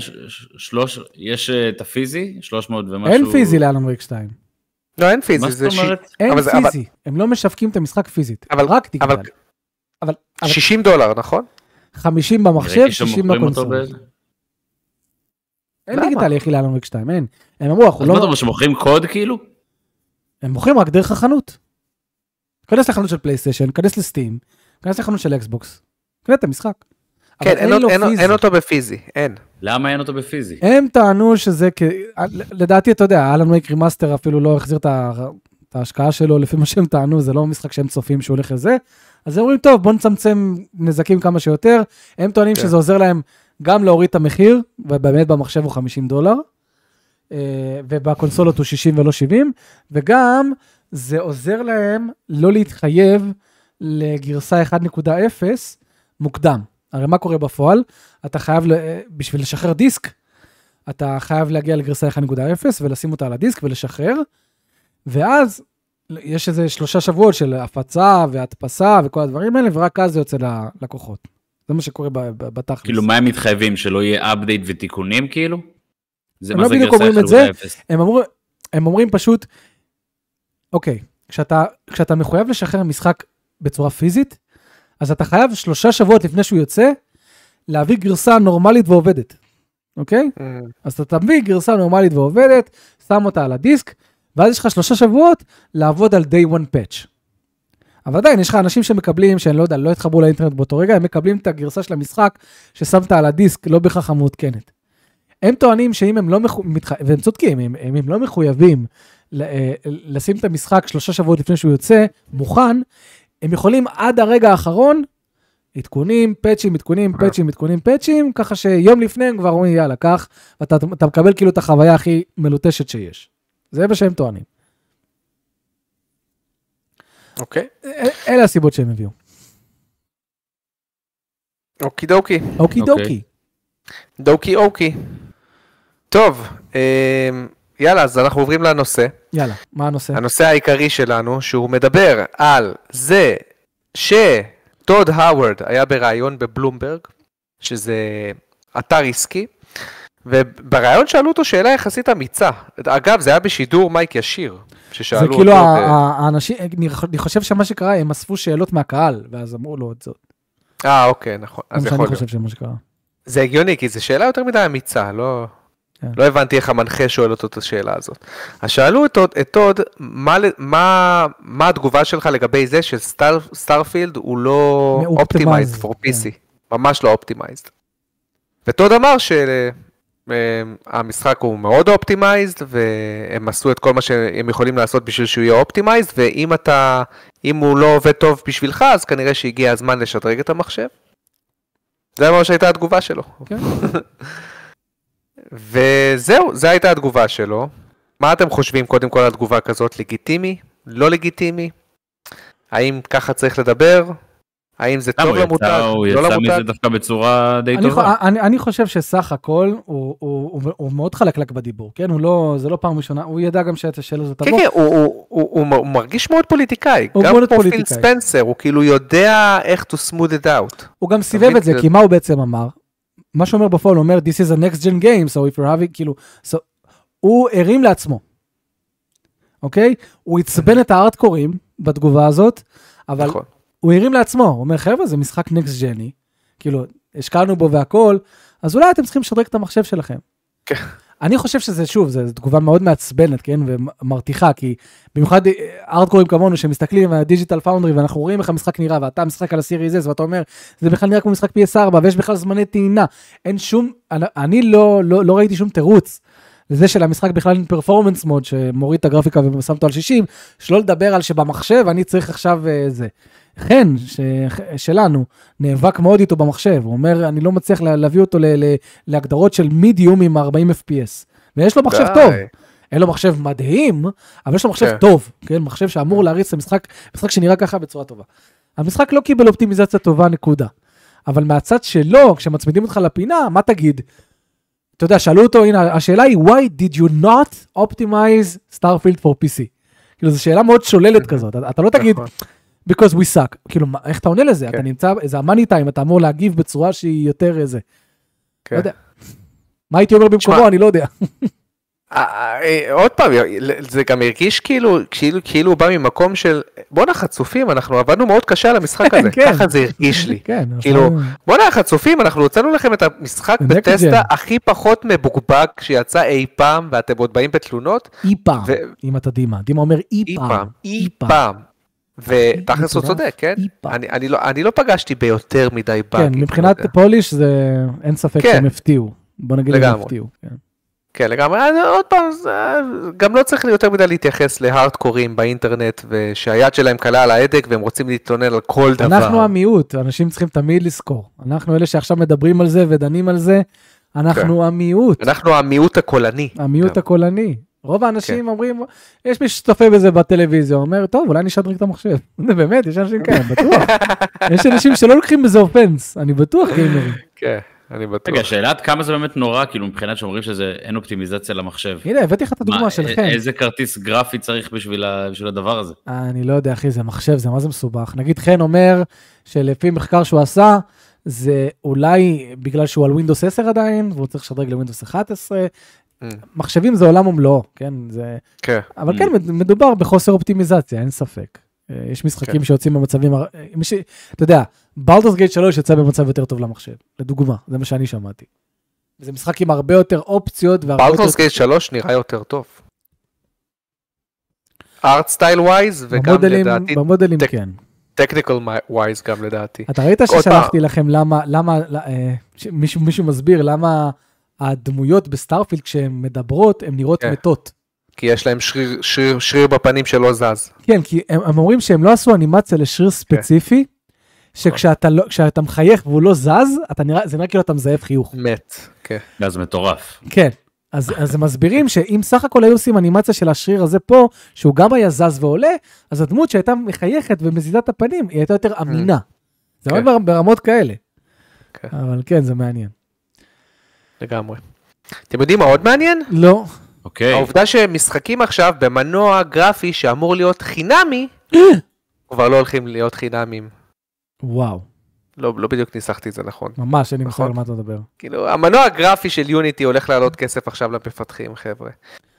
ש- שלוש, יש אה, את הפיזי, 300 ומשהו. אין פיזי ל Alan Wake 2. לא, אין פיזי, מה זאת ש- אומרת? אין פיזי. הם לא משווקים את המשחק פיזית, אבל- רק אבל דיגיטלי. אבל אבל 60 דולר, נכון? 50 במחשב, ראיתי 60 שמוכרים אותו ב console. אין? דיגיטלי אחי ל Alan Wake 2, אין. הם אמרו, אנחנו אז מה אתה לא... אומר שמוכרים קוד כאילו? הם מוכרים רק דרך החנות. כנס לחנות של פלייסטיישן, כנס ל Steam, כנס לחנות של אקסבוקס, קנה את המשחק. כן, אין לו אין-. אין אותו בפיזי, אין. למה אין אותו בפיזי? הם טענו שזה כ... לדעתי, אתה יודע, Alan Wake Remastered אפילו לא החזיר את ה- את ההשקעה שלו, לפי מה שהם טענו, זה לא משחק שהם צופים שהוא הולך לזה. אז הם אומרים, טוב, בוא נצמצם נזקים כמה שיותר. הם טוענים כן. שזה עוזר להם גם להוריד את המחיר, ובאמת במחשב הוא 50 דולר, אה, ובקונסולות הוא 60 ולא 70, וגם זה עוזר להם לא להתחייב לגרסה 1.0 מוקדם. הרי מה קורה בפועל? אתה חייב, בשביל לשחרר דיסק, אתה חייב להגיע לגרסה 1.0 ולשים אותה על הדיסק ולשחרר, ואז יש איזה שלושה שבועות של הפצה והדפסה וכל הדברים האלה, ורק אז זה יוצא ללקוחות. זה מה שקורה בתכלס. כאילו, מה הם מתחייבים? שלא יהיה אפדייט ותיקונים כאילו? זה הם מה לא זה בדיוק אומרים את זה. 1.0? הם, אמרו, הם אומרים פשוט, אוקיי, כשאתה, כשאתה מחויב לשחרר משחק בצורה פיזית, אז אתה חייב שלושה שבועות לפני שהוא יוצא, להביא גרסה נורמלית ועובדת, אוקיי? אז אתה תביא גרסה נורמלית ועובדת, שם אותה על הדיסק, ואז יש לך שלושה שבועות לעבוד על day one patch. אבל עדיין, יש לך אנשים שמקבלים, שאני לא יודע, לא התחברו לאינטרנט באותו רגע, הם מקבלים את הגרסה של המשחק ששמת על הדיסק, לא בהכרח המעודכנת. הם טוענים שאם הם לא, מחו... מתח... והם צודקים, אם, אם הם לא מחויבים. אה, לשים את המשחק שלושה שבועות לפני שהוא יוצא, מוכן, הם יכולים עד הרגע האחרון, עדכונים, פאצ'ים, עדכונים, פאצ'ים, עדכונים, פאצ'ים, ככה שיום לפני הם כבר אומרים, יאללה, קח, ואתה אתה מקבל כאילו את החוויה הכי מלוטשת שיש. זה מה שהם טוענים. אוקיי. אל- אלה הסיבות שהם הביאו. אוקי דוקי. אוקי. דוקי. דוקי אוקי. טוב, אמ, יאללה, אז אנחנו עוברים לנושא. יאללה, מה הנושא? הנושא העיקרי שלנו, שהוא מדבר על זה שטוד האוורד היה בריאיון בבלומברג, שזה אתר עסקי, ובריאיון שאלו אותו שאלה יחסית אמיצה. אגב, זה היה בשידור מייק ישיר, ששאלו זה אותו... כאילו ב- ה- ה- האנשים, אני חושב שמה שקרה, הם אספו שאלות מהקהל, ואז אמרו לו את זאת. אה, אוקיי, נכון. זה מה שאני. חושב שמה שקרה. זה הגיוני, כי זו שאלה יותר מדי אמיצה, לא... כן. לא הבנתי איך המנחה שואל אותו את השאלה הזאת. אז שאלו את, את טוד, מה, מה, מה התגובה שלך לגבי זה שסטארפילד הוא לא optimized כן. PC, ממש לא optimized. וטוד אמר שהמשחק הוא מאוד optimized, והם עשו את כל מה שהם יכולים לעשות בשביל שהוא יהיה optimized, ואם אתה, אם הוא לא עובד טוב בשבילך, אז כנראה שהגיע הזמן לשדרג את המחשב. זה מה שהייתה התגובה שלו. כן. וזהו, זו הייתה התגובה שלו. מה אתם חושבים קודם כל על תגובה כזאת? לגיטימי? לא לגיטימי? האם ככה צריך לדבר? האם זה טוב למותג? הוא לא יצא? מזה דווקא בצורה די אני, טובה. אני, אני חושב שסך הכל הוא, הוא, הוא, הוא מאוד חלקלק בדיבור, כן? הוא לא, זה לא פעם ראשונה, הוא ידע גם שאת השאלה הזאת כן, תבוא. כן, הוא, הוא, הוא, הוא, הוא מרגיש מאוד פוליטיקאי. הוא גם מאוד כמו פיל פוליטיקאי. ספנסר, הוא כאילו יודע איך to smooth it out. הוא גם סיבב? את זה- כי מה הוא בעצם אמר? מה שהוא אומר בפועל, אומר, This is a next gen game, so if you're having, כאילו, so, הוא הרים לעצמו, אוקיי? הוא עצבן את הhardcoreים בתגובה הזאת, אבל נכון. הוא הרים לעצמו, הוא אומר, חבר'ה, זה משחק next gen־י, כאילו, השקענו בו והכל, אז אולי אתם צריכים לשדרג את המחשב שלכם. אני חושב שזה, שוב, זו תגובה מאוד מעצבנת, כן, ומרתיחה, כי במיוחד אה, hardcoreים כמונו שמסתכלים על ה Digital Foundry ואנחנו רואים איך המשחק נראה, ואתה משחק על ה Series S ואתה אומר, זה בכלל נראה כמו משחק PS4 ויש בכלל זמני טעינה. אין שום, אני, לא, לא, לא ראיתי שום תירוץ לזה שלמשחק בכלל אין פרפורמנס מוד שמוריד את הגרפיקה ושם אותו על 60, שלא לדבר על שבמחשב אני צריך עכשיו אה, זה. חן, ש... שלנו, נאבק מאוד איתו במחשב, הוא אומר, אני לא מצליח לה- להביא אותו ל... ל... להגדרות של מידיום עם 40 FPS. ויש לו מחשב די. טוב, אין לו מחשב מדהים, אבל יש לו מחשב כן. טוב, כן? מחשב שאמור להריץ את המשחק, משחק שנראה ככה בצורה טובה. המשחק לא קיבל אופטימיזציה טובה, נקודה. אבל מהצד שלו, כשמצמידים אותך לפינה, מה תגיד? אתה יודע, שאלו אותו, הנה, השאלה היא, why did you not optimize Starfield for PC? כאילו, זו שאלה מאוד שוללת כזאת, אתה- אתה לא תגיד, נכון. Because we suck. כאילו, מה- איך אתה עונה לזה? כן. אתה נמצא, זה המאני טיים, אתה אמור להגיב בצורה שהיא יותר איזה. כן. לא יודע. מה הייתי אומר במקומו, אני לא יודע. אה, אה, עוד פעם, זה גם הרגיש כאילו, כאילו, כאילו הוא בא ממקום של, בואנה חצופים, אנחנו עבדנו מאוד קשה על המשחק הזה, כן. ככה זה הרגיש לי. כן, כאילו, בואנה חצופים, אנחנו הוצאנו לכם את המשחק בטסטה. הכי פחות מבוקבק שיצא אי פעם, ואתם עוד באים בתלונות? אי פעם, ו- אם אתה דימה. דימה אומר אי אי. פעם, אי פעם. ותכלס הוא צודק, כן? אני- אני לא- אני לא פגשתי ביותר מדי באגים. כן, לא מבחינת. פוליש זה אין ספק כן. שהם הפתיעו. בוא נגיד הם לגמרי. הפתיעו. כן. כן, לגמרי. אז עוד פעם, גם לא צריך יותר מדי להתייחס להארדקורים באינטרנט, ושהיד שלהם קלה על ההדק והם רוצים להתלונן על כל דבר. אנחנו המיעוט, אנשים צריכים תמיד לזכור. אנחנו אלה שעכשיו מדברים על זה ודנים על זה, אנחנו המיעוט, אנחנו המיעוט הקולני. המיעוט גם. הקולני. רוב האנשים אומרים, יש מי שצופה בזה בטלוויזיה, אומר, טוב, אולי נשדרג את המחשב. באמת, יש אנשים כאלה, בטוח. יש אנשים שלא לוקחים בזה אופנס, אני בטוח גיימרים. כן, אני בטוח. רגע, שאלה עד כמה זה באמת נורא, כאילו מבחינת שאומרים שזה אין אופטימיזציה למחשב. הנה, הבאתי לך את הדוגמה מה, שלכם. איזה כרטיס גרפי צריך בשביל ה- בשביל הדבר הזה? אני לא יודע, אחי, זה מחשב, זה מה זה מסובך. נגיד חן אומר שלפי מחקר שהוא עשה, זה אולי בגלל שהוא על Windows 10 עדיין, והוא צריך לשדרג ל-Windows 11. Mm. מחשבים זה עולם ומלואו, כן? זה... כן. אבל Mm. כן, מד- מדובר בחוסר אופטימיזציה, אין ספק. אה, יש משחקים כן. שיוצאים במצבים, אה, ש... אתה יודע, Baldur's Gate 3 יצא במצב יותר טוב למחשב, לדוגמה, זה מה שאני שמעתי. זה משחק עם הרבה יותר אופציות והרבה יותר... בלטורס גייט 3 נראה יותר טוב. Art style wise וגם במודלים, לדעתי במודלים tech- כן. technical wise גם לדעתי. אתה ראית ששלחתי לכם למה, למה, לא, אה, ש- מישהו, מישהו מסביר למה הדמויות בסטארפילד כשהן מדברות, הן נראות כן. מתות. כי יש להם שריר- שריר שריר בפנים שלא זז. כן, כי הם, הם אומרים שהם לא עשו אנימציה לשריר כן. ספציפי, שכשאתה לא, כשאתה מחייך והוא לא זז, אתה נראה, זה נראה כאילו אתה מזייף חיוך. מת. כן. לא, זה מטורף. כן. אז, אז הם מסבירים שאם סך הכל היו עושים אנימציה של השריר הזה פה, שהוא גם היה זז ועולה, אז הדמות שהייתה מחייכת ומזיזה את הפנים, היא הייתה יותר אמינה. זה כן. ברמות כאלה. כן. אבל כן, זה מעניין. לגמרי. אתם יודעים מה עוד מעניין? לא. אוקיי. העובדה שמשחקים עכשיו במנוע גרפי שאמור להיות חינמי, כבר לא הולכים להיות חינמים. וואו, לא, לא בדיוק ניסחתי את זה נכון. ממש אין לי מושג. על מה אתה מדבר. כאילו, המנוע הגרפי של יוניטי הולך לעלות כסף עכשיו למפתחים, חבר'ה.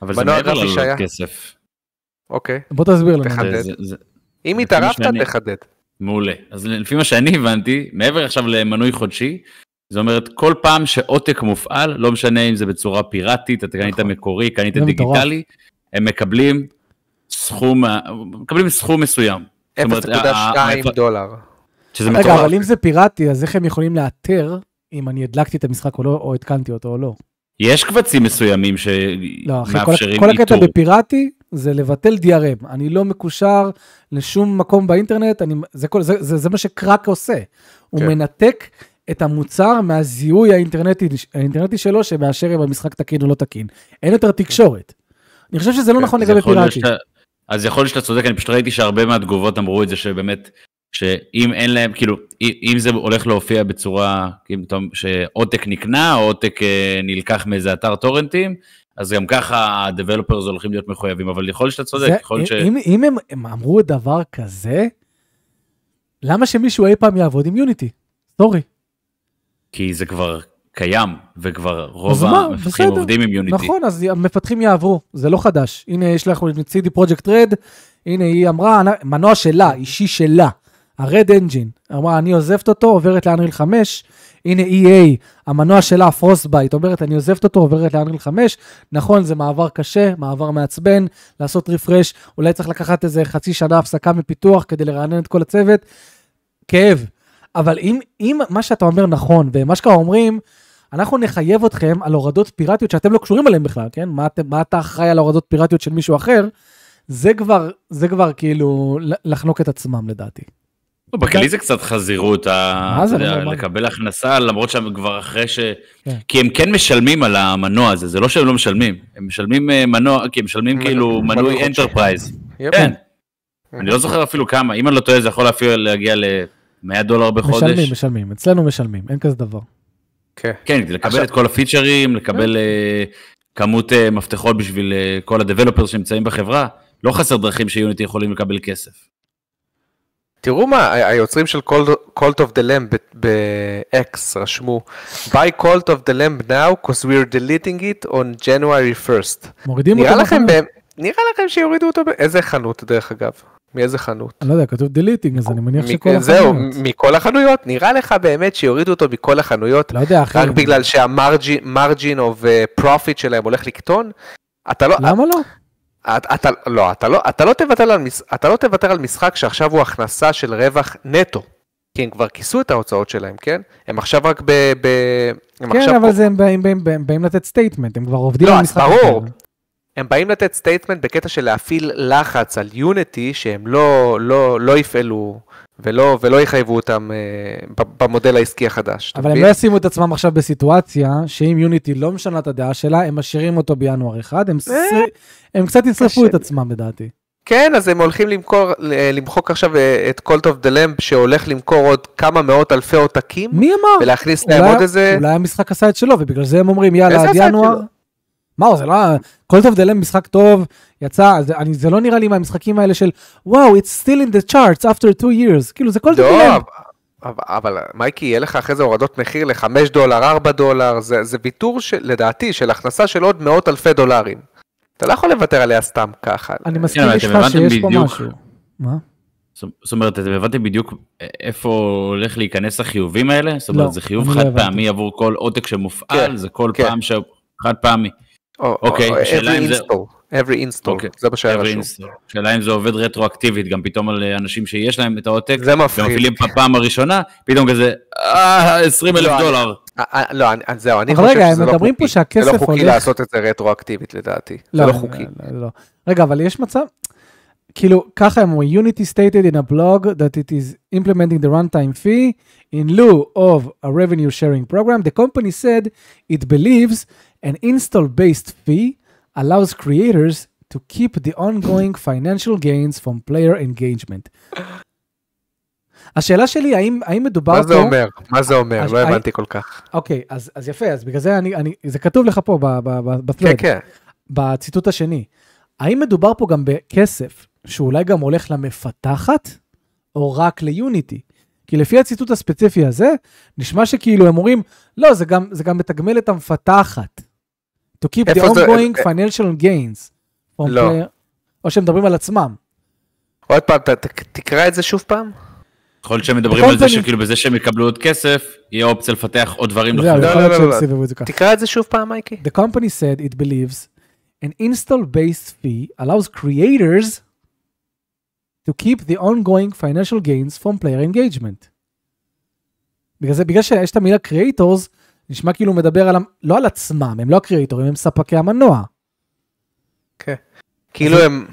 אבל זה מעבר. לעלות כסף. אוקיי. בוא תסביר לנו. תחדד. זה- אם התערבת, שאני- תחדד. מעולה. אז לפי מה שאני הבנתי, מעבר עכשיו למנוי חודשי, זאת אומרת, כל פעם שעותק מופעל, לא משנה אם זה בצורה פיראטית, אתה קנית נכון. מקורי, קנית. דיגיטלי, הם מקבלים סכום, מקבלים סכום מסוים. זאת אומרת, ה- 0.2 ה- דולר. שזה רגע, מטורף. אבל אם זה פיראטי, אז איך הם יכולים לאתר אם אני הדלקתי את המשחק או לא, או התקנתי אותו או לא? יש קבצים מסוימים לא, אחי, כל, שמאפשרים הקטע איתור. בפיראטי זה לבטל DRM. אני לא מקושר לשום מקום באינטרנט, אני, זה, כל, זה, זה, זה מה שקראק עושה. הוא כן. מנתק את המוצר מהזיהוי האינטרנטי, האינטרנטי שלו, שמאשר אם המשחק תקין או לא תקין. אין יותר תקשורת. אני חושב שזה לא כן, נכון לגבי פיראטי. אז יכול להיות שאתה צודק, אני פשוט ראיתי שהרבה מהתגובות אמרו את זה שבאמת, שאם אין להם, כאילו, אם זה הולך להופיע בצורה, שעותק נקנה, או עותק אה, נלקח מאיזה אתר טורנטים, אז גם ככה ה-Developers הולכים להיות מחויבים, אבל יכול להיות שאתה צודק, זה- יכול להיות ש... אם, אם הם, הם אמרו דבר כזה, למה שמישהו אי פעם יעבוד עם Unity? Sorry. כי זה כבר קיים, וכבר רוב המפתחים בסדר. עובדים עם Unity. נכון, אז המפתחים יעברו, זה לא חדש. הנה, יש לך את CD Projekt Red, הנה, היא אמרה, מנוע שלה, אישי שלה, ה-Red Engine, אמרה, אני עוזבת אותו, עוברת ל Unreal 5, הנה EA, המנוע שלה, Frostbite, אומרת, אני עוזבת אותו, עוברת ל Unreal 5, נכון, זה מעבר קשה, מעבר מעצבן, לעשות רפרש, אולי צריך לקחת איזה חצי שנה הפסקה מפיתוח כדי לרענן את כל הצוות, כאב. אבל אם, אם מה שאתה אומר נכון, ומה שכבר אומרים, אנחנו נחייב אתכם על הורדות פיראטיות שאתם לא קשורים אליהן בכלל, כן? מה, אתם, מה אתה אחראי על הורדות פיראטיות של מישהו אחר? זה כבר, זה כבר כאילו לחנוק את עצמם לדעתי. לא, בכלי זה קצת חזירות, ה- זה? יודע, לא. לקבל הכנסה, למרות שהם כבר אחרי ש... כן. כי הם כן משלמים על המנוע הזה, זה לא שהם לא משלמים, הם משלמים אה, מנוע, כי הם משלמים כאילו מנוי. Enterprise. כן. אני לא זוכר אפילו כמה, אם אני לא טועה זה יכול אפילו להגיע ל-100 דולר בחודש. משלמים, משלמים, אצלנו משלמים, אין כזה דבר. כן. כן, כדי לקבל עכשיו- את כל הפיצ'רים, לקבל אה, כמות אה, מפתחות בשביל אה, כל ה developers שנמצאים בחברה, לא חסר דרכים ש Unity יכולים לקבל כסף. תראו מה, היוצרים של Cult, Cult of the Lamb ב-X רשמו, buy Cult of the Lamb now cause we're deleting it on January 1st. מורידים נראה אותו נראה לכם שיורידו אותו, באיזה חנות דרך אגב? מאיזה חנות? אני לא יודע, כתוב deleting, אז אני מניח שכל זהו, החנויות. מכל החנויות? נראה לך באמת שיורידו אותו מכל החנויות? לא יודע, אחי. רק בגלל שה margin uh, profit שלהם הולך לקטון? אתה לא, למה לא? אתה, אתה, לא, אתה לא, אתה לא תוותר על, אתה לא תוותר על משחק שעכשיו הוא הכנסה של רווח נטו. כי הם כבר כיסו את ההוצאות שלהם, כן? הם עכשיו רק ב... ב הם כן, עכשיו אבל פה- זה הם באים- באים- באים באים לתת statement, הם כבר עובדים לא, על אז משחק ברור. אחר. הם באים לתת statement בקטע של להפעיל לחץ על Unity שהם לא, לא, לא יפעלו ולא, ולא יחייבו אותם אה, במודל העסקי החדש. אבל הם? לא ישימו את עצמם עכשיו בסיטואציה שאם Unity לא משנה את הדעה שלה, הם משאירים אותו בינואר אחד, הם, ס... הם קצת ישרפו קשה את. עצמם לדעתי. כן, אז הם הולכים למכור, ל- למחוק עכשיו אה, את Cult of the Lamb שהולך למכור עוד כמה מאות אלפי עותקים מי אמר? ולהכניס להם עוד איזה... אולי המשחק עשה את שלו, ובגלל זה הם אומרים, יאללה, עד ינואר. מה, זה לא... כל טוב דלם משחק טוב, יצא, זה, אני, זה לא נראה לי מהמשחקים האלה של, וואו, it's still in the charts after two years. כאילו, זה כל טוב לא, דלם. אבל, אבל מייקי, יהיה לך אחרי זה הורדות מחיר ל-5 דולר, 4 דולר, זה, זה ויתור של, לדעתי של הכנסה של עוד מאות אלפי דולרים. אתה לא יכול לוותר עליה סתם ככה. אני מסכים אבל איתך שיש פה בדיוק. משהו. מה? זאת אומרת, אתם הבנתם בדיוק איפה הולך להיכנס החיובים האלה? זאת לא, אומרת, זה חיוב לא חד הבנתי. פעמי עבור כל עותק שמופעל, כן, זה כל כן. פעם ש... חד פעמי. או, אוקיי, או, השאלה every אם זה- install, every install, אוקיי. זה מה שהיה רשום. שאלה אם זה עובד רטרואקטיבית, גם פתאום על אנשים שיש להם את העותק, זה מפחיד. ומפעילים בפעם הראשונה, פתאום כזה, אה, 20 אלף לא, דולר. אה, אה, לא, זהו, אני חושב רגע, שזה הם לא מדברים חוקי. פה שהכסף זה לא חוקי הולך- לעשות את זה רטרואקטיבית לדעתי. זה לא חוקי. לא, לא. רגע, אבל יש מצב, כאילו, ככה הם אומרים, Unity stated in a blog that it is implementing the runtime fee in lieu of a revenue sharing program. The company said it believes an install-based fee allows creators to keep the ongoing financial gains from player engagement. השאלה שלי, האם, האם מדובר מה פה... זה אומר? מה זה אומר? לא הבנתי כל כך. אוקיי, אז, אז יפה, אז בגלל זה אני, אני, זה כתוב לך פה ב- ב- ב- כן. כן. בציטוט השני, האם מדובר פה גם בכסף שאולי גם הולך למפתחת, או רק ליוניטי? כי לפי הציטוט הספציפי הזה, נשמע שכאילו הם אומרים, לא, זה גם, זה גם מתגמל את המפתחת. To keep the זה- ongoing אה, financial gains. from לא. player- או שהם מדברים על עצמם. עוד פעם, ת- ת- תקרא את זה שוב פעם. יכול להיות שהם מדברים על זה שכאילו בזה שהם יקבלו עוד כסף, יהיה אופציה לפתח עוד דברים לא, לא, לא. זה ככה. תקרא את זה שוב פעם, מייקי. The company said it believes an install-based fee allows creators to keep the ongoing financial gains from player engagement. בגלל זה, בגלל שיש את המילה creators, נשמע כאילו הוא מדבר על, לא על עצמם, הם לא הקריאטורים, הם ספקי המנוע. כאילו הם...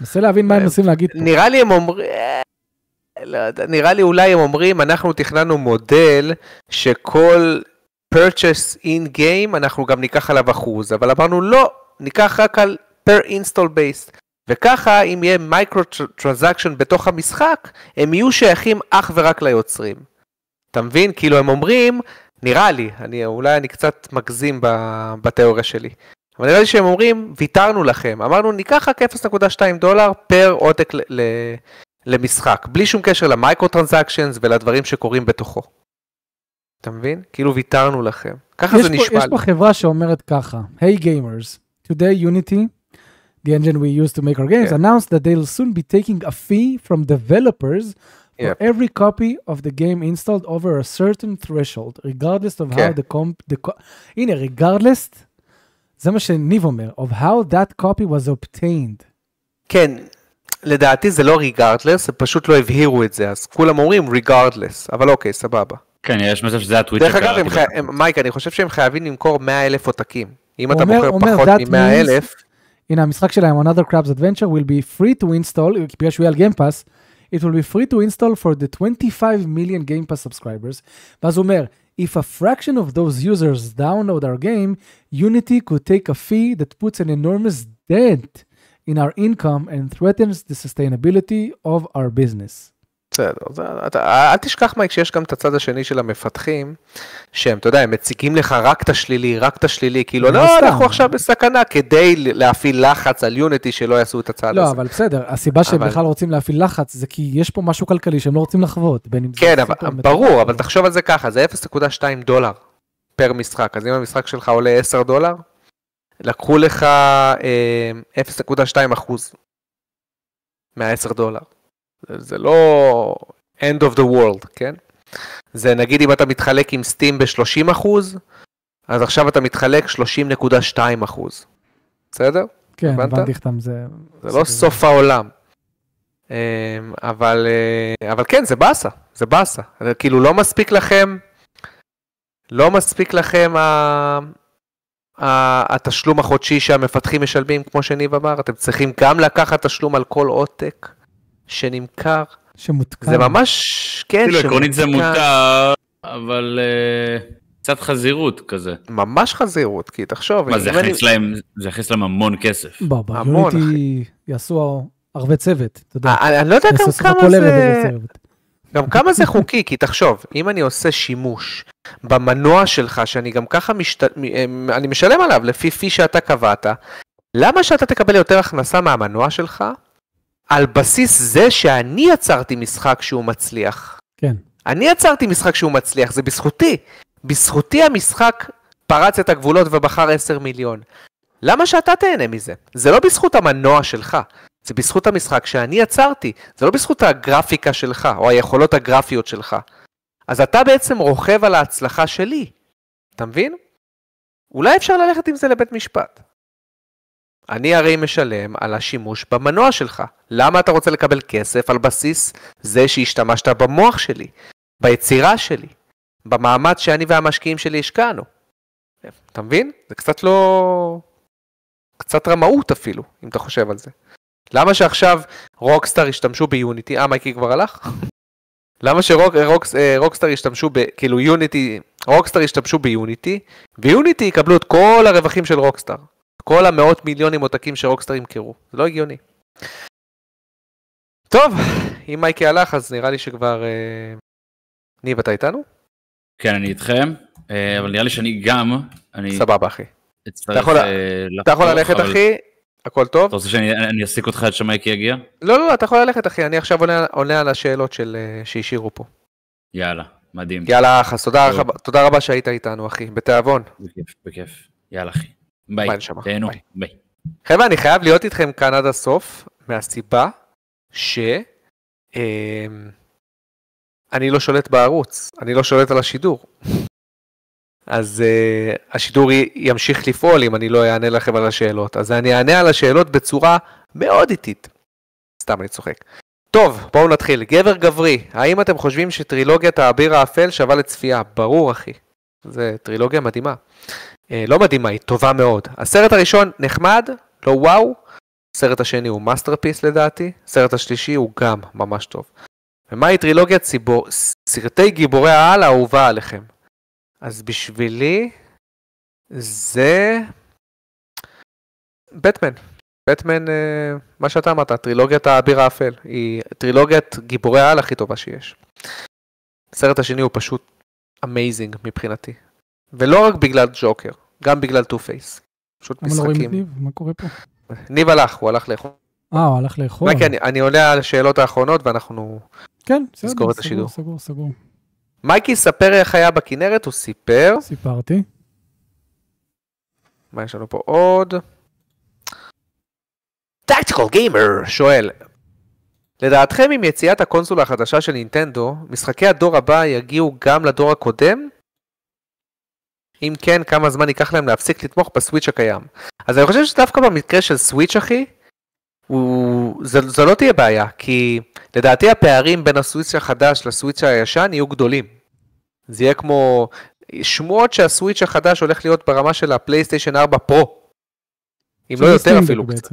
מנסה להבין מה הם מנסים להגיד פה. נראה לי הם אומרים... לא יודע, נראה לי אולי הם אומרים, אנחנו תכננו מודל שכל purchase in game אנחנו גם ניקח עליו אחוז, אבל אמרנו לא, ניקח רק על per install base. וככה אם יהיה micro transaction בתוך המשחק, הם יהיו שייכים אך ורק ליוצרים. אתה מבין? כאילו הם אומרים, נראה לי, אני, אולי אני קצת מגזים ב, בתיאוריה שלי, אבל נראה לי שהם אומרים, ויתרנו לכם, אמרנו ניקח רק 0.2 דולר per עותק ל, ל, למשחק, בלי שום קשר ל micro transactions ולדברים שקורים בתוכו. אתה מבין? כאילו ויתרנו לכם. ככה זה נשמע יש לי. פה חברה שאומרת ככה, Hey gamers, today Unity, the engine we use to make our games, Yeah. announced that they'll soon be taking a fee from developers for Yep. every copy of the game installed over a certain threshold, regardless of how כן. the comp... The co- הנה, regardless, זה מה שניב אומר, of how that copy was obtained. כן, לדעתי זה לא regardless, הם פשוט לא הבהירו את זה, אז כולם אומרים regardless, אבל אוקיי, סבבה. כן, יש מצב שזה הטוויט דרך אגב. חי... הם, מייק, אני חושב שהם חייבים למכור 100 אלף עותקים. אם אתה אומר- מוכר אומר, פחות that מ-100 אלף, הנה, המשחק שלהם, Another Crab's Adventure, will be free to install, בגלל שהוא יהיה על Game Pass, it will be free to install for the 25 million Game Pass subscribers. ואז הוא אומר, if a fraction of those users download our game, Unity could take a fee that puts an enormous dent in our income and threatens the sustainability of our business. בסדר, זה, אתה, אל תשכח מייק שיש גם את הצד השני של המפתחים, שהם, אתה יודע, הם מציגים לך רק את השלילי, רק את השלילי, כאילו, לא לא, סתם. אנחנו עכשיו בסכנה, כדי להפעיל לחץ על יוניטי שלא יעשו את הצעד לא, הזה. אבל בסדר, הסיבה שהם אבל- בכלל רוצים להפעיל לחץ זה כי יש פה משהו כלכלי שהם לא רוצים לחוות, בין אם זה... כן, אבל, סופר ברור. אבל תחשוב על זה ככה, זה 0.2 דולר פר משחק, אז אם המשחק שלך עולה 10 דולר, לקחו לך אה, 0.2 אחוז מה-10 דולר. זה, זה לא end of the world, כן? זה נגיד אם אתה מתחלק עם סטים ב-30 אחוז, אז עכשיו אתה מתחלק 30.2 אחוז. בסדר? כן, הבנת? הבנתי אתה... זה... זה לא סוף העולם. אמ, אבל, אה, אבל כן, זה באסה, זה באסה. זה כאילו לא מספיק לכם, לא מספיק לכם ה... ה... התשלום החודשי שהמפתחים משלמים, כמו שניב אמר, אתם צריכים גם לקחת תשלום על כל עותק שנמכר. שמותקן. זה ממש, כן, כאילו עקרונית זה. מותר, אבל אה, קצת חזירות כזה. ממש חזירות, כי תחשוב, מה, זה יכניס להם, זה יכניס להם המון כסף. ביוניטי יעשו הרבה צוות, אתה יודע. אני אני לא יודע גם כמה זה... גם כמה זה חוקי, כי תחשוב, אם אני עושה שימוש במנוע שלך, שאני גם ככה משת... אני משלם עליו לפי פי שאתה קבעת, למה שאתה תקבל יותר הכנסה מהמנוע שלך, על בסיס זה שאני יצרתי משחק שהוא מצליח? כן. אני יצרתי משחק שהוא מצליח, זה בזכותי. בזכותי המשחק פרץ את הגבולות ובחר 10 מיליון. למה שאתה תהנה מזה? זה לא בזכות המנוע שלך, זה בזכות המשחק שאני יצרתי, זה לא בזכות הגרפיקה שלך או היכולות הגרפיות שלך. אז אתה בעצם רוכב על ההצלחה שלי, אתה מבין? אולי אפשר ללכת עם זה לבית משפט. אני הרי משלם על השימוש במנוע שלך. למה אתה רוצה לקבל כסף על בסיס זה שהשתמשת במוח שלי, ביצירה שלי, במאמץ שאני והמשקיעים שלי השקענו? אתה מבין? זה קצת לא... קצת רמאות אפילו, אם אתה חושב על זה. למה שעכשיו Rockstar ישתמשו ב Unity? אה, מייקי כבר הלך? למה ש Rockstar ישתמשו ב... כאילו Unity... Rockstar ישתמשו ב Unity, ו Unity יקבלו את כל הרווחים של Rockstar. כל המאות מיליונים עותקים ש Rockstar ימכרו. זה לא הגיוני. טוב, אם מייקי הלך, אז נראה לי שכבר... אה, ניב, אתה איתנו? כן, אני איתכם, אה, אבל נראה לי שאני גם, אני סבבה, אחי. אתה יכול- אה, אתה יכול ללכת, אבל- אחי? הכל טוב? אתה רוצה שאני אני אעסיק אותך עד שמייקי יגיע? לא, לא, לא, אתה יכול ללכת, אחי. אני עכשיו עונה- עונה על השאלות של, אה, שהשאירו פה. יאללה, מדהים. יאללה, אח, אז תודה תודה רבה שהיית איתנו, אחי. בתיאבון. בכיף, בכיף. יאללה, אחי. ביי. תהנו. ביי. ביי. חבר'ה, אני חייב להיות איתכם כאן עד הסוף, מהסיבה ש... אמ, אני לא שולט בערוץ, אני לא שולט על השידור. אז uh, השידור ימשיך לפעול אם אני לא אענה לכם על השאלות. אז אני אענה על השאלות בצורה מאוד איטית. סתם, אני צוחק. טוב, בואו נתחיל. גבר גברי, האם אתם חושבים שטרילוגיית האביר האפל שווה לצפייה? ברור, אחי. זה טרילוגיה מדהימה. אה, לא מדהימה, היא טובה מאוד. הסרט הראשון נחמד, לא וואו. הסרט השני הוא masterpiece לדעתי. הסרט השלישי הוא גם ממש טוב. ומהי טרילוגיית ציבור, סרטי גיבורי העל האהובה עליכם? אז בשבילי זה בטמן. בטמן, אה, מה שאתה אמרת, טרילוגיית האביר האפל. היא טרילוגיית גיבורי העל הכי טובה שיש. הסרט השני הוא פשוט amazing מבחינתי. ולא רק בגלל ג'וקר, גם בגלל Two-Face. פשוט למה לא רואים את משחקים. ניב? מה קורה פה? ניב הלך, הוא הלך לאכול. אה, הוא הלך לאכול. מייקי, אני- אני עונה על השאלות האחרונות ואנחנו... כן, בסדר, את סגור, השידור. סגור, סגור. מייקי, ספר איך היה בכנרת, הוא סיפר. סיפרתי. מה יש לנו פה עוד? Tactical Gamer שואל, לדעתכם עם יציאת הקונסולה החדשה של נינטנדו, משחקי הדור הבא יגיעו גם לדור הקודם? אם כן, כמה זמן ייקח להם להפסיק לתמוך בסוויץ' הקיים? אז אני חושב שדווקא במקרה של סוויץ' אחי, הוא... זה, זה לא תהיה בעיה, כי לדעתי הפערים בין הסוויץ' החדש לסוויץ' הישן יהיו גדולים. זה יהיה כמו שמועות שהסוויץ' החדש הולך להיות ברמה של הפלייסטיישן 4 פרו. אם לא יותר אפילו קצת.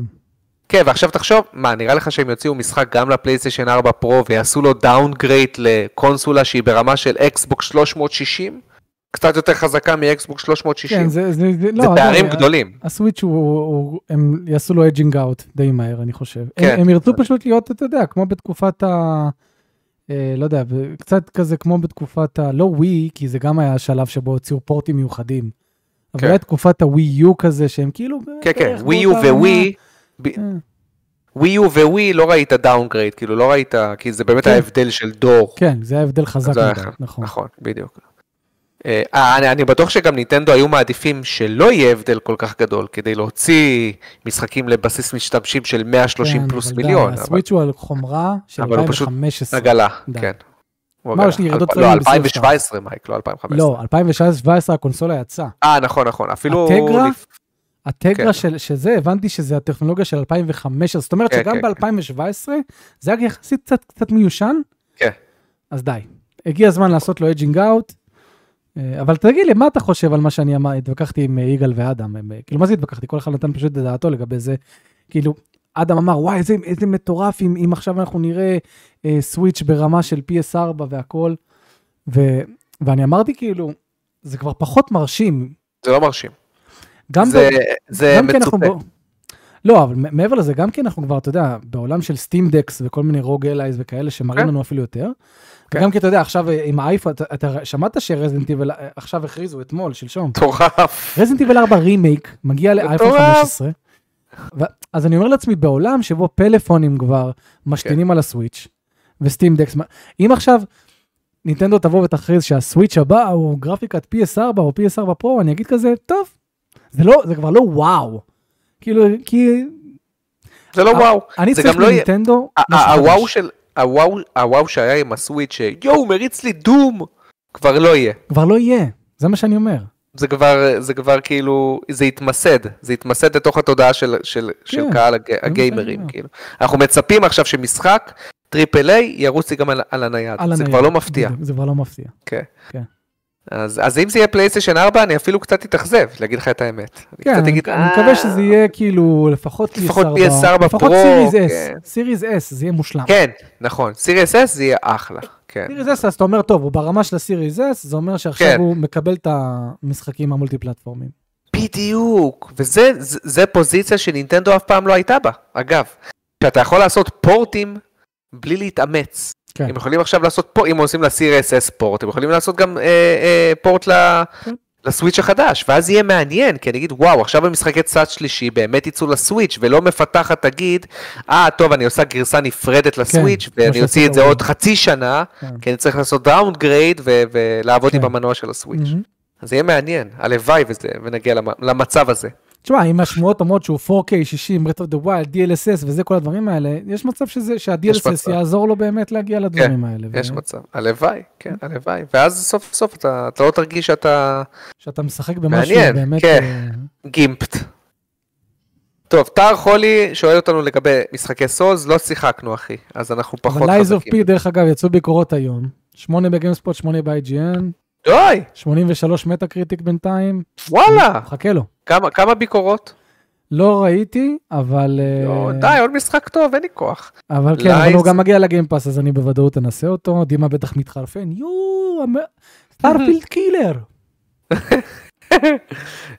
כן, ועכשיו תחשוב, מה, נראה לך שהם יוציאו משחק גם לפלייסטיישן 4 Pro ויעשו לו downgrade לקונסולה שהיא ברמה של Xbox 360? קצת יותר חזקה מ Xbox 360? כן, זה, זה, זה, לא, זה פערים עדיין, גדולים. הסוויץ' הוא, הוא, הם יעשו לו aging out די מהר, אני חושב. כן. הם, הם ירצו פשוט להיות, אתה יודע, כמו בתקופת ה... אה, לא יודע, קצת כזה כמו בתקופת ה... לא ווי, כי זה גם היה השלב שבו הוציאו פורטים מיוחדים. אבל כן. היה תקופת הווי יו כזה, שהם כאילו... כן, כן, ווי יו וווי, ווי יו וווי לא ראית downgrade, כאילו לא ראית, כי זה באמת כן. ההבדל של דור. כן, זה היה הבדל חזק מדי. נכון. נכון, בדיוק. אה, אה, אני, אני בטוח שגם ניטנדו היו מעדיפים שלא יהיה הבדל כל כך גדול, כדי להוציא משחקים לבסיס משתמשים של 130 כן, פלוס די, מיליון, אבל הסוויץ' הוא על חומרה של אבל הוא פשוט 2015. עגלה, די. כן. מה. יש לי ירידות פריימים לא, בסרט 2017 מייק, לא 2015. לא, 2017 הקונסולה יצאה. אה, נכון, נכון, אפילו... הטגרה? הטגרה כן. של שזה, הבנתי שזה הטכנולוגיה של 2015, זאת אומרת כן, שגם כן, ב-2017 זה היה יחסית קצת, קצת מיושן, כן. אז די. הגיע הזמן לעשות לו aging out. אבל תגיד לי, מה אתה חושב על מה שאני אמר, התווכחתי עם אה, יגאל ואדם, הם, אה, כאילו מה זה התווכחתי? כל אחד נתן פשוט את דעתו לגבי זה. כאילו, אדם אמר, וואי, איזה, איזה מטורף אם, אם עכשיו אנחנו נראה אה, סוויץ' ברמה של PS4 והכל. ו, ואני אמרתי כאילו, זה כבר פחות מרשים. זה לא מרשים. גם זה- ב- זה גם אנחנו מצופה. בו- לא, אבל מעבר לזה, גם כי אנחנו כבר, אתה יודע, בעולם של Steam Decks וכל מיני ROG Allys וכאלה שמראים כן. לנו אפילו יותר. כן. וגם כי אתה יודע, עכשיו אה, עם האייפון, אתה, אתה שמעת ש Resident Evil, עכשיו הכריזו אתמול, שלשום, מטורף. Resident Evil 4 רימייק מגיע לאייפון מטורף. 15. ו- אז אני אומר לעצמי, בעולם שבו פלאפונים כבר משתינים כן. על הסוויץ' וסטים דקס, אם עכשיו ניטנדו תבוא ותכריז שהסוויץ' הבא הוא גרפיקת PS4 או PS4 פרו, אני אגיד כזה, טוב, זה לא, זה כבר לא וואו. כאילו, כי זה לא וואו. אני צריך גם לא מנינטנדו ה- הוואו. של... הוואו, הוואו שהיה עם הסוויץ' שיואו, מריץ לי דום, כבר לא יהיה. כבר לא יהיה, זה מה שאני אומר. זה כבר, זה כבר כאילו, זה התמסד, זה התמסד לתוך התודעה של, של, של כן, קהל הג, הגיימרים. כאילו. אנחנו מצפים עכשיו שמשחק triple A ירוץ לי גם על, על הנייד, על זה הנייד. כבר לא מפתיע. בדיוק, זה כבר לא מפתיע. כן. כן. אז, אז אם זה יהיה פלייסטיישן 4, אני אפילו קצת אתאכזב, להגיד לך את האמת. כן, אני, אגיד, אני "אה, מקווה שזה יהיה כאילו לפחות לפחות PS4, PS4 לפחות Pro, Series S, כן. Series S, זה יהיה מושלם. כן, נכון, Series S זה יהיה אחלה, כן. סיריז S, אז אתה אומר, טוב, הוא ברמה של הסיריז S, זה אומר שעכשיו כן. הוא מקבל את המשחקים המולטי פלטפורמים. בדיוק, וזה זה, זה פוזיציה שנינטנדו אף פעם לא הייתה בה. אגב, שאתה יכול לעשות פורטים בלי להתאמץ. כן. הם יכולים עכשיו לעשות פורט, אם עושים ל-CRSS פורט, הם יכולים לעשות גם אה, אה, פורט ל... כן. לסוויץ' החדש, ואז יהיה מעניין, כי אני אגיד, וואו, עכשיו במשחקי צד שלישי באמת יצאו לסוויץ', ולא מפתחת תגיד, אה, טוב, אני עושה גרסה נפרדת לסוויץ', כמו ואני אוציא את זה. עוד חצי שנה, כן. כי אני צריך לעשות downgrade ולעבוד עם כן. המנוע של הסוויץ'. מהמם. אז יהיה מעניין, הלוואי וזה, ונגיע למ- למצב הזה. תשמע, אם השמועות אומרות שהוא 4K 60, Breath of the Wild, DLSS וזה כל הדברים האלה, יש מצב שה-DLSS. יעזור לו באמת להגיע לדברים האלה. יש ו- מצב, הלוואי, כן, הלוואי, ואז סוף סוף אתה, אתה לא תרגיש שאתה שאתה משחק במשהו מעניין, באמת... כן. אה, גימפט. טוב, טאר חולי שואל אותנו לגבי משחקי Souls, לא שיחקנו אחי, אז אנחנו פחות אבל Lies of חזקים. P, דרך אגב, יצאו ביקורות היום. 8 ב GameSpot, 8 ב-IGN, די, 83 Metacritic בינתיים. וואלה, חכה לו. כמה, כמה ביקורות? לא ראיתי, אבל... לא, די, עוד משחק טוב, אין לי כוח. אבל כן, אבל הוא גם מגיע ל Game Pass, אז אני בוודאות אנסה אותו. דימה בטח מתחרפן, יואו, Starfield killer.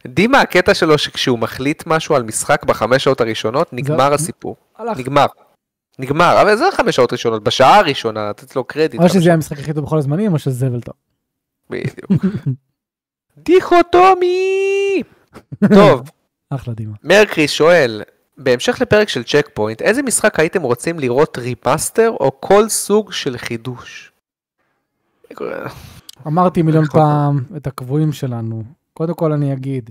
דימה, הקטע שלו שכשהוא מחליט משהו על משחק בחמש שעות הראשונות, נגמר הסיפור. הלך. נגמר. נגמר, אבל זה חמש שעות ראשונות, בשעה הראשונה, לתת לו קרדיט. או שזה יהיה המשחק הכי טוב בכל הזמנים, או שזה זבל טוב. בדיוק. דיכוטומי! טוב, אחלה דימה. מרקריס שואל, בהמשך לפרק של Checkpoint, איזה משחק הייתם רוצים לראות remaster או כל סוג של חידוש? אמרתי מיליון נכון. פעם את הקבועים שלנו. קודם כל אני אגיד,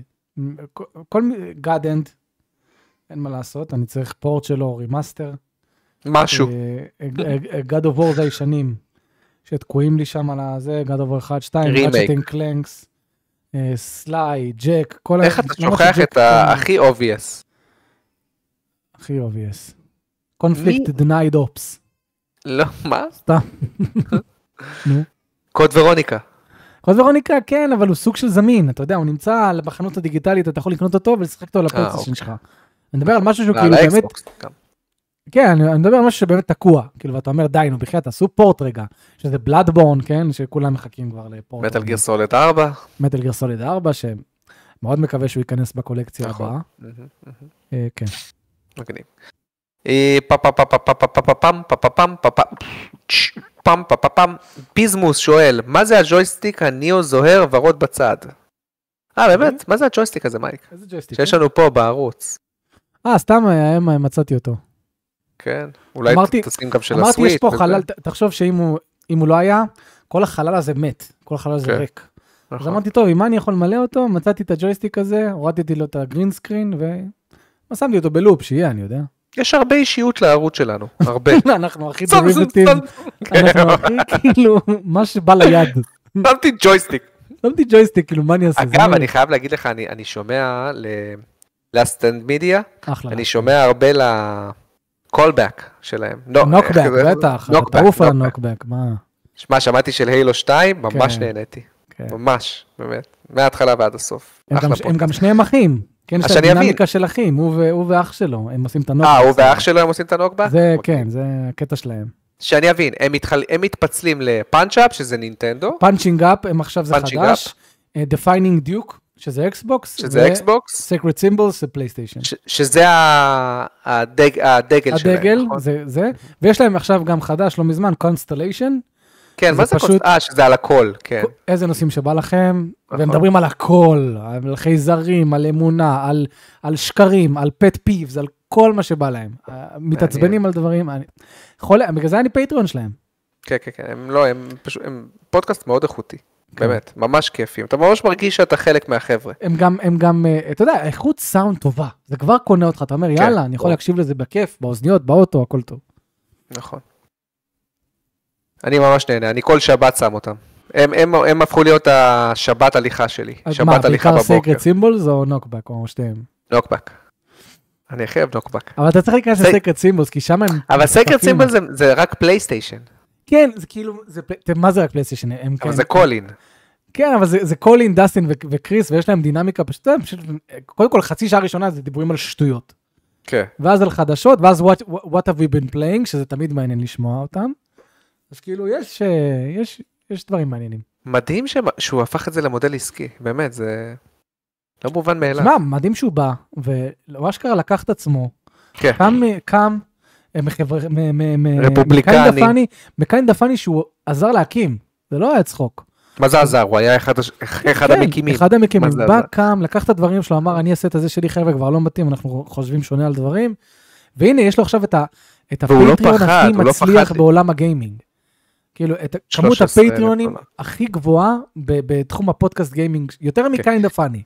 כל God Hand, אין מה לעשות, אני צריך port שלו, remaster. משהו. God of War זה הישנים, שתקועים לי שם על הזה, God of War 1, 2, Remake. Ratchet and Clanks, Sly, Jak, כל ה... איך אתה שוכח את הכי obvious? הכי obvious. Conflict Denied Ops. לא, מה? נו. קוד ורוניקה. קוד ורוניקה, כן, אבל הוא סוג של זמין, אתה יודע, הוא נמצא בחנות הדיגיטלית, אתה יכול לקנות אותו ולשחק אותו על הפלייסטיישן אוקיי. שלך. אני מדבר על משהו שהוא כאילו באמת. כן, אני, אני מדבר על משהו שבאמת תקוע, כאילו, ואתה אומר, די, נו, בחייאת, תעשו פורט רגע, שזה בלאדבורן, כן, שכולם מחכים כבר לפורט. מטל גיר סוליד 4. מטל גיר סוליד 4, שמאוד מקווה שהוא ייכנס בקולקציה הבאה. כן. מגניב. פעם פעם פעם פיזמוס שואל מה זה הג'ויסטיק הניאון זוהר ורוד בצד. אה באמת מה זה הג'ויסטיק הזה מייק? שיש לנו פה בערוץ. אה סתם מצאתי אותו. כן, אולי אמרתי- תשים גם של אמרתי, הסוויט. יש פה וזה. חלל, תחשוב שאם הוא הוא לא היה, כל החלל הזה מת, כל החלל הזה כן. ריק. אז נכון. אמרתי, טוב, עם מה אני יכול למלא אותו? מצאתי את הג'ויסטיק הזה, הורדתי לו את ה green screen, ושמתי אותו בלופ, שיהיה, אני יודע. יש הרבה אישיות לערוץ שלנו, הרבה. אנחנו הכי derivative. אנחנו הכי כאילו, מה שבא ליד. שמתי ג'ויסטיק. שמתי ג'ויסטיק, כאילו, מה אני אעשה? אגב, לא- אני חייב להגיד לך, אני שומע ל- Last Stand Media. אני שומע הרבה ל-Knockback שלהם. לא, Knockback, זה? בטח, תעוף על Knockback. ה Knockback, מה? שמע, שמעתי של Halo 2, ממש כן. נהניתי. כן. ממש, באמת. מההתחלה ועד הסוף. הם גם- הם פודקאסט. גם שניהם אחים. כן, יש להם. דינמיקה של אחים, הוא ואח שלו, הם עושים את ה Knockback. אה, הוא ואח שלו הם עושים את ה Knockback? זה, אוקיי. כן, זה הקטע שלהם. שאני אבין, הם מתחל- הם מתפצלים ל Punching Up, שזה נינטנדו, Punching Up, הם עכשיו זה חדש. Defining Duke, שזה אקסבוקס. שזה אקסבוקס, Sacred Symbols זה פלייסטיישן. שזה הדג- הדגל שלהם, הדגל, נכון? זה זה, ויש להם עכשיו גם חדש, לא מזמן, Constellation. כן, מה זה פשוט- קונסט? אה, שזה על הכל, כן. איזה נושאים שבא לכם, נכון. והם מדברים על הכל, על חייזרים, על אמונה, על, על שקרים, על פט פיבס, על כל מה שבא להם. מתעצבנים על דברים, אני, יכול, בגלל זה אני פטריון שלהם. כן, כן, כן, הם לא, הם פשוט, הם פודקאסט מאוד איכותי. באמת, ממש כיפים. אתה ממש מרגיש שאתה חלק מהחבר'ה. הם גם, הם גם, אה, אתה יודע, איכות סאונד טובה, זה כבר קונה אותך, אתה אומר, כן, יאללה, אני יכול. להקשיב לזה בכיף, באוזניות, באוטו, הכל טוב. נכון. אני ממש נהנה, אני כל שבת שם אותם. הם, הם, הם הפכו להיות השבת הליכה שלי, שבת מה, הליכה בעיקר בבוקר. סקרט Symbols או Knockback, או שתיהם? Knockback. אני הכי אוהב Knockback. אבל אתה צריך להיכנס לסקרט Symbols, כי שם הם... אבל Sacred זה, זה רק פלייסטיישן, כן, זה כאילו, זה, פל- מה זה רק פלייסטיישן? אבל כן- זה קולין. כן, אבל זה, זה קולין, דסטין ו- וקריס, ויש להם דינמיקה פשוט, יודע, פשוט, קודם כל חצי שעה ראשונה זה דיבורים על שטויות. כן. ואז על חדשות, ואז what, what have we been playing, שזה תמיד מעניין לשמוע אותם. אז כאילו, יש, אה, יש, יש דברים מעניינים. מדהים ש... שהוא הפך את זה למודל עסקי, באמת, זה לא מובן מאליו. שמע, מדהים שהוא בא, ולא אשכרה לקח את עצמו, כן. קם, קם, אה, מחבר- מ- מ- מ- רפובליקני. מקיין דפני, שהוא עזר להקים, זה לא היה צחוק. מה זה עזר? הוא היה אחד, אחד כן, המקימים. אחד המקימים, בא? קם, לקח את הדברים שלו, אמר, אני אעשה את הזה שלי, חבר'ה, כבר לא מתאים, אנחנו חושבים שונה על דברים. והנה, יש לו עכשיו את, ה, את לא הפטריון פחד, הכי לא מצליח פחד. בעולם הגיימינג. כאילו, את כמות 13,000 הפטריונים. הכי גבוהה ב- בתחום הפודקאסט גיימינג, יותר כן. מקיין דפני.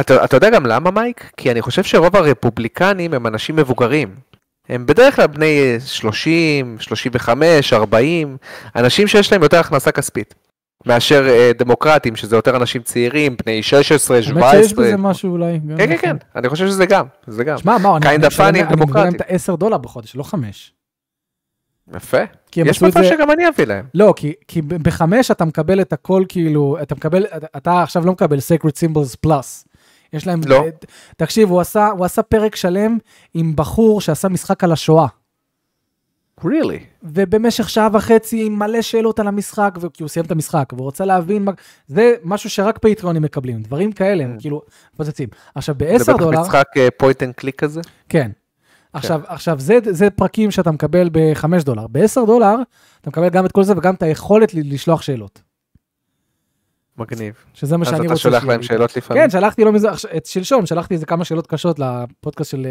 אתה, אתה יודע גם למה מייק? כי אני חושב שרוב הרפובליקנים הם אנשים מבוגרים. הם בדרך כלל בני 30, 35, 40, אנשים שיש להם יותר הכנסה כספית. מאשר אה, דמוקרטים, שזה יותר אנשים צעירים, בני 16, 17. האמת שיש בזה משהו אולי. כן, כן, נכון. כן, אני חושב שזה גם, זה גם. שמע, מה, אני משלם להם-. את ה-10 דולר בחודש, לא 5. יפה. יש מצב זה... שגם אני אביא להם. לא, כי, כי בחמש אתה מקבל את הכל כאילו, אתה מקבל, אתה עכשיו לא מקבל Sacred Symbols Plus. יש להם, לא. תקשיב, הוא עשה, הוא עשה פרק שלם עם בחור שעשה משחק על השואה. really? ובמשך שעה וחצי עם מלא שאלות על המשחק, כי הוא סיים את המשחק, והוא רוצה להבין מה... זה משהו שרק פטריונים מקבלים, דברים כאלה, הם כאילו מפוצצים. עכשיו, זה ב-10 בטח דולר, משחק point and click כזה? כן. עכשיו, עכשיו זה, זה פרקים שאתה מקבל ב-5 דולר. ב-10 דולר, אתה מקבל גם את כל זה וגם את היכולת לשלוח שאלות. מגניב. שזה מה אז שאני אתה רוצה שולח שיהיה להם לי. שאלות לפעמים? כן, שלחתי לו מזה, עכשיו, את שלשום, שלחתי איזה כמה שאלות קשות לפודקאסט של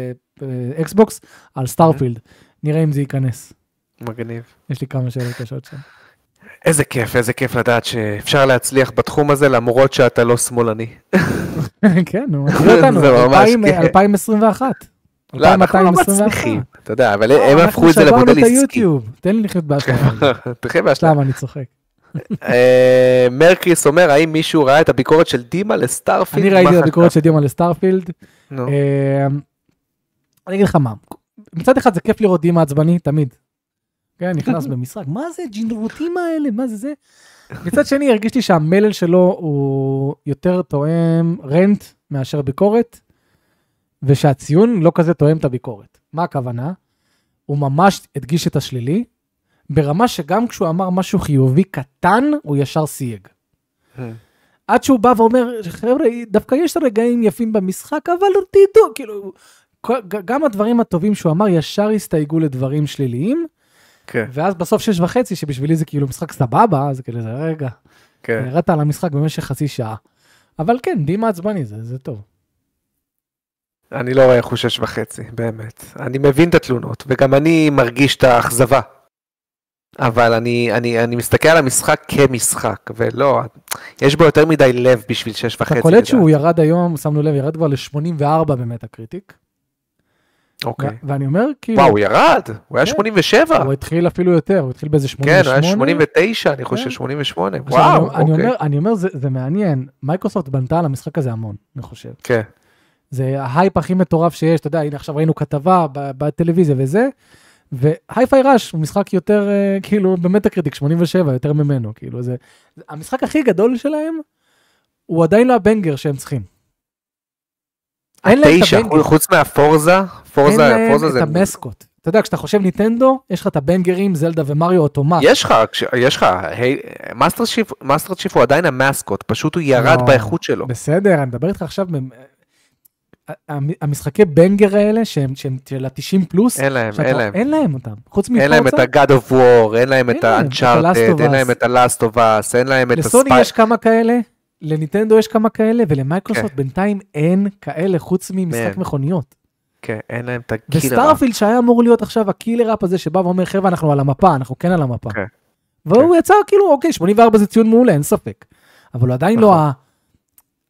אקסבוקס על Starfield. נראה אם זה ייכנס. מגניב. יש לי כמה שאלות קשות שם. איזה כיף, איזה כיף לדעת שאפשר להצליח בתחום הזה למרות שאתה לא שמאלני. כן, נו, מכיר אותנו, זה ממש 2000, כן. 2021. לא, אנחנו לא 2221. מצליחים, אתה יודע, אבל לא, הם אנחנו הפכו את זה למודל שברנו את עסקי. היוטיוב, תן לי לחיות באשליה. תחי בהשלמה. סתם, אני צוחק. אה, מרקריס אומר, האם מישהו ראה את הביקורת של דימה ל Starfield? אני ראיתי את הביקורת? של דימה לסטארפילד. אה, אני אגיד לך מה, מצד אחד זה כיף לראות דימה עצבני, תמיד. כן, נכנס במשחק, מה זה הג'ינרוטים האלה, מה זה זה? מצד שני, הרגישתי שהמלל שלו הוא יותר תואם רנט מאשר ביקורת, ושהציון לא כזה תואם את הביקורת. מה הכוונה? הוא ממש הדגיש את השלילי, ברמה שגם כשהוא אמר משהו חיובי קטן, הוא ישר סייג. עד שהוא בא ואומר, חבר'ה, דווקא יש רגעים יפים במשחק, אבל תדעו, כאילו, גם הדברים הטובים שהוא אמר ישר הסתייגו לדברים שליליים, כן, ואז בסוף שש וחצי, שבשבילי זה כאילו משחק סבבה, אז כאילו זה רגע, כן. ירדת על המשחק במשך חצי שעה. אבל כן, דימה עצבני זה, זה טוב. אני לא רואה איך הוא שש וחצי, באמת. אני מבין את התלונות, וגם אני מרגיש את האכזבה. אבל אני, אני, אני מסתכל על המשחק כמשחק, ולא, יש בו יותר מדי לב בשביל שש וחצי. אתה קולט. שהוא ירד היום, שמנו לב, ירד כבר ל-84 ב Metacritic. אוקיי. ואני אומר, כאילו, וואו, הוא ירד, הוא היה כן. 87. הוא התחיל אפילו יותר, הוא התחיל באיזה כן, 88. הוא היה 89, אני חושב, כן. 88. עכשיו, וואו, אוקיי. אומר, אני אומר זה, זה מעניין, מייקרוסופט בנתה על המשחק הזה המון, אני חושב. כן, זה ההייפ הכי מטורף שיש, אתה יודע, הנה עכשיו ראינו כתבה בטלוויזיה וזה, ו Hi-Fi Rush הוא משחק יותר, אה, כאילו, ב Metacritic 87, יותר ממנו, כאילו, זה, זה- המשחק הכי גדול שלהם, הוא עדיין לא ה banger שהם צריכים. אין להם את ה banger, חוץ מה Forza, אין Forza, להם Forza את זה... ה mascot. אתה יודע, כשאתה חושב נינטנדו, יש לך את הבנגרים, זלדה ומריו אוטומט. יש לך, יש לך, Master Chief הוא עדיין ה mascot, פשוט הוא ירד לא. באיכות שלו. בסדר, אני מדבר איתך עכשיו, המשחקי banger האלה, שהם שהם של ה-90 פלוס, אין להם, שאתה- אין להם. אין להם אותם. חוץ אין להם את מ Forza, ה-God of War, אין להם את ה-Uncharted, אין. להם את ה-Last of Us, אין להם את לסוני הספי... יש כמה כאלה, לנינטנדו יש כמה כאלה, ולמייקרוסופט כן. בינתיים אין כאלה חוץ ממשחק Man. מכוניות. כן, אין להם את ה killer. ו Starfield שהיה אמור להיות עכשיו ה killer app הזה שבא ואומר חבר'ה אנחנו על המפה, אנחנו כן על המפה. כן. והוא יצא כאילו אוקיי 84 זה ציון מעולה אין ספק. אבל הוא עדיין לא נכון. ה...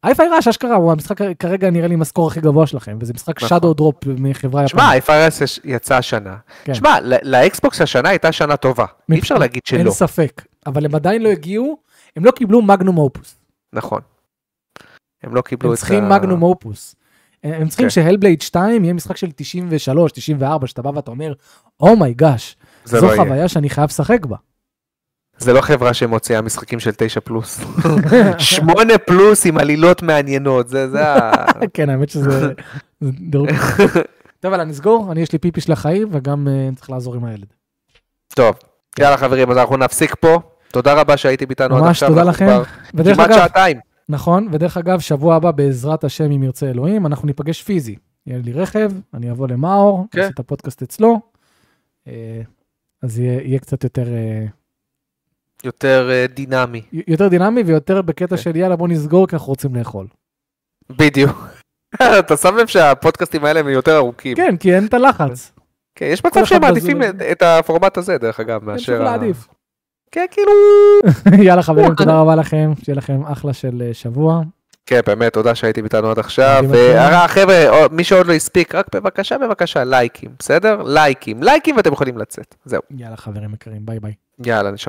Hi-Fi Rush אשכרה הוא המשחק כרגע נראה לי ה score הכי גבוה שלכם וזה משחק נכון. שדו דרופ מחברה שמע, יפנית. FRS יצא השנה. כן. שמע, לאקסבוקס השנה הייתה שנה טובה. אי אפשר להגיד אין שלא. ספק אבל הם עדיין לא הגיעו הם לא קיבלו magnum opus. נכון. הם לא קיבלו הם את צריכים ה... magnum opus. הם צריכים. ש Hellblade 2 יהיה משחק של 93 94 שאתה בא ואתה אומר oh my gosh זה זו לא. חוויה שאני חייב לשחק בה. זה לא חברה שמוציאה משחקים של 9 פלוס. 8 פלוס עם עלילות מעניינות, זה זה ה... כן האמת שזה זה דירוג. טוב יאללה נסגור אני יש לי פיפי של החיים וגם אה, צריך לעזור עם הילד. טוב, יאללה חברים, אז אנחנו נפסיק פה. תודה רבה שהייתם איתנו עד ממש עכשיו. תודה אנחנו לכם. כמעט שעתיים. נכון ודרך אגב שבוע הבא בעזרת השם אם ירצה אלוהים אנחנו ניפגש פיזי. יהיה לי רכב אני אבוא למאור כן. נעשה את הפודקאסט אצלו. אה, אז יהיה יהיה קצת יותר אה, יותר אה, דינמי. יותר דינמי ויותר בקטע כן. של יאללה בוא נסגור כי אנחנו רוצים לאכול. בדיוק. אתה שם לב שהפודקאסטים האלה הם יותר ארוכים. כן כי אין את הלחץ. כן, יש מצב שהם מעדיפים. את- הפורמט הזה, דרך אגב, אין מאשר... להעדיף. כן, כאילו... יאללה חברים תודה רבה לכם שיהיה לכם אחלה של אה, שבוע. כן, באמת, תודה שהייתם איתנו עד עכשיו. אתכם. וחבר'ה, מי שעוד לא הספיק, רק בבקשה, בבקשה, לייקים, בסדר? לייקים, לייקים ואתם יכולים לצאת. זהו. יאללה חברים יקרים ביי ביי. יאללה, נשמה.